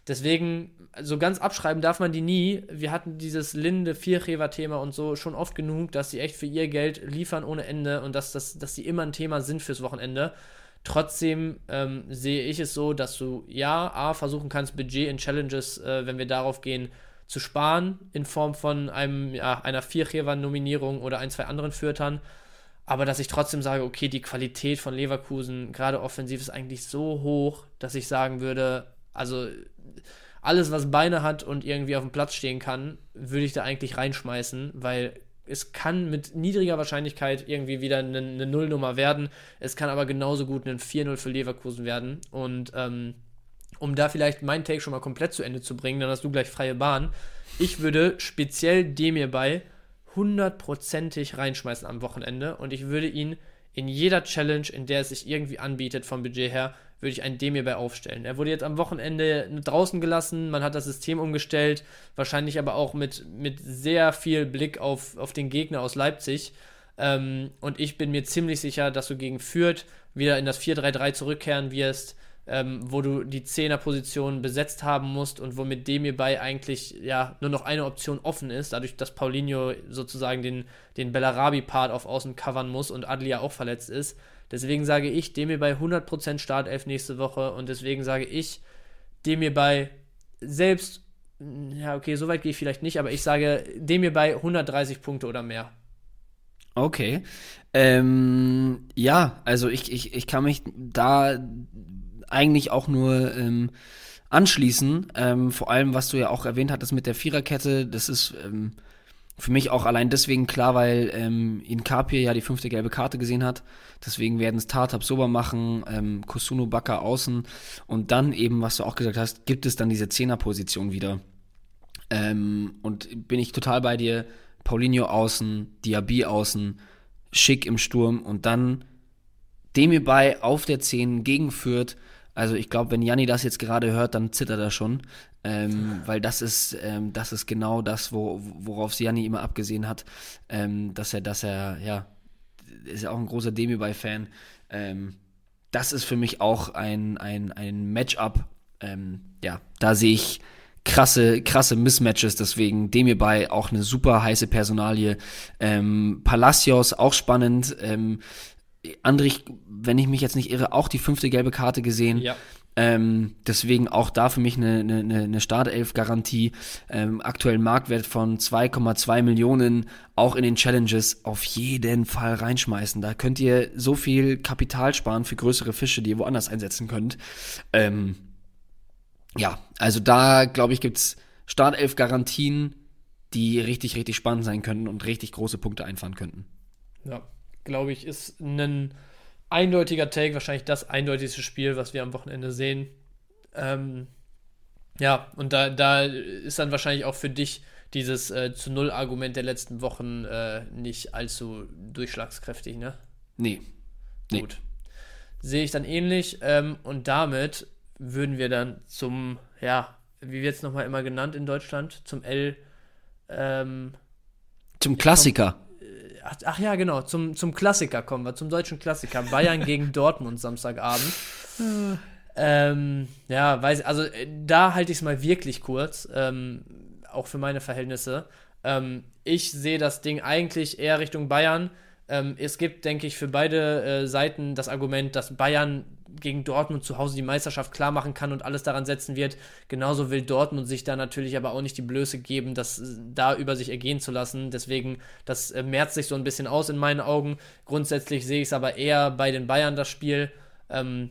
Deswegen, so ganz abschreiben darf man die nie. Wir hatten dieses Linde Vierheber-Thema und so schon oft genug, dass sie echt für ihr Geld liefern ohne Ende und dass, das, dass sie immer ein Thema sind fürs Wochenende. Trotzdem ähm, sehe ich es so, dass du ja A versuchen kannst, Budget in Challenges, äh, wenn wir darauf gehen, zu sparen in Form von einem, ja, einer Vierchever-Nominierung oder ein, zwei anderen Fürtern. Aber dass ich trotzdem sage, okay, die Qualität von Leverkusen, gerade offensiv, ist eigentlich so hoch, dass ich sagen würde, also alles, was Beine hat und irgendwie auf dem Platz stehen kann, würde ich da eigentlich reinschmeißen, weil es kann mit niedriger Wahrscheinlichkeit irgendwie wieder eine, eine Nullnummer werden. Es kann aber genauso gut ein 4-0 für Leverkusen werden. Und ähm, um da vielleicht meinen Take schon mal komplett zu Ende zu bringen, dann hast du gleich freie Bahn. Ich würde speziell Demir bei hundertprozentig reinschmeißen am Wochenende und ich würde ihn in jeder Challenge, in der es sich irgendwie anbietet vom Budget her, würde ich einen Demir bei aufstellen. Er wurde jetzt am Wochenende draußen gelassen, man hat das System umgestellt, wahrscheinlich aber auch mit, mit sehr viel Blick auf, auf den Gegner aus Leipzig. Ähm, und ich bin mir ziemlich sicher, dass du gegen Fürth wieder in das 4-3-3 zurückkehren wirst ähm, wo du die Zehnerposition besetzt haben musst und wo mit dem hierbei eigentlich ja nur noch eine Option offen ist, dadurch, dass Paulinho sozusagen den, den Bellarabi-Part auf Außen covern muss und Adli ja auch verletzt ist. Deswegen sage ich, dem bei 100% Startelf nächste Woche und deswegen sage ich, dem bei selbst, ja okay, so weit gehe ich vielleicht nicht, aber ich sage dem bei 130 Punkte oder mehr. Okay. Ähm, ja, also ich, ich, ich kann mich da eigentlich auch nur ähm, anschließen. Ähm, vor allem, was du ja auch erwähnt hattest mit der Viererkette, das ist ähm, für mich auch allein deswegen klar, weil ähm, Inkapie ja die fünfte gelbe Karte gesehen hat. Deswegen werden es Tartab Sober machen, ähm, Kosuno Baka außen und dann eben, was du auch gesagt hast, gibt es dann diese Zehnerposition wieder. Ähm, und bin ich total bei dir. Paulinho außen, Diaby außen, Schick im Sturm und dann Demi auf der 10 gegenführt also ich glaube, wenn Janni das jetzt gerade hört, dann zittert er schon, ähm, weil das ist, ähm, das ist genau das, wo, worauf Janni immer abgesehen hat, ähm, dass er, dass er, ja, ist ja auch ein großer Demi-Fan. Ähm, das ist für mich auch ein, ein, ein Matchup. Ähm, ja, da sehe ich krasse, krasse Mismatches, deswegen Demi auch eine super heiße Personalie. Ähm, Palacios auch spannend. Ähm, Andrich, wenn ich mich jetzt nicht irre, auch die fünfte gelbe Karte gesehen. Ja. Ähm, deswegen auch da für mich eine, eine, eine Startelf-Garantie. Ähm, aktuellen Marktwert von 2,2 Millionen, auch in den Challenges, auf jeden Fall reinschmeißen. Da könnt ihr so viel Kapital sparen für größere Fische, die ihr woanders einsetzen könnt. Ähm, ja, also da, glaube ich, gibt's Startelf-Garantien, die richtig, richtig spannend sein könnten und richtig große Punkte einfahren könnten. Ja, glaube ich, ist ein eindeutiger Take, wahrscheinlich das eindeutigste Spiel, was wir am Wochenende sehen. Ähm, ja, und da, da ist dann wahrscheinlich auch für dich dieses äh, zu Null Argument der letzten Wochen äh, nicht allzu durchschlagskräftig, ne? Nee. nee. Gut. Sehe ich dann ähnlich. Ähm, und damit würden wir dann zum, ja, wie wird es nochmal immer genannt in Deutschland? Zum L. Ähm, zum Klassiker ach, ach, ja, genau, zum, zum Klassiker kommen wir, zum deutschen Klassiker. Bayern gegen Dortmund Samstagabend. ähm, ja, weiß, also äh, da halte ich es mal wirklich kurz, ähm, auch für meine Verhältnisse. Ähm, ich sehe das Ding eigentlich eher Richtung Bayern. Ähm, es gibt, denke ich, für beide äh, Seiten das Argument, dass Bayern gegen Dortmund zu Hause die Meisterschaft klar machen kann und alles daran setzen wird. Genauso will Dortmund sich da natürlich aber auch nicht die Blöße geben, das äh, da über sich ergehen zu lassen. Deswegen, das äh, merzt sich so ein bisschen aus in meinen Augen. Grundsätzlich sehe ich es aber eher bei den Bayern das Spiel. Ähm,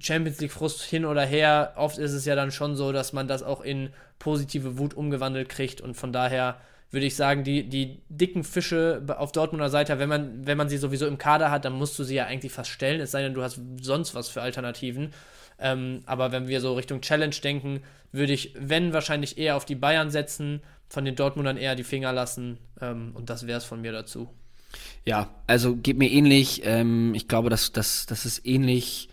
Champions League Frust hin oder her. Oft ist es ja dann schon so, dass man das auch in positive Wut umgewandelt kriegt und von daher würde ich sagen, die, die dicken Fische auf Dortmunder Seite, wenn man, wenn man sie sowieso im Kader hat, dann musst du sie ja eigentlich fast stellen, es sei denn, du hast sonst was für Alternativen. Ähm, aber wenn wir so Richtung Challenge denken, würde ich, wenn, wahrscheinlich eher auf die Bayern setzen, von den Dortmundern eher die Finger lassen. Ähm, und das wäre es von mir dazu. Ja, also geht mir ähnlich. Ähm, ich glaube, dass, dass, dass es ähnlich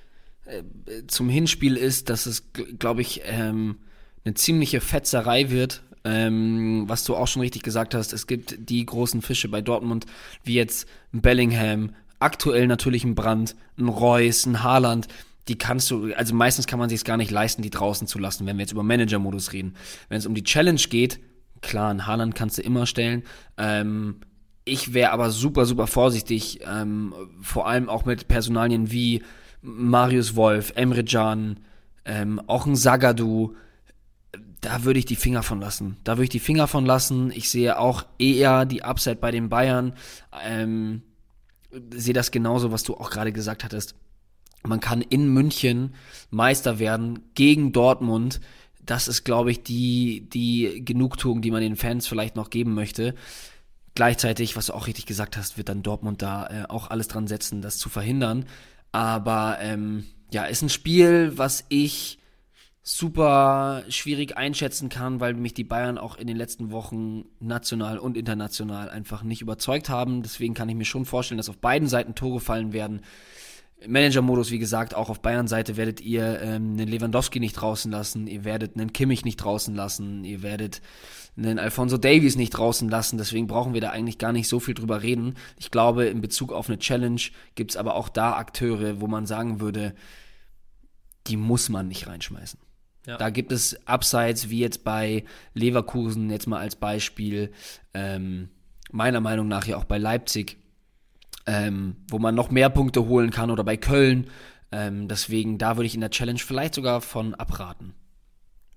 äh, zum Hinspiel ist, dass es, glaube ich, ähm, eine ziemliche Fetzerei wird, ähm, was du auch schon richtig gesagt hast, es gibt die großen Fische bei Dortmund, wie jetzt Bellingham, aktuell natürlich ein Brand, ein Reus, ein Haaland, die kannst du, also meistens kann man sich es gar nicht leisten, die draußen zu lassen, wenn wir jetzt über Manager-Modus reden. Wenn es um die Challenge geht, klar, ein Haaland kannst du immer stellen. Ähm, ich wäre aber super, super vorsichtig, ähm, vor allem auch mit Personalien wie Marius Wolf, Emre Can, ähm, auch ein Sagadu, da würde ich die Finger von lassen. Da würde ich die Finger von lassen. Ich sehe auch eher die Upside bei den Bayern. Ähm, sehe das genauso, was du auch gerade gesagt hattest. Man kann in München Meister werden gegen Dortmund. Das ist, glaube ich, die, die Genugtuung, die man den Fans vielleicht noch geben möchte. Gleichzeitig, was du auch richtig gesagt hast, wird dann Dortmund da äh, auch alles dran setzen, das zu verhindern. Aber ähm, ja, ist ein Spiel, was ich super schwierig einschätzen kann, weil mich die Bayern auch in den letzten Wochen national und international einfach nicht überzeugt haben. Deswegen kann ich mir schon vorstellen, dass auf beiden Seiten Tore fallen werden. Manager-Modus, wie gesagt, auch auf Bayern-Seite werdet ihr ähm, einen Lewandowski nicht draußen lassen, ihr werdet einen Kimmich nicht draußen lassen, ihr werdet einen Alfonso Davies nicht draußen lassen, deswegen brauchen wir da eigentlich gar nicht so viel drüber reden. Ich glaube, in Bezug auf eine Challenge gibt es aber auch da Akteure, wo man sagen würde, die muss man nicht reinschmeißen. Ja. Da gibt es Upsides, wie jetzt bei Leverkusen, jetzt mal als Beispiel, ähm, meiner Meinung nach ja auch bei Leipzig, ähm, wo man noch mehr Punkte holen kann oder bei Köln. Ähm, deswegen, da würde ich in der Challenge vielleicht sogar von abraten.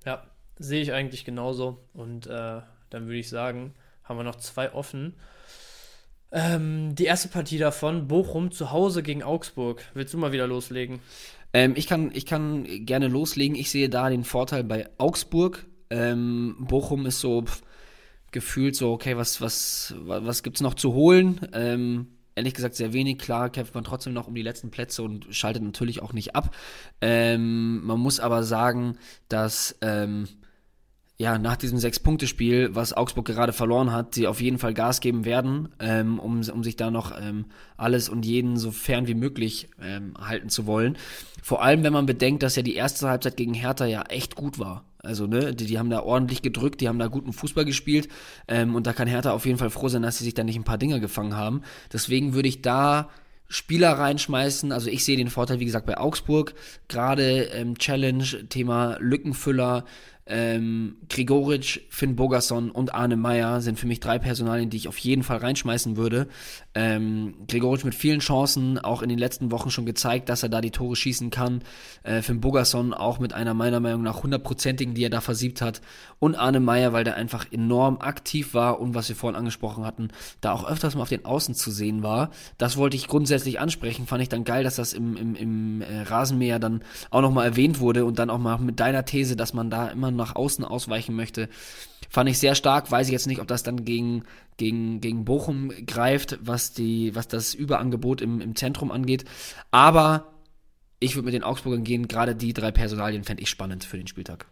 Ja, sehe ich eigentlich genauso. Und äh, dann würde ich sagen, haben wir noch zwei offen. Ähm, die erste Partie davon, Bochum zu Hause gegen Augsburg. Willst du mal wieder loslegen? Ähm, ich, kann, ich kann gerne loslegen. Ich sehe da den Vorteil bei Augsburg. Ähm, Bochum ist so pff, gefühlt so, okay, was, was, was, was gibt's noch zu holen? Ähm, ehrlich gesagt sehr wenig. Klar kämpft man trotzdem noch um die letzten Plätze und schaltet natürlich auch nicht ab. Ähm, man muss aber sagen, dass ähm, ja, nach diesem Sechs-Punkte-Spiel, was Augsburg gerade verloren hat, sie auf jeden Fall Gas geben werden, ähm, um, um sich da noch ähm, alles und jeden so fern wie möglich ähm, halten zu wollen. Vor allem, wenn man bedenkt, dass ja die erste Halbzeit gegen Hertha ja echt gut war. Also, ne, die, die haben da ordentlich gedrückt, die haben da guten Fußball gespielt ähm, und da kann Hertha auf jeden Fall froh sein, dass sie sich da nicht ein paar Dinger gefangen haben. Deswegen würde ich da Spieler reinschmeißen. Also ich sehe den Vorteil, wie gesagt, bei Augsburg. Gerade ähm, Challenge, Thema Lückenfüller, ähm, Grigoric, Finn Bogerson und Arne Meyer sind für mich drei Personalien, die ich auf jeden Fall reinschmeißen würde. Ähm, Grigoric mit vielen Chancen, auch in den letzten Wochen schon gezeigt, dass er da die Tore schießen kann. Äh, Finn Bogerson auch mit einer meiner Meinung nach hundertprozentigen, die er da versiebt hat. Und Arne Meyer, weil der einfach enorm aktiv war und was wir vorhin angesprochen hatten, da auch öfters mal auf den Außen zu sehen war. Das wollte ich grundsätzlich ansprechen. Fand ich dann geil, dass das im, im, im äh, Rasenmäher dann auch nochmal erwähnt wurde und dann auch mal mit deiner These, dass man da immer nach außen ausweichen möchte. Fand ich sehr stark. Weiß ich jetzt nicht, ob das dann gegen, gegen, gegen Bochum greift, was, die, was das Überangebot im, im Zentrum angeht. Aber ich würde mit den Augsburgern gehen. Gerade die drei Personalien fände ich spannend für den Spieltag.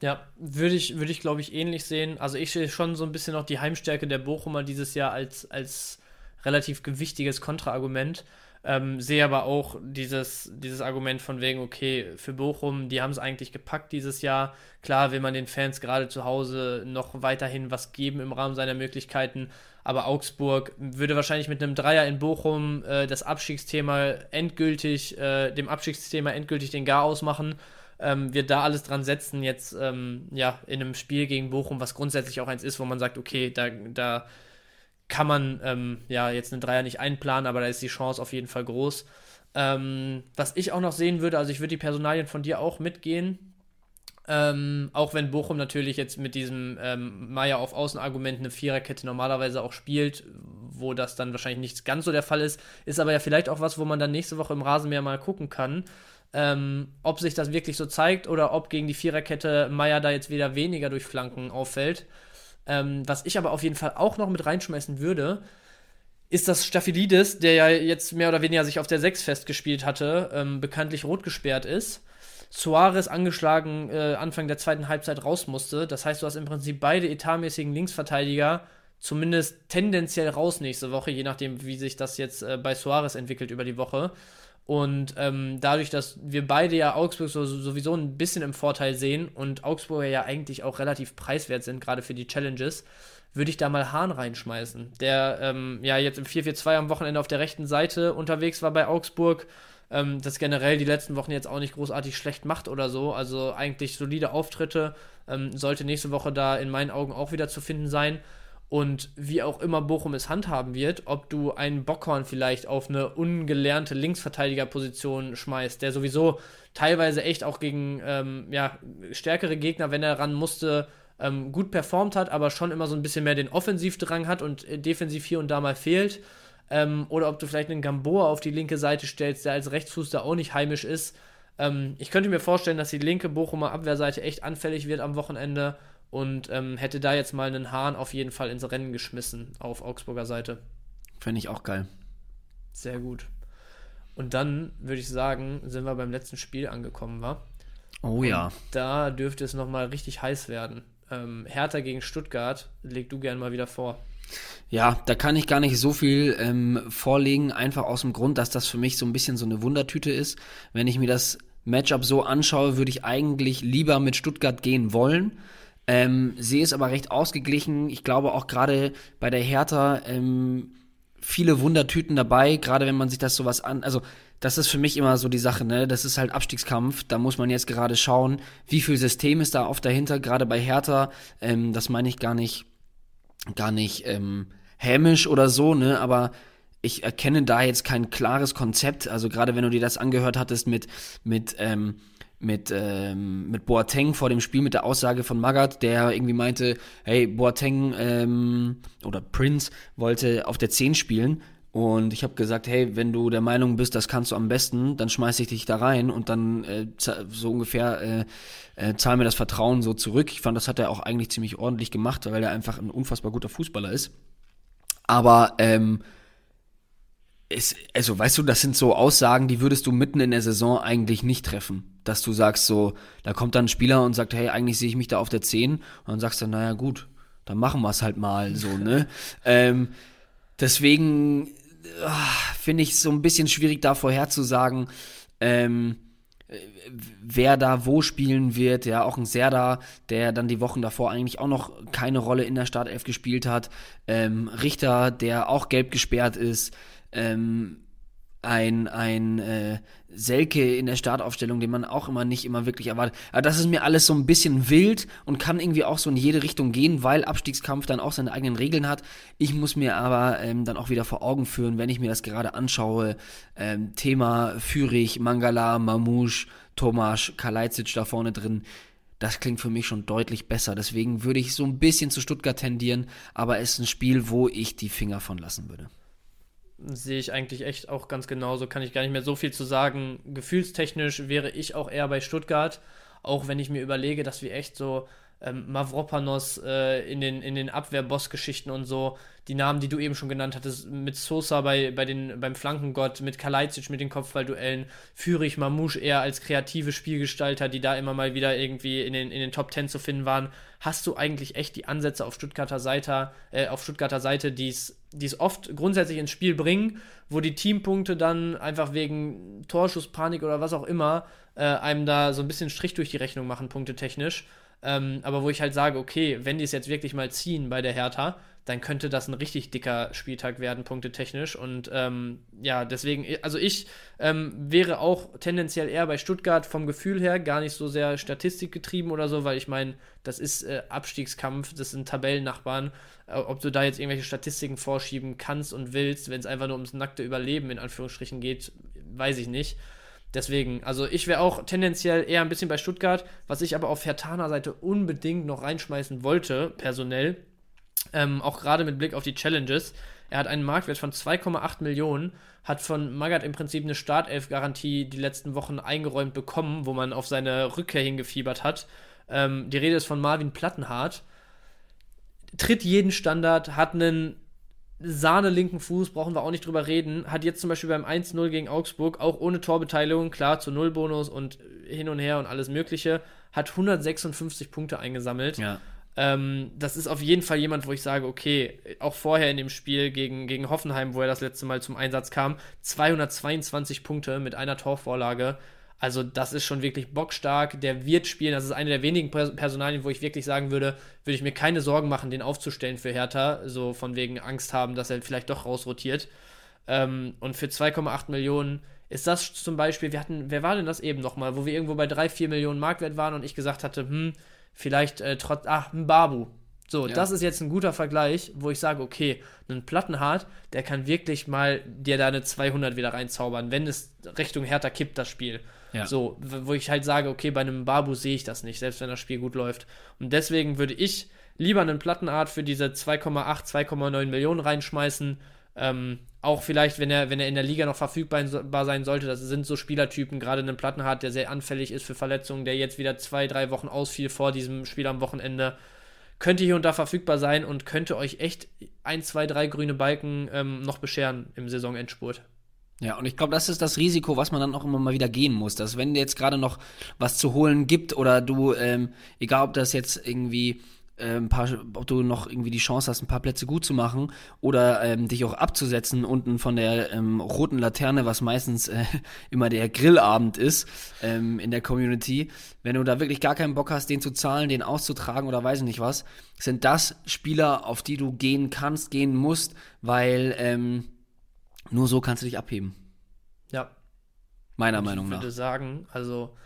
Ja, würde ich, würde ich glaube ich, ähnlich sehen. Also ich sehe schon so ein bisschen noch die Heimstärke der Bochumer dieses Jahr als, als relativ gewichtiges Kontraargument. Ähm, sehe aber auch dieses, dieses Argument von wegen, okay, für Bochum, die haben es eigentlich gepackt dieses Jahr. Klar will man den Fans gerade zu Hause noch weiterhin was geben im Rahmen seiner Möglichkeiten. Aber Augsburg würde wahrscheinlich mit einem Dreier in Bochum äh, das Abstiegsthema endgültig, äh, dem Abstiegsthema endgültig den Gar ausmachen. Ähm, wird da alles dran setzen, jetzt ähm, ja, in einem Spiel gegen Bochum, was grundsätzlich auch eins ist, wo man sagt, okay, da, da kann man ähm, ja jetzt einen Dreier nicht einplanen, aber da ist die Chance auf jeden Fall groß. Ähm, was ich auch noch sehen würde, also ich würde die Personalien von dir auch mitgehen. Ähm, auch wenn Bochum natürlich jetzt mit diesem ähm, Meier auf Außenargument eine Viererkette normalerweise auch spielt, wo das dann wahrscheinlich nicht ganz so der Fall ist, ist aber ja vielleicht auch was, wo man dann nächste Woche im Rasenmäher mal gucken kann, ähm, ob sich das wirklich so zeigt oder ob gegen die Viererkette Meier da jetzt wieder weniger durch Flanken auffällt. Ähm, was ich aber auf jeden Fall auch noch mit reinschmeißen würde, ist, dass Staphylidis, der ja jetzt mehr oder weniger sich auf der 6 festgespielt hatte, ähm, bekanntlich rot gesperrt ist. Suarez angeschlagen äh, Anfang der zweiten Halbzeit raus musste. Das heißt, du hast im Prinzip beide etatmäßigen Linksverteidiger zumindest tendenziell raus nächste Woche, je nachdem, wie sich das jetzt äh, bei Suarez entwickelt über die Woche. Und ähm, dadurch, dass wir beide ja Augsburg so, sowieso ein bisschen im Vorteil sehen und Augsburger ja eigentlich auch relativ preiswert sind, gerade für die Challenges, würde ich da mal Hahn reinschmeißen, der ähm, ja jetzt im 4-4-2 am Wochenende auf der rechten Seite unterwegs war bei Augsburg. Ähm, das generell die letzten Wochen jetzt auch nicht großartig schlecht macht oder so. Also eigentlich solide Auftritte. Ähm, sollte nächste Woche da in meinen Augen auch wieder zu finden sein. Und wie auch immer Bochum es handhaben wird, ob du einen Bockhorn vielleicht auf eine ungelernte Linksverteidigerposition schmeißt, der sowieso teilweise echt auch gegen ähm, ja, stärkere Gegner, wenn er ran musste, ähm, gut performt hat, aber schon immer so ein bisschen mehr den Offensivdrang hat und äh, defensiv hier und da mal fehlt. Ähm, oder ob du vielleicht einen Gamboa auf die linke Seite stellst, der als Rechtsfuß da auch nicht heimisch ist. Ähm, ich könnte mir vorstellen, dass die linke Bochumer Abwehrseite echt anfällig wird am Wochenende und ähm, hätte da jetzt mal einen Hahn auf jeden Fall ins Rennen geschmissen auf Augsburger Seite. Fände ich auch geil. Sehr gut. Und dann würde ich sagen, sind wir beim letzten Spiel angekommen, wa? Oh ja. Und da dürfte es nochmal richtig heiß werden. Ähm, Hertha gegen Stuttgart, leg du gern mal wieder vor. Ja, da kann ich gar nicht so viel ähm, vorlegen, einfach aus dem Grund, dass das für mich so ein bisschen so eine Wundertüte ist. Wenn ich mir das Matchup so anschaue, würde ich eigentlich lieber mit Stuttgart gehen wollen. Ähm, sehe es aber recht ausgeglichen. Ich glaube auch gerade bei der Hertha ähm, viele Wundertüten dabei, gerade wenn man sich das sowas an, also das ist für mich immer so die Sache, ne? Das ist halt Abstiegskampf. Da muss man jetzt gerade schauen, wie viel System ist da oft dahinter, gerade bei Hertha. Ähm, das meine ich gar nicht, gar nicht ähm, hämisch oder so, ne? Aber ich erkenne da jetzt kein klares Konzept. Also gerade wenn du dir das angehört hattest mit, mit, ähm, mit, ähm, mit Boateng vor dem Spiel mit der Aussage von Magath, der irgendwie meinte, hey, Boateng ähm, oder Prince wollte auf der 10 spielen und ich habe gesagt, hey, wenn du der Meinung bist, das kannst du am besten, dann schmeiß ich dich da rein und dann äh, so ungefähr äh, äh, zahl mir das Vertrauen so zurück. Ich fand, das hat er auch eigentlich ziemlich ordentlich gemacht, weil er einfach ein unfassbar guter Fußballer ist. Aber ähm, es, also weißt du, das sind so Aussagen, die würdest du mitten in der Saison eigentlich nicht treffen. Dass du sagst so, da kommt dann ein Spieler und sagt, hey, eigentlich sehe ich mich da auf der 10 und dann sagst du, naja gut, dann machen wir es halt mal so, ne? ähm, deswegen Ah, finde ich so ein bisschen schwierig da vorherzusagen, ähm, wer da wo spielen wird. Ja, auch ein Serda, der dann die Wochen davor eigentlich auch noch keine Rolle in der Startelf gespielt hat. Ähm, Richter, der auch gelb gesperrt ist. Ähm, ein, ein äh, Selke in der Startaufstellung, den man auch immer nicht immer wirklich erwartet. Aber das ist mir alles so ein bisschen wild und kann irgendwie auch so in jede Richtung gehen, weil Abstiegskampf dann auch seine eigenen Regeln hat. Ich muss mir aber ähm, dann auch wieder vor Augen führen, wenn ich mir das gerade anschaue, ähm, Thema Fürich, Mangala, Mamouche, Tomasz, Kalajdzic da vorne drin. Das klingt für mich schon deutlich besser. Deswegen würde ich so ein bisschen zu Stuttgart tendieren, aber es ist ein Spiel, wo ich die Finger von lassen würde sehe ich eigentlich echt auch ganz genauso. Kann ich gar nicht mehr so viel zu sagen. Gefühlstechnisch wäre ich auch eher bei Stuttgart, auch wenn ich mir überlege, dass wir echt so ähm, Mavropanos äh, in den, in den Abwehrboss-Geschichten und so, die Namen, die du eben schon genannt hattest, mit Sosa bei, bei den, beim Flankengott, mit Kalajdzic mit den Kopfballduellen, Fürich, Mamouche eher als kreative Spielgestalter, die da immer mal wieder irgendwie in den, in den Top Ten zu finden waren, hast du eigentlich echt die Ansätze auf Stuttgarter Seite, äh, auf Stuttgarter Seite, die es oft grundsätzlich ins Spiel bringen, wo die Teampunkte dann einfach wegen Torschusspanik oder was auch immer äh, einem da so ein bisschen Strich durch die Rechnung machen, punktetechnisch. Ähm, aber wo ich halt sage, okay, wenn die es jetzt wirklich mal ziehen bei der Hertha, dann könnte das ein richtig dicker Spieltag werden, punktetechnisch. Und ähm, ja, deswegen, also ich ähm, wäre auch tendenziell eher bei Stuttgart vom Gefühl her gar nicht so sehr statistikgetrieben oder so, weil ich meine, das ist äh, Abstiegskampf, das sind Tabellennachbarn. Äh, ob du da jetzt irgendwelche Statistiken vorschieben kannst und willst, wenn es einfach nur ums nackte Überleben in Anführungsstrichen geht, weiß ich nicht. Deswegen, also ich wäre auch tendenziell eher ein bisschen bei Stuttgart, was ich aber auf Hertaner Seite unbedingt noch reinschmeißen wollte, personell, ähm, auch gerade mit Blick auf die Challenges. Er hat einen Marktwert von 2,8 Millionen, hat von Magath im Prinzip eine Startelf-Garantie die letzten Wochen eingeräumt bekommen, wo man auf seine Rückkehr hingefiebert hat. Ähm, die Rede ist von Marvin Plattenhardt. Tritt jeden Standard, hat einen Sahne linken Fuß, brauchen wir auch nicht drüber reden. Hat jetzt zum Beispiel beim 1-0 gegen Augsburg, auch ohne Torbeteiligung, klar, zu Nullbonus und hin und her und alles Mögliche, hat 156 Punkte eingesammelt. Ja. Ähm, das ist auf jeden Fall jemand, wo ich sage, okay, auch vorher in dem Spiel gegen, gegen Hoffenheim, wo er das letzte Mal zum Einsatz kam, 222 Punkte mit einer Torvorlage. Also das ist schon wirklich bockstark. Der wird spielen. Das ist eine der wenigen Personalien, wo ich wirklich sagen würde, würde ich mir keine Sorgen machen, den aufzustellen für Hertha. So von wegen Angst haben, dass er vielleicht doch rausrotiert. Ähm, und für 2,8 Millionen ist das zum Beispiel, wir hatten, wer war denn das eben nochmal, wo wir irgendwo bei 3, 4 Millionen Marktwert waren und ich gesagt hatte, hm, vielleicht äh, trotz, ach, ein Babu. So, ja. das ist jetzt ein guter Vergleich, wo ich sage, okay, ein Plattenhart, der kann wirklich mal dir da eine 200 wieder reinzaubern, wenn es Richtung Hertha kippt, das Spiel. Ja. So, wo ich halt sage, okay, bei einem Babu sehe ich das nicht, selbst wenn das Spiel gut läuft. Und deswegen würde ich lieber einen Plattenart für diese 2,8, 2,9 Millionen reinschmeißen. Ähm, auch vielleicht, wenn er, wenn er in der Liga noch verfügbar sein sollte, das sind so Spielertypen, gerade einen Plattenhart, der sehr anfällig ist für Verletzungen, der jetzt wieder zwei, drei Wochen ausfiel vor diesem Spiel am Wochenende, könnte hier und da verfügbar sein und könnte euch echt ein, zwei, drei grüne Balken ähm, noch bescheren im Saisonendspurt. Ja, und ich glaube, das ist das Risiko, was man dann auch immer mal wieder gehen muss. Dass wenn jetzt gerade noch was zu holen gibt oder du, ähm, egal ob das jetzt irgendwie ein paar, ob du noch irgendwie die Chance hast, ein paar Plätze gut zu machen oder ähm, dich auch abzusetzen unten von der ähm, roten Laterne, was meistens äh, immer der Grillabend ist ähm, in der Community. Wenn du da wirklich gar keinen Bock hast, den zu zahlen, den auszutragen oder weiß ich nicht was, sind das Spieler, auf die du gehen kannst, gehen musst, weil ähm, nur so kannst du dich abheben. Ja. Meiner Meinung nach. Ich würde sagen, also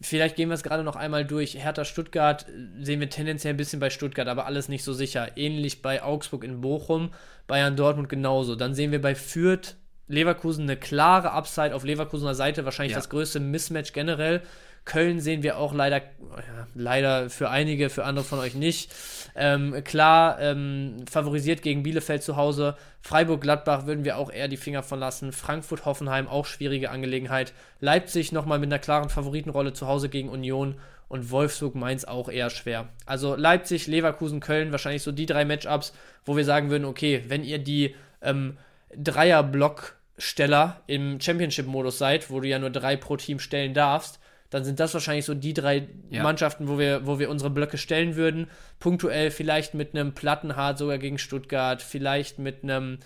Vielleicht gehen wir es gerade noch einmal durch. Hertha Stuttgart äh, sehen wir tendenziell ein bisschen bei Stuttgart, aber alles nicht so sicher. Ähnlich bei Augsburg in Bochum, Bayern Dortmund genauso. Dann sehen wir bei Fürth Leverkusen eine klare Upside auf Leverkusener Seite, wahrscheinlich ja. das größte Mismatch generell. Köln sehen wir auch leider, ja, leider für einige, für andere von euch nicht. Ähm, klar, ähm, favorisiert gegen Bielefeld zu Hause. Freiburg-Gladbach würden wir auch eher die Finger von lassen. Frankfurt-Hoffenheim auch schwierige Angelegenheit. Leipzig nochmal mit einer klaren Favoritenrolle zu Hause gegen Union. Und Wolfsburg-Mainz auch eher schwer. Also Leipzig, Leverkusen, Köln, wahrscheinlich so die drei Matchups, wo wir sagen würden, okay, wenn ihr die ähm, Dreier-Blocksteller im Championship-Modus seid, wo du ja nur drei pro Team stellen darfst, dann sind das wahrscheinlich so die drei ja. Mannschaften, wo wir, wo wir unsere Blöcke stellen würden. Punktuell vielleicht mit einem Plattenhard sogar gegen Stuttgart, vielleicht mit einem.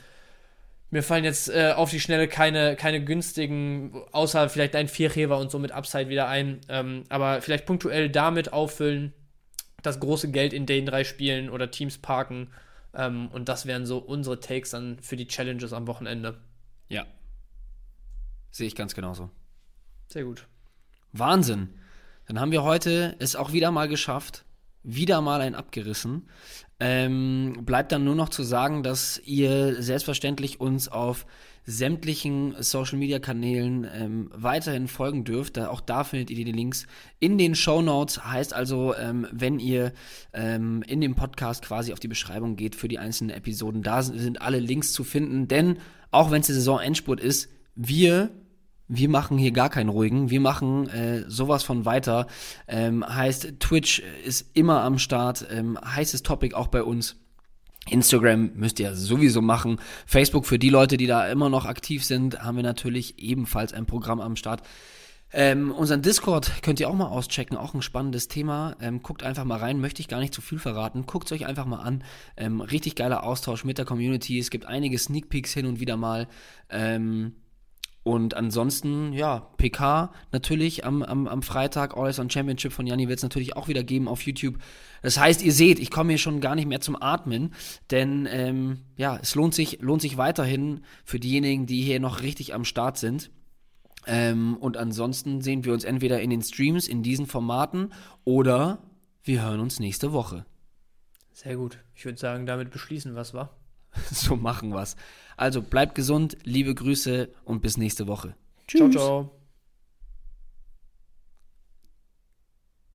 Mir fallen jetzt äh, auf die Schnelle keine, keine günstigen, außer vielleicht ein Vierheber und so mit Upside wieder ein. Ähm, aber vielleicht punktuell damit auffüllen, das große Geld in den drei Spielen oder Teams parken. Ähm, und das wären so unsere Takes dann für die Challenges am Wochenende. Ja. Sehe ich ganz genauso. Sehr gut. Wahnsinn. Dann haben wir heute es auch wieder mal geschafft. Wieder mal ein abgerissen. Ähm, bleibt dann nur noch zu sagen, dass ihr selbstverständlich uns auf sämtlichen Social Media Kanälen ähm, weiterhin folgen dürft. Auch da findet ihr die Links in den Show Notes. Heißt also, ähm, wenn ihr ähm, in dem Podcast quasi auf die Beschreibung geht für die einzelnen Episoden, da sind, sind alle Links zu finden. Denn auch wenn es die Saison Endspurt ist, wir wir machen hier gar keinen ruhigen, wir machen äh, sowas von weiter. Ähm, heißt, Twitch ist immer am Start, ähm, heißes Topic auch bei uns. Instagram müsst ihr sowieso machen. Facebook für die Leute, die da immer noch aktiv sind, haben wir natürlich ebenfalls ein Programm am Start. Ähm, unseren Discord könnt ihr auch mal auschecken, auch ein spannendes Thema. Ähm, guckt einfach mal rein, möchte ich gar nicht zu viel verraten. Guckt es euch einfach mal an. Ähm, richtig geiler Austausch mit der Community. Es gibt einige Sneak Peeks hin und wieder mal. Ähm, und ansonsten, ja, PK natürlich am, am, am Freitag, Always on Championship von Janni wird es natürlich auch wieder geben auf YouTube. Das heißt, ihr seht, ich komme hier schon gar nicht mehr zum Atmen, denn ähm, ja, es lohnt sich, lohnt sich weiterhin für diejenigen, die hier noch richtig am Start sind. Ähm, und ansonsten sehen wir uns entweder in den Streams, in diesen Formaten oder wir hören uns nächste Woche. Sehr gut. Ich würde sagen, damit beschließen was war. so machen wir's. Also bleibt gesund, liebe Grüße und bis nächste Woche. Tschüss. Ciao, ciao.